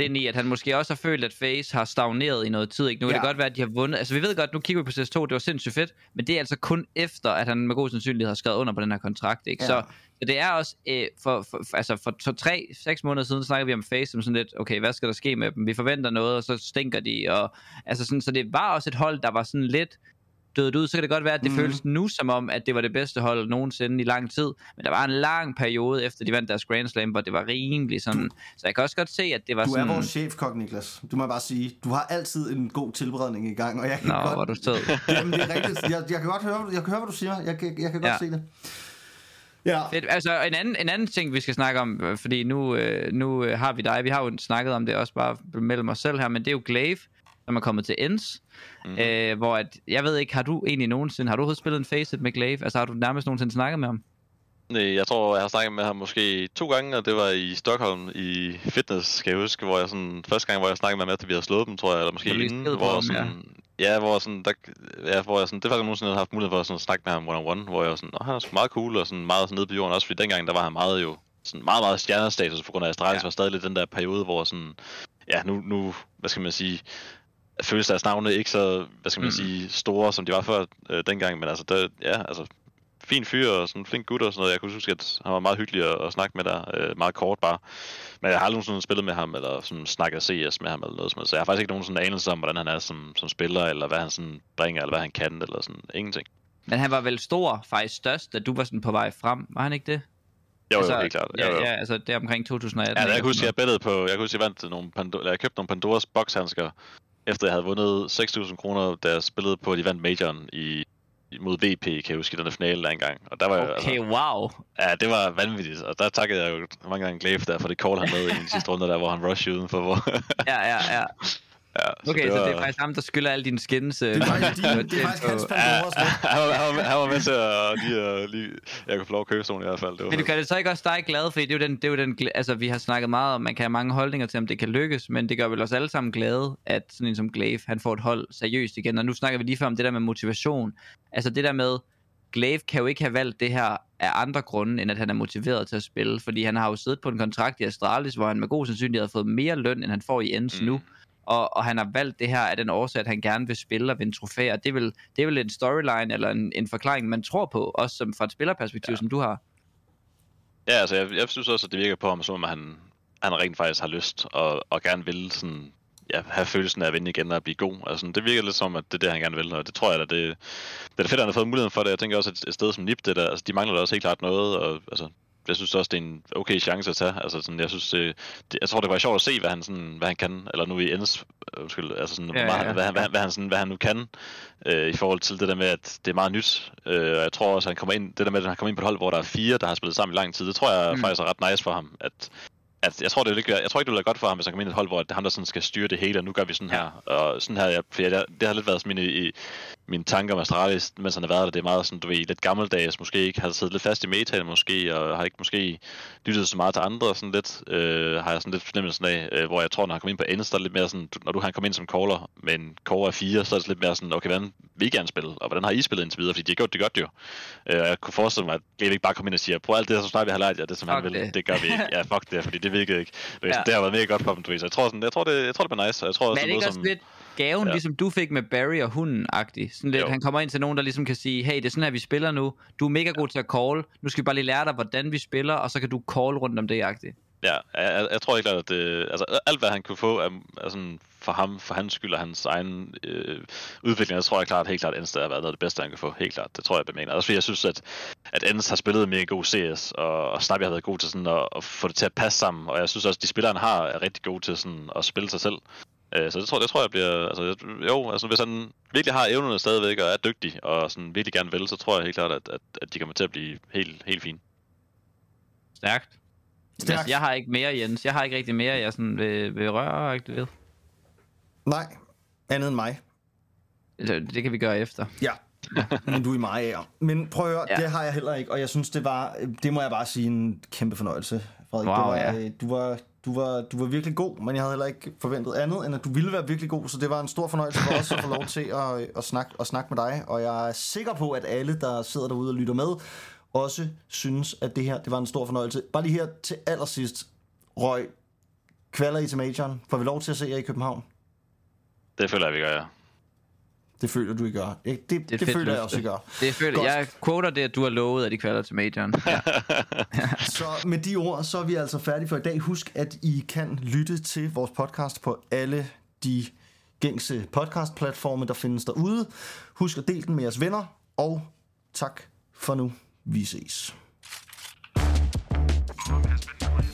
10% ind i, at han måske også har følt, at FaZe har stagneret i noget tid. Ikke? Nu kan Ja. det godt være, at de har vundet. Altså vi ved godt, nu kigger vi på CS2, det var sindssygt fedt, men det er altså kun efter, at han med god sandsynlighed har skrevet under på den her kontrakt. Ikke? Ja. Så, så det er også, øh, for, for, altså for, for tre, seks måneder siden snakkede vi om FaZe som sådan lidt, okay, hvad skal der ske med dem? Vi forventer noget, og så stinker de. Og, altså sådan, så det var også et hold, der var sådan lidt dødet ud, så kan det godt være, at det mm. føles nu som om, at det var det bedste hold nogensinde i lang tid. Men der var en lang periode efter, de vandt deres Grand Slam, hvor det var rimelig sådan... Så jeg kan også godt se, at det var Du er sådan... vores chefkok, Niklas. Du må bare sige, du har altid en god tilberedning i gang, og jeg kan Nå, godt... hvor er du sød. Jamen, det er rigtigt. Jeg, jeg kan godt høre, jeg kan høre, hvad du siger. Jeg, kan- jeg kan godt Ja. se det. Ja. Fedt. Altså, en anden, en anden ting, vi skal snakke om, øh, fordi nu, øh, nu øh, har vi dig, vi har jo snakket om det også bare mellem os selv her, men det er jo Glaive, som er kommet til Ends, mm. øh, hvor at, jeg ved ikke, har du egentlig nogensinde, har du overhovedet spillet en Faceit med Glaive? Altså, har du nærmest nogensinde snakket med ham? Nej, jeg tror, jeg har snakket med ham måske to gange, og det var i Stockholm i fitness, skal jeg huske, hvor jeg sådan, første gang, hvor jeg snakkede med ham, efter vi havde slået dem, tror jeg, eller måske lige inden, hvor ham, sådan, ja. hvor sådan, der, ja, hvor jeg sådan, det var faktisk nogensinde, jeg havde haft mulighed for at sådan, snakke med ham one-on-one, hvor jeg var sådan, han er sgu meget cool, og sådan meget sådan nede på jorden, også fordi dengang, der var han meget jo, sådan meget, meget stjernestatus, på grund af Astralis ja. var stadig lidt den der periode, hvor sådan, ja, nu, nu hvad skal man sige, føles deres navne ikke så, hvad skal man Mm. sige, store, som de var før øh, dengang, men altså, der, ja, altså, fin fyr og sådan en flink gut og sådan noget. Jeg kunne huske, at han var meget hyggelig at, at snakke med der, øh, meget kort bare. Men jeg har aldrig nogensinde spillet med ham, eller sådan snakket CS med ham, eller noget som helst. Så jeg har faktisk ikke nogen sådan anelse om, hvordan han er som, som spiller, eller hvad han sådan bringer, eller hvad han kan, eller sådan ingenting. Men han var vel stor, faktisk størst, da du var sådan på vej frem, var han ikke det? Jo, altså, jo, helt klart. Ja, Jo, jo. ja, altså det er omkring 2018. Ja, jeg kan huske, jeg bettede på, jeg kan huske, jeg vandt nogle Pando, eller jeg købte nogle Pandoras bokshandsker, efter jeg havde vundet 6.000 kroner, da jeg spillede på, at de vandt majoren i, mod VP, kan jeg huske, i den finale der engang. Og der var Okay, altså, wow. ja, det var vanvittigt, og der takkede jeg jo mange gange Glaive der for det call, han lavede i den sidste runde der, hvor han rushede udenfor. Hvor, Ja, ja, ja. ja, Okay, så, det er faktisk ham, der skylder alle dine skins. øh, Det er faktisk, din, det er faktisk hans Pandoras han, var, han, var, han var med til at lige, at lige jeg kunne få lov at købe sådan i hvert fald. Det var Men du kan det så ikke også dig glad, fordi det er jo den, det er jo den, altså vi har snakket meget om, man kan have mange holdninger til, om det kan lykkes, men det gør vel os alle sammen glade, at sådan en som Glaive, han får et hold seriøst igen, og nu snakker vi lige før om det der med motivation. Altså det der med, Glaive kan jo ikke have valgt det her af andre grunde, end at han er motiveret til at spille, fordi han har jo siddet på en kontrakt i Astralis, hvor han med god sandsynlighed har fået mere løn, end han får i Ends mm. nu, og, og han har valgt det her af den årsag, at han gerne vil spille og vinde trofæer. Det er vel, det er vel en storyline eller en, en forklaring, man tror på, også som fra et spillerperspektiv, ja. som du har. Ja, altså jeg, jeg synes også, at det virker på ham, som om han, han rent faktisk har lyst og, og gerne vil sådan, ja, have følelsen af at vinde igen og blive god. Altså, det virker lidt som, at det er det, han gerne vil, og det tror jeg, at det, det er fedt, at han har fået muligheden for det. Jeg tænker også, at et sted som NIP, det der, altså, de mangler da også helt klart noget, og altså, jeg synes også, det er en okay chance at tage. Altså, sådan, jeg, synes, det, det, jeg tror, det var sjovt at se, hvad han, sådan, hvad han kan, eller nu i ends, øh, undskyld, altså sådan, Ja, ja, meget, ja. Hvad, han- hvad, han- hvad, han, sådan, hvad han nu kan, øh, i forhold til det der med, at det er meget nyt. Øh, og jeg tror også, han kommer ind, det der med, at han kommer ind på et hold, hvor der er fire, der har spillet sammen i lang tid, det tror jeg Mm. faktisk er ret nice for ham, at at jeg tror, det vil ikke være, jeg tror ikke, det vil være godt for ham, hvis han kommer ind i et hold, hvor det er ham, der sådan skal styre det hele, og nu gør vi sådan Ja. her. Og sådan her, jeg, for jeg, det har lidt været sådan mine, i, mine tanker om Astralis, mens han har været der. Det er meget sådan, du ved, lidt gammeldags, måske ikke har siddet lidt fast i metaen måske, og har ikke måske lyttet så meget til andre, sådan lidt, øh, har jeg sådan lidt fornemmelsen af, øh, hvor jeg tror, når han kommer ind på ends, der er lidt mere sådan, når du han kommer ind som caller, med en core af fire, så er det lidt mere sådan, okay, hvordan vil I gerne spille, og hvordan har I spillet indtil videre, fordi de har gjort det godt jo. Øh, og jeg kunne forestille mig, at Glaive ikke bare kommer ind og siger, prøv alt det, som snart vi har lært jer, det som han Fuck vil, det. det. gør vi ikke. Ja, fuck det, fordi det virkede ikke. Du Ja. Det har været mega godt for dem, du ved. Så jeg tror, sådan, jeg tror, det, jeg tror, det bliver nice, og jeg tror også, Men er det ikke noget, også som... lidt gaven, ja. Ligesom du fik med Barry og hunden-agtig? Sådan lidt, Jo. han kommer ind til nogen, der ligesom kan sige, hey, det er sådan her, vi spiller nu. Du er mega god til at call. Nu skal vi bare lige lære dig, hvordan vi spiller, og så kan du call rundt om det, agtigt. Ja, jeg, jeg tror ikke klart, at det, altså, alt hvad han kunne få af, af sådan, for ham, for hans skyld og hans egen øh, udvikling, jeg tror jeg klart, helt klart, Enst har været noget af det bedste, han kan få. Helt klart, det tror jeg, jeg mener. Også fordi jeg synes, at, at Enst har spillet mega god CS, og, og Snappy har været god til sådan at, at, få det til at passe sammen, og jeg synes også, at de spillere, han har, er rigtig gode til sådan at spille sig selv. Øh, så det tror, det tror jeg bliver, altså, jo, altså hvis han virkelig har evnerne stadigvæk og er dygtig, og sådan virkelig gerne vil, så tror jeg helt klart, at, at, at de kommer til at blive helt, helt fine. Stærkt. Stærkt. Altså, jeg har ikke mere, Jens. Jeg har ikke rigtig mere, jeg sådan vil, vil røre ikke ved. Nej, andet end mig. Det, det kan vi gøre efter. Ja, men du er i mig af. Men prøv at høre, ja. Ja. det har jeg heller ikke, og jeg synes, det var, det må jeg bare sige, en kæmpe fornøjelse, Frederik. Wow, det var, ja. øh, du, var, du, var, du var virkelig god, men jeg havde heller ikke forventet andet, end at du ville være virkelig god, så det var en stor fornøjelse for os at få lov til at, øh, at, snakke, at snakke med dig, og jeg er sikker på, at alle, der sidder derude og lytter med, også synes, at det her det var en stor fornøjelse. Bare lige her til allersidst, Røg, kvalder I til majoren? Får vi lov til at se jer i København? Det føler jeg, vi gør, ja. Det føler du, I gør. Det, det, det, et det føler jeg løfte. også, I gør. Det føler, Godt. jeg quoter det, at du har lovet, at de kvalder til majoren. Ja. Så med de ord, så er vi altså færdige for i dag. Husk, at I kan lytte til vores podcast på alle de gængse podcastplatforme, der findes derude. Husk at dele den med jeres venner, og tak for nu. Vi ses. Been